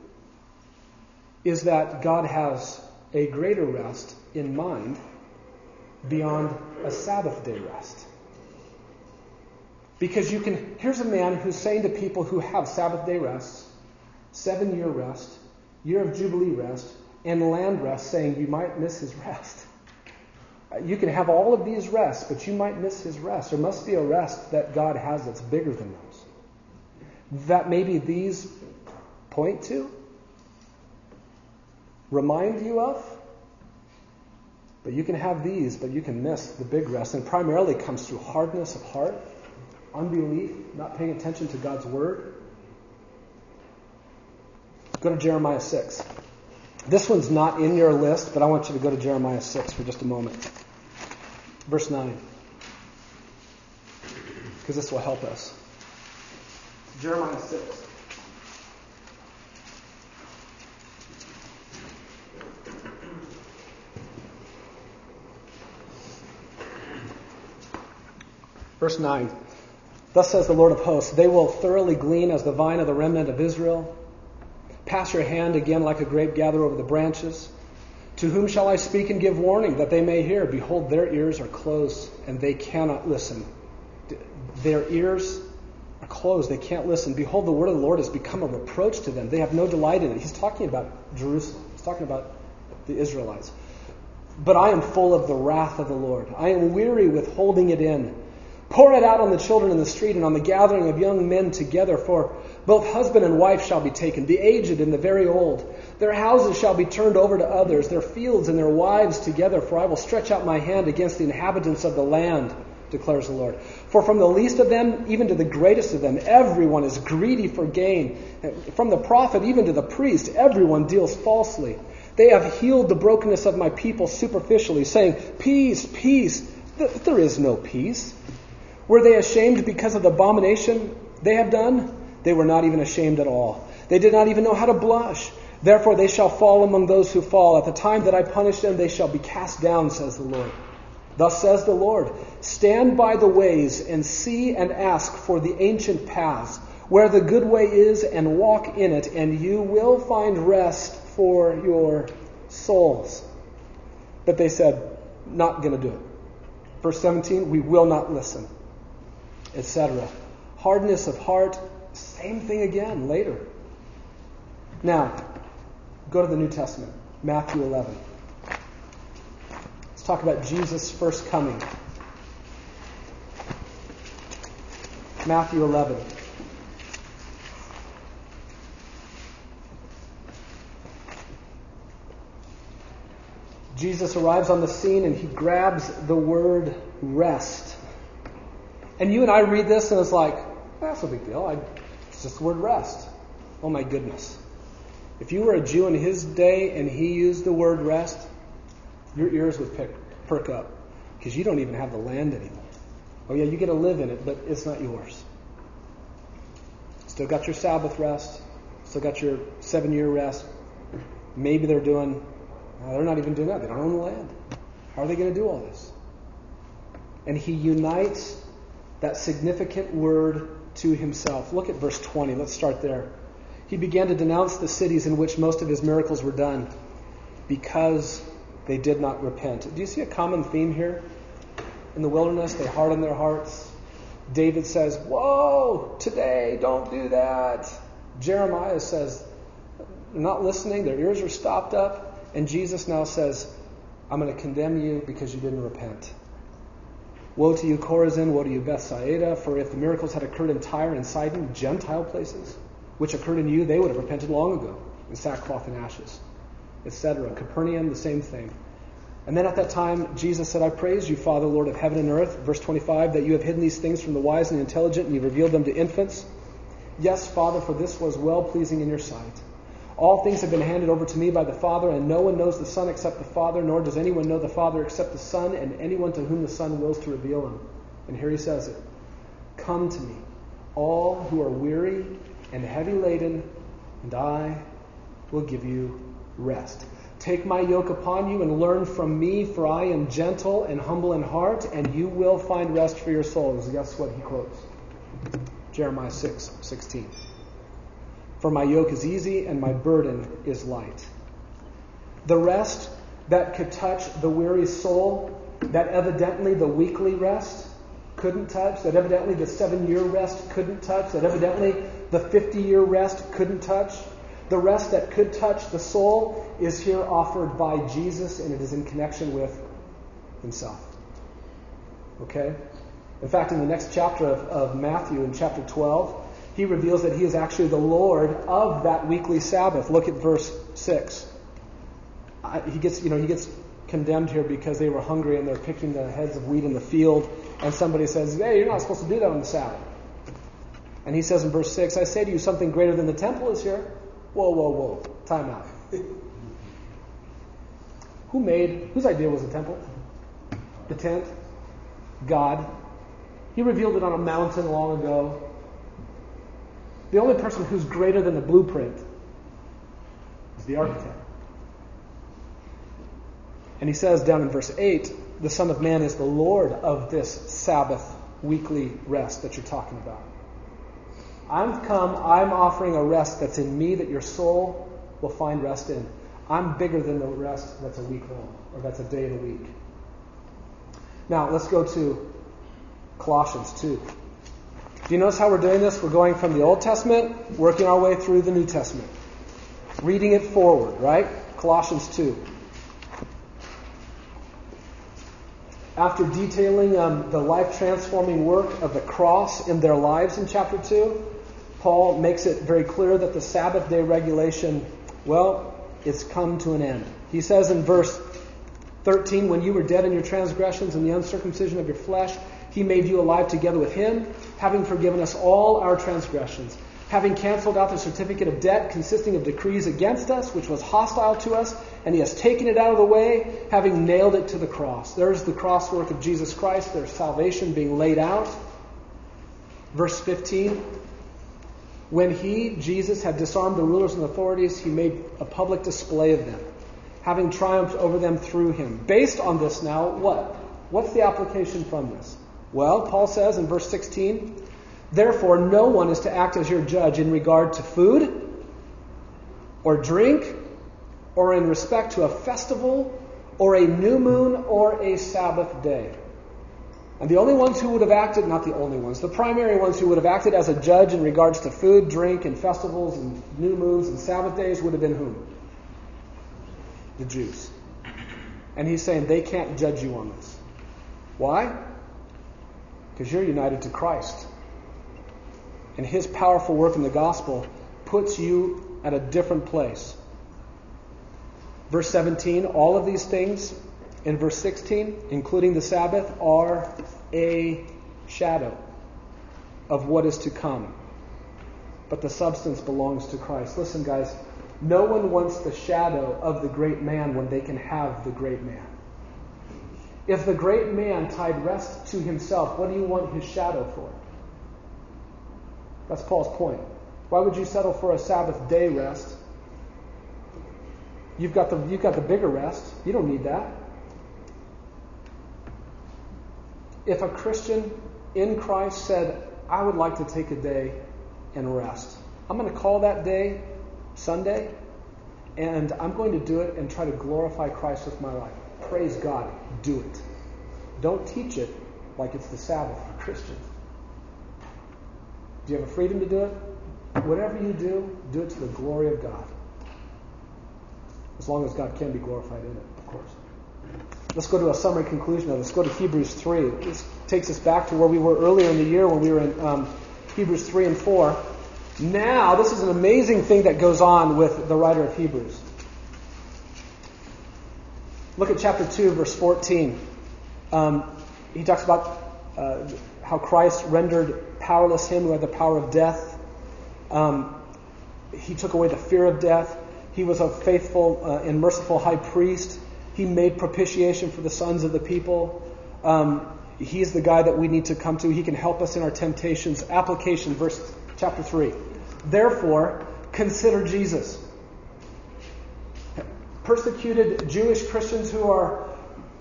is that God has a greater rest in mind beyond a Sabbath day rest. Because you can, here's a man who's saying to people who have Sabbath day rests, seven year rest, year of Jubilee rest, and land rest, saying you might miss his rest. Uh, you can have all of these rests, but you might miss his rest. There must be a rest that God has that's bigger than those. That maybe these point to remind you of. But you can have these, but you can miss the big rest. And primarily comes through hardness of heart, unbelief, not paying attention to God's word. Go to Jeremiah 6. This one's not in your list, but I want you to go to Jeremiah 6 for just a moment. Verse 9. Because this will help us. Jeremiah 6. Verse 9. Thus says the Lord of hosts, they will thoroughly glean as the vine of the remnant of Israel. Pass your hand again like a grape gather over the branches. To whom shall I speak and give warning that they may hear? Behold, their ears are closed and they cannot listen. Their ears are closed, they can't listen. Behold, the word of the Lord has become a reproach to them. They have no delight in it. He's talking about Jerusalem, he's talking about the Israelites. But I am full of the wrath of the Lord. I am weary with holding it in. Pour it out on the children in the street and on the gathering of young men together, for both husband and wife shall be taken, the aged and the very old. Their houses shall be turned over to others, their fields and their wives together, for I will stretch out my hand against the inhabitants of the land, declares the Lord. For from the least of them, even to the greatest of them, everyone is greedy for gain. From the prophet even to the priest, everyone deals falsely. They have healed the brokenness of my people superficially, saying, Peace, peace. There is no peace. Were they ashamed because of the abomination they have done? They were not even ashamed at all. They did not even know how to blush. Therefore they shall fall among those who fall. At the time that I punish them, they shall be cast down, says the Lord. Thus says the Lord Stand by the ways and see and ask for the ancient paths, where the good way is, and walk in it, and you will find rest for your souls. But they said, Not going to do it. Verse 17, we will not listen etc. Hardness of heart, same thing again later. Now, go to the New Testament, Matthew 11. Let's talk about Jesus' first coming. Matthew 11. Jesus arrives on the scene and he grabs the word rest. And you and I read this and it's like, that's no big deal. I, it's just the word rest. Oh my goodness. If you were a Jew in his day and he used the word rest, your ears would pick, perk up because you don't even have the land anymore. Oh, yeah, you get to live in it, but it's not yours. Still got your Sabbath rest, still got your seven year rest. Maybe they're doing, no, they're not even doing that. They don't own the land. How are they going to do all this? And he unites that significant word to himself. Look at verse 20. Let's start there. He began to denounce the cities in which most of his miracles were done because they did not repent. Do you see a common theme here? In the wilderness, they hardened their hearts. David says, Whoa, today, don't do that. Jeremiah says, not listening, their ears are stopped up. And Jesus now says, I'm going to condemn you because you didn't repent. Woe to you, Chorazin, woe to you, Bethsaida, for if the miracles had occurred in Tyre and Sidon, Gentile places, which occurred in you, they would have repented long ago in sackcloth and ashes, etc. Capernaum, the same thing. And then at that time, Jesus said, I praise you, Father, Lord of heaven and earth, verse 25, that you have hidden these things from the wise and the intelligent, and you revealed them to infants. Yes, Father, for this was well pleasing in your sight. All things have been handed over to me by the Father, and no one knows the Son except the Father, nor does anyone know the Father except the Son, and anyone to whom the Son wills to reveal him. And here he says it Come to me, all who are weary and heavy laden, and I will give you rest. Take my yoke upon you and learn from me, for I am gentle and humble in heart, and you will find rest for your souls. Guess what he quotes? Jeremiah 6 16. For my yoke is easy and my burden is light. The rest that could touch the weary soul, that evidently the weekly rest couldn't touch, that evidently the seven year rest couldn't touch, that evidently the 50 year rest couldn't touch, the rest that could touch the soul is here offered by Jesus, and it is in connection with Himself. Okay? In fact, in the next chapter of, of Matthew, in chapter 12, he reveals that he is actually the Lord of that weekly Sabbath. Look at verse 6. I, he gets, you know, he gets condemned here because they were hungry and they're picking the heads of wheat in the field, and somebody says, Hey, you're not supposed to do that on the Sabbath. And he says in verse 6, I say to you, something greater than the temple is here. Whoa, whoa, whoa. Time out. Who made, whose idea was the temple? The tent? God. He revealed it on a mountain long ago. The only person who's greater than the blueprint is the architect. And he says down in verse 8, the Son of Man is the Lord of this Sabbath weekly rest that you're talking about. I'm come, I'm offering a rest that's in me that your soul will find rest in. I'm bigger than the rest that's a week long, or that's a day in a week. Now, let's go to Colossians 2. Do you notice how we're doing this? We're going from the Old Testament, working our way through the New Testament, reading it forward, right? Colossians 2. After detailing um, the life transforming work of the cross in their lives in chapter 2, Paul makes it very clear that the Sabbath day regulation, well, it's come to an end. He says in verse 13, When you were dead in your transgressions and the uncircumcision of your flesh, he made you alive together with him, having forgiven us all our transgressions, having canceled out the certificate of debt consisting of decrees against us, which was hostile to us, and he has taken it out of the way, having nailed it to the cross. There's the cross work of Jesus Christ. There's salvation being laid out. Verse 15. When he, Jesus, had disarmed the rulers and authorities, he made a public display of them, having triumphed over them through him. Based on this now, what? What's the application from this? Well, Paul says in verse 16, Therefore, no one is to act as your judge in regard to food or drink or in respect to a festival or a new moon or a Sabbath day. And the only ones who would have acted, not the only ones, the primary ones who would have acted as a judge in regards to food, drink, and festivals and new moons and Sabbath days would have been whom? The Jews. And he's saying they can't judge you on this. Why? Because you're united to Christ. And his powerful work in the gospel puts you at a different place. Verse 17, all of these things in verse 16, including the Sabbath, are a shadow of what is to come. But the substance belongs to Christ. Listen, guys, no one wants the shadow of the great man when they can have the great man. If the great man tied rest to himself, what do you want his shadow for? That's Paul's point. Why would you settle for a Sabbath day rest? You've got the, you've got the bigger rest. You don't need that. If a Christian in Christ said, I would like to take a day and rest, I'm going to call that day Sunday, and I'm going to do it and try to glorify Christ with my life. Praise God. Do it. Don't teach it like it's the Sabbath for Christians. Do you have a freedom to do it? Whatever you do, do it to the glory of God. As long as God can be glorified in it, of course. Let's go to a summary conclusion of this. Go to Hebrews 3. This takes us back to where we were earlier in the year when we were in um, Hebrews 3 and 4. Now, this is an amazing thing that goes on with the writer of Hebrews. Look at chapter 2, verse 14. Um, he talks about uh, how Christ rendered powerless him who had the power of death. Um, he took away the fear of death. He was a faithful uh, and merciful high priest. He made propitiation for the sons of the people. Um, he's the guy that we need to come to. He can help us in our temptations. Application, verse chapter 3. Therefore, consider Jesus. Persecuted Jewish Christians who are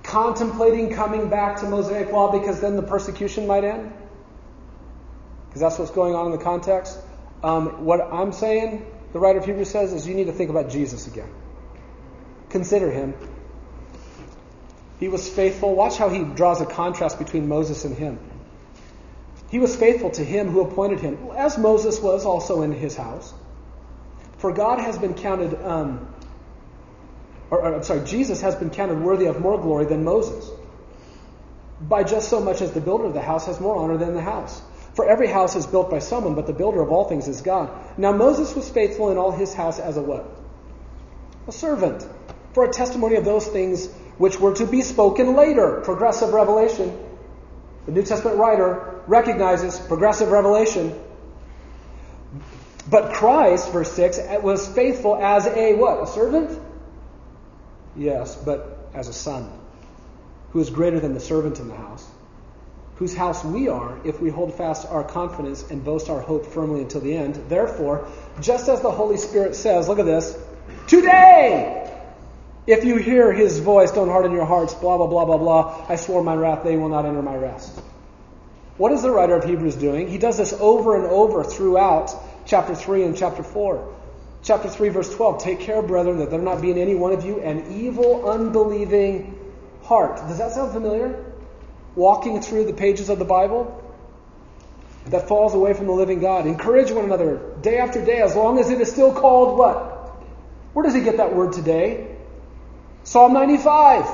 contemplating coming back to Mosaic law because then the persecution might end? Because that's what's going on in the context. Um, what I'm saying, the writer of Hebrews says, is you need to think about Jesus again. Consider him. He was faithful. Watch how he draws a contrast between Moses and him. He was faithful to him who appointed him, as Moses was also in his house. For God has been counted, um, or, or I'm sorry, Jesus has been counted worthy of more glory than Moses, by just so much as the builder of the house has more honor than the house. For every house is built by someone, but the builder of all things is God. Now Moses was faithful in all his house as a what? A servant, for a testimony of those things which were to be spoken later. Progressive revelation. The New Testament writer recognizes progressive revelation. But Christ, verse 6, was faithful as a what? A servant? Yes, but as a son, who is greater than the servant in the house whose house we are if we hold fast our confidence and boast our hope firmly until the end. Therefore, just as the Holy Spirit says, look at this, today, if you hear his voice, don't harden your hearts, blah, blah, blah, blah, blah. I swore my wrath, they will not enter my rest. What is the writer of Hebrews doing? He does this over and over throughout chapter 3 and chapter 4. Chapter 3, verse 12 Take care, brethren, that there not be in any one of you an evil, unbelieving heart. Does that sound familiar? walking through the pages of the Bible that falls away from the living God. Encourage one another day after day as long as it is still called what? Where does he get that word today? Psalm 95.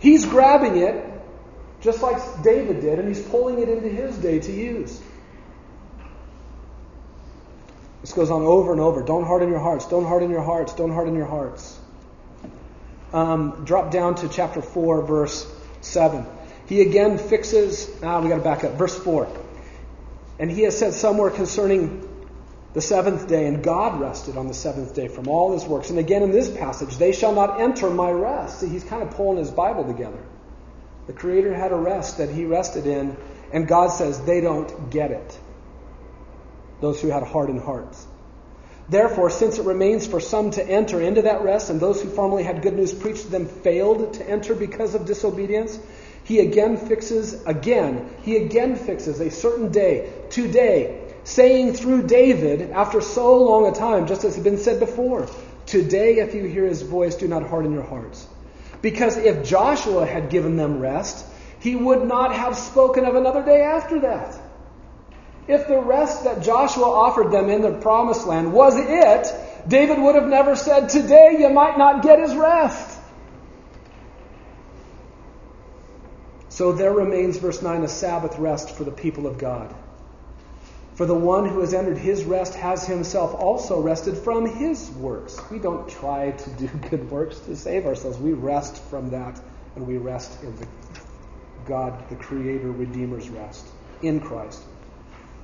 He's grabbing it just like David did, and he's pulling it into his day to use. This goes on over and over. Don't harden your hearts. Don't harden your hearts. Don't harden your hearts. Um, drop down to chapter 4, verse 7. He again fixes, ah, we got to back up, verse 4. And he has said somewhere concerning the seventh day, and God rested on the seventh day from all his works. And again in this passage, they shall not enter my rest. See, he's kind of pulling his Bible together. The Creator had a rest that he rested in, and God says they don't get it. Those who had hardened hearts. Therefore, since it remains for some to enter into that rest, and those who formerly had good news preached to them failed to enter because of disobedience, he again fixes, again, he again fixes a certain day, today, saying through David, after so long a time, just as had been said before, Today, if you hear his voice, do not harden your hearts. Because if Joshua had given them rest, he would not have spoken of another day after that. If the rest that Joshua offered them in the promised land was it, David would have never said, Today you might not get his rest. So there remains, verse 9, a Sabbath rest for the people of God. For the one who has entered his rest has himself also rested from his works. We don't try to do good works to save ourselves. We rest from that, and we rest in the God, the Creator, Redeemer's rest in Christ.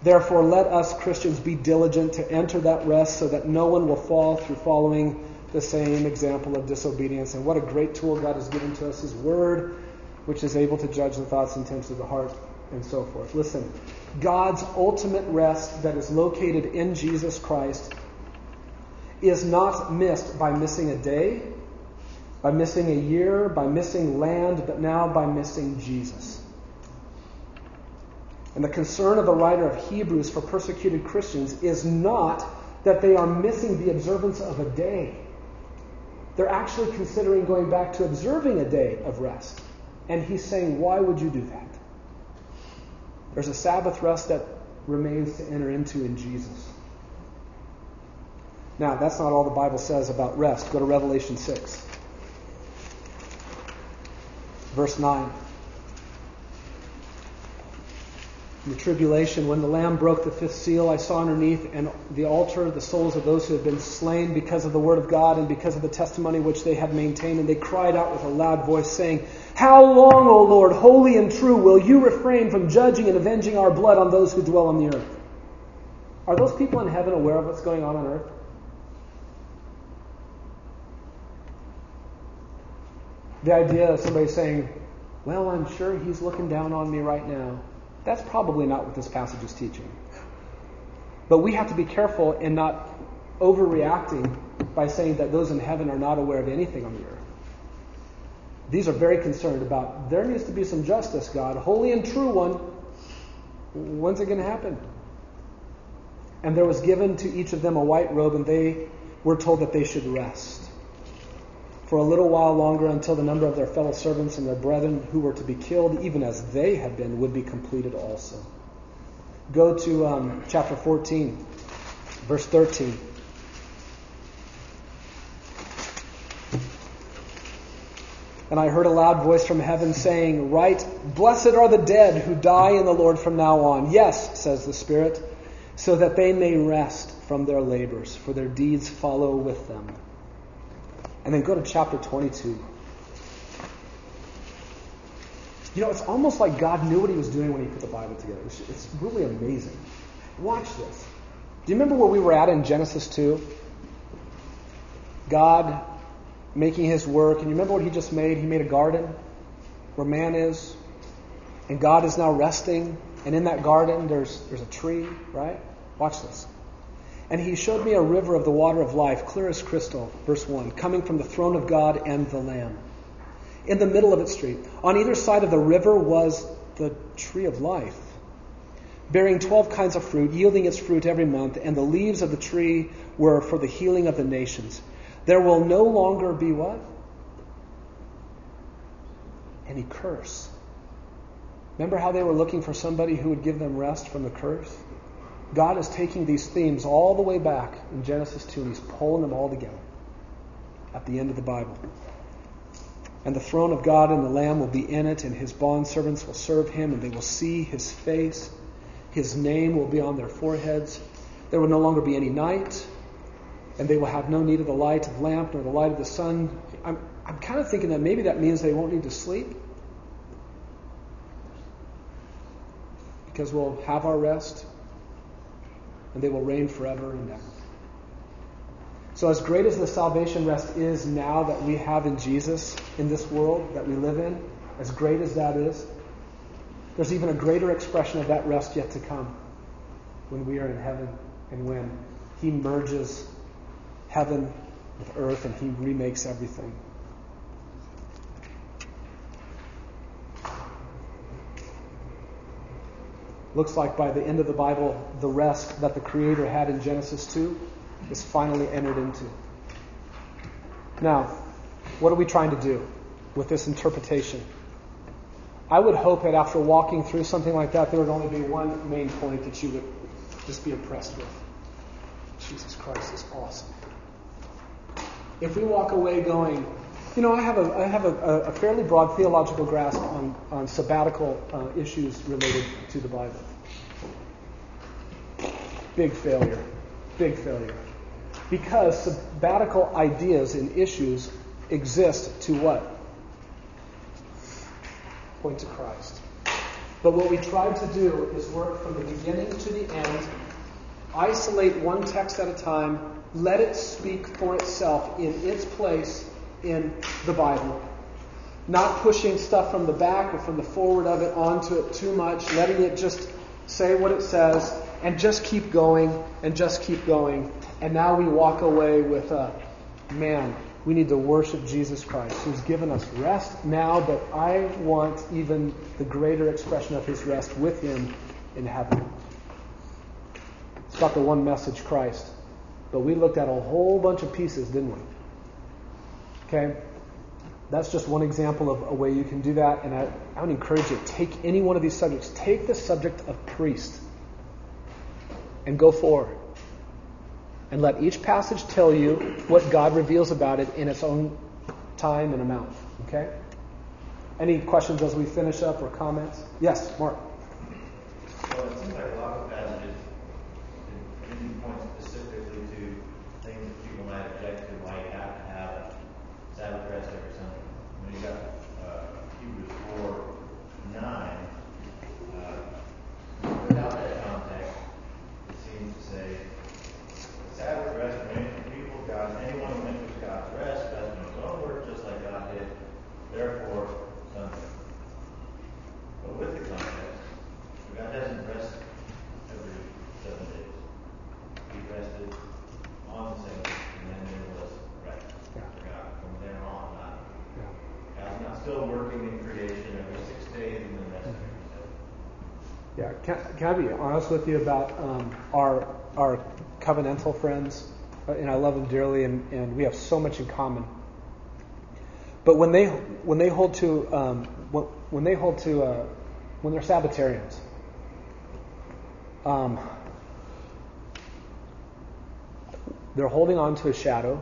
Therefore, let us Christians be diligent to enter that rest so that no one will fall through following the same example of disobedience. And what a great tool God has given to us, His Word, which is able to judge the thoughts and intents of the heart and so forth. Listen, God's ultimate rest that is located in Jesus Christ is not missed by missing a day, by missing a year, by missing land, but now by missing Jesus. And the concern of the writer of Hebrews for persecuted Christians is not that they are missing the observance of a day. They're actually considering going back to observing a day of rest. And he's saying, why would you do that? There's a Sabbath rest that remains to enter into in Jesus. Now, that's not all the Bible says about rest. Go to Revelation 6, verse 9. In the tribulation, when the Lamb broke the fifth seal, I saw underneath and the altar the souls of those who had been slain because of the word of God and because of the testimony which they had maintained, and they cried out with a loud voice, saying, How long, O Lord, holy and true, will you refrain from judging and avenging our blood on those who dwell on the earth? Are those people in heaven aware of what's going on on earth? The idea of somebody saying, Well, I'm sure he's looking down on me right now. That's probably not what this passage is teaching. But we have to be careful in not overreacting by saying that those in heaven are not aware of anything on the earth. These are very concerned about there needs to be some justice, God, holy and true one. When's it going to happen? And there was given to each of them a white robe, and they were told that they should rest for a little while longer until the number of their fellow servants and their brethren who were to be killed, even as they had been, would be completed also. Go to um, chapter 14, verse 13. And I heard a loud voice from heaven saying, Write, Blessed are the dead who die in the Lord from now on. Yes, says the Spirit, so that they may rest from their labors, for their deeds follow with them. And then go to chapter 22. You know, it's almost like God knew what he was doing when he put the Bible together. It's, really amazing. Watch this. Do you remember where we were at in Genesis 2? God making his work. And you remember what he just made? He made a garden where man is. And God is now resting. And in that garden, there's, there's a tree, right? Watch this. And he showed me a river of the water of life, clear as crystal, verse 1, coming from the throne of God and the Lamb. In the middle of its street, on either side of the river was the tree of life, bearing 12 kinds of fruit, yielding its fruit every month, and the leaves of the tree were for the healing of the nations. There will no longer be what? Any curse. Remember how they were looking for somebody who would give them rest from the curse? God is taking these themes all the way back in Genesis 2 and he's pulling them all together at the end of the Bible. And the throne of God and the Lamb will be in it, and his bondservants will serve him, and they will see his face. His name will be on their foreheads. There will no longer be any night, and they will have no need of the light of lamp nor the light of the sun. I'm, I'm kind of thinking that maybe that means they won't need to sleep because we'll have our rest and they will reign forever and ever. So, as great as the salvation rest is now that we have in Jesus in this world that we live in, as great as that is, there's even a greater expression of that rest yet to come when we are in heaven and when He merges heaven with earth and He remakes everything. Looks like by the end of the Bible, the rest that the Creator had in Genesis 2 is finally entered into. Now, what are we trying to do with this interpretation? I would hope that after walking through something like that, there would only be one main point that you would just be impressed with. Jesus Christ is awesome. If we walk away going, you know, I have a, I have a, a fairly broad theological grasp on, on sabbatical uh, issues related to the Bible. Big failure. Big failure. Because sabbatical ideas and issues exist to what? Point to Christ. But what we tried to do is work from the beginning to the end, isolate one text at a time, let it speak for itself in its place in the Bible. Not pushing stuff from the back or from the forward of it onto it too much, letting it just say what it says, and just keep going and just keep going. And now we walk away with a man, we need to worship Jesus Christ, who's given us rest now, but I want even the greater expression of his rest with him in heaven. It's about the one message, Christ. But we looked at a whole bunch of pieces, didn't we? Okay? That's just one example of a way you can do that. And I, I would encourage you take any one of these subjects. Take the subject of priest and go forward and let each passage tell you what God reveals about it in its own time and amount. Okay? Any questions as we finish up or comments? Yes, Mark.
Well, it seems like a lot of passages didn't point specifically to things that people might object to, might have to have a Sabbath rest every Sunday. When you got uh, Hebrews 4 9, uh, without that context, it seems to say Sabbath rest for any people of God, anyone who enters God's rest does his own work just like God did. Therefore, Sunday. But with the context, God doesn't rest every seven days. He rested on the seventh, and then there was rest
Yeah.
for God. From there on, not
Yeah.
God's not still working in creation every six days and then resting every seven.
Yeah, can, can I be honest with you about um, our our covenantal friends? Uh, And I love them dearly, and, and we have so much in common. But when they when they hold to um, when, when they hold to uh, when they're Sabbatarians, um, they're holding on to a shadow,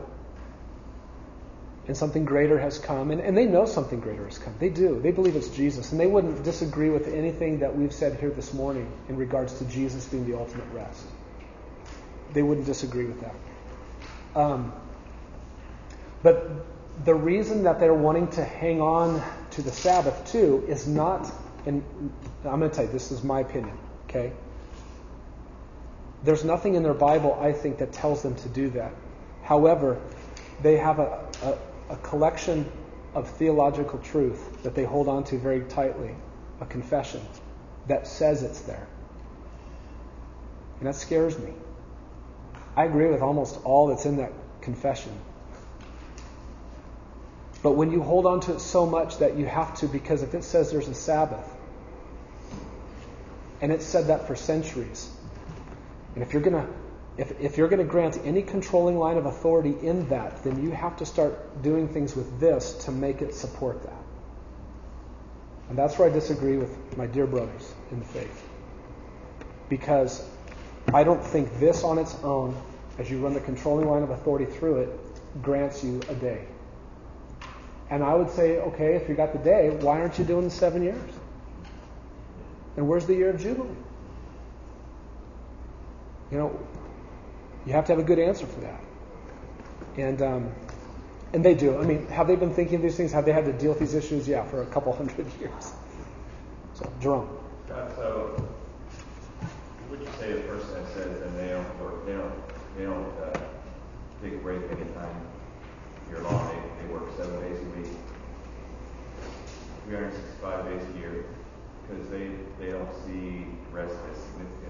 and something greater has come, and, and they know something greater has come. They do. They believe it's Jesus, and they wouldn't disagree with anything that we've said here this morning in regards to Jesus being the ultimate rest. They wouldn't disagree with that. Um, but the reason that they're wanting to hang on to the Sabbath too is not, and I'm going to tell you, this is my opinion, okay? There's nothing in their Bible, I think, that tells them to do that. However, they have a, a, a collection of theological truth that they hold on to very tightly, a confession that says it's there. And that scares me. I agree with almost all that's in that confession. But when you hold on to it so much that you have to, because if it says there's a Sabbath, and it's said that for centuries, and if you're gonna if, if you're going to grant any controlling line of authority in that, then you have to start doing things with this to make it support that. And that's where I disagree with my dear brothers in the faith. Because I don't think this on its own, as you run the controlling line of authority through it, grants you a day. And I would say, okay, if you got the day, why aren't you doing the seven years? And where's the year of Jubilee? You know, you have to have a good answer for that. And um, and they do. I mean, have they been thinking of these things? Have they had to deal with these issues? Yeah, for a couple hundred years. So, Jerome.
Uh, so, would you say the person that says that they don't work, they don't, they don't uh, take a break anytime year long, they, they work seven days a week, 365 days a year, because they, they don't see rest as significant?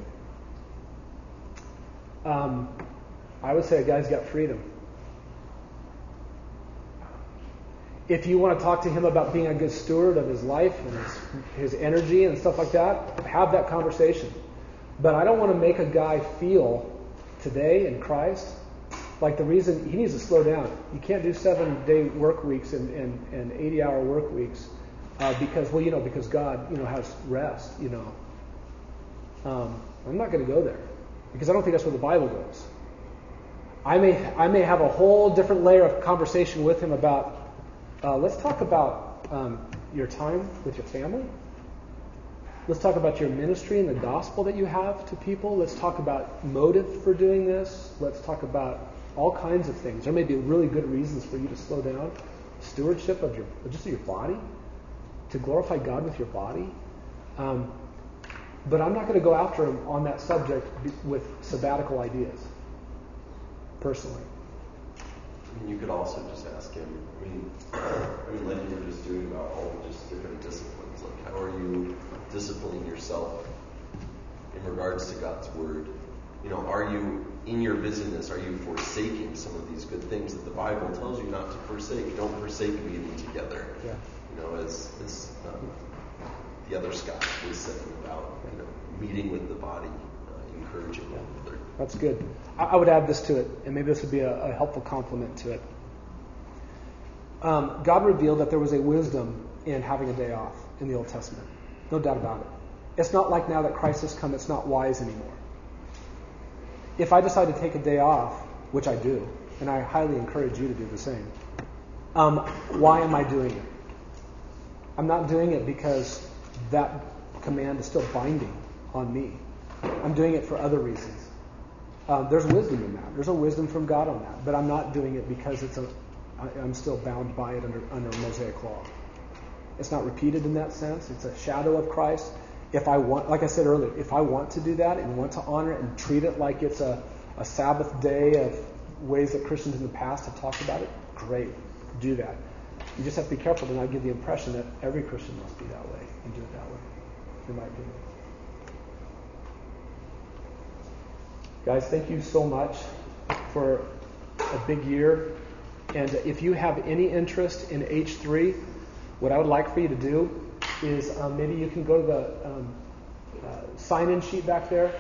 Um, I would say a guy's got freedom. If you want to talk to him about being a good steward of his life and his, his energy and stuff like that, have that conversation. But I don't want to make a guy feel today in Christ like the reason he needs to slow down. You can't do seven day work weeks and, and, and 80 hour work weeks uh, because, well, you know, because God, you know, has rest, you know. Um, I'm not going to go there because I don't think that's where the Bible goes. I may, I may have a whole different layer of conversation with him about, uh, let's talk about um, your time with your family. Let's talk about your ministry and the gospel that you have to people. Let's talk about motive for doing this. Let's talk about all kinds of things. There may be really good reasons for you to slow down. Stewardship of your just of your body, to glorify God with your body. Um, but I'm not going to go after him on that subject with sabbatical ideas, personally.
I mean, you could also just ask him. I mean, I mean, like you were just doing about all the just different disciplines. Like, how are you disciplining yourself in regards to God's word? You know, are you in your busyness? Are you forsaking some of these good things that the Bible tells you not to forsake? Don't forsake meeting together.
Yeah.
You know, as as um, the other Scott was saying about you know meeting with the body, uh, encouraging another.
That's good. I, I, would add this to it, and maybe this would be a, a helpful complement to it. Um, God revealed that there was a wisdom in having a day off in the Old Testament. No doubt about it. It's not like now that Christ has come, it's not wise anymore. If I decide to take a day off, which I do, and I highly encourage you to do the same, um, why am I doing it? I'm not doing it because that command is still binding on me. I'm doing it for other reasons. Um, there's wisdom in that. There's a wisdom from God on that, but I'm not doing it because it's a. I, I'm still bound by it under under Mosaic law. It's not repeated in that sense. It's a shadow of Christ. If I want, like I said earlier, if I want to do that and want to honor it and treat it like it's a, a Sabbath day of ways that Christians in the past have talked about it, great, do that. You just have to be careful to not give the impression that every Christian must be that way and do it that way, in my opinion. Guys, thank you so much for a big year. And if you have any interest in H3, what I would like for you to do is um, maybe you can go to the um, uh, sign in sheet back there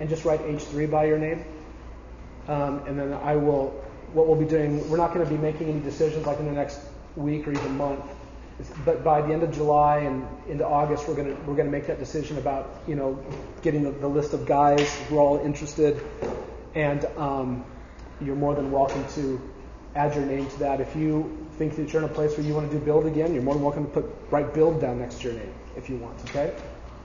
and just write H3 by your name. Um, and then I will, what we'll be doing, we're not going to be making any decisions like in the next week or even month. But by the end of July and into August, we're to we're to make that decision about you know getting the, the list of guys who are all interested, and um, you're more than welcome to add your name to that. If you think that you're in a place where you want to do Build again, you're more than welcome to put write Build down next to your name if you want. Okay.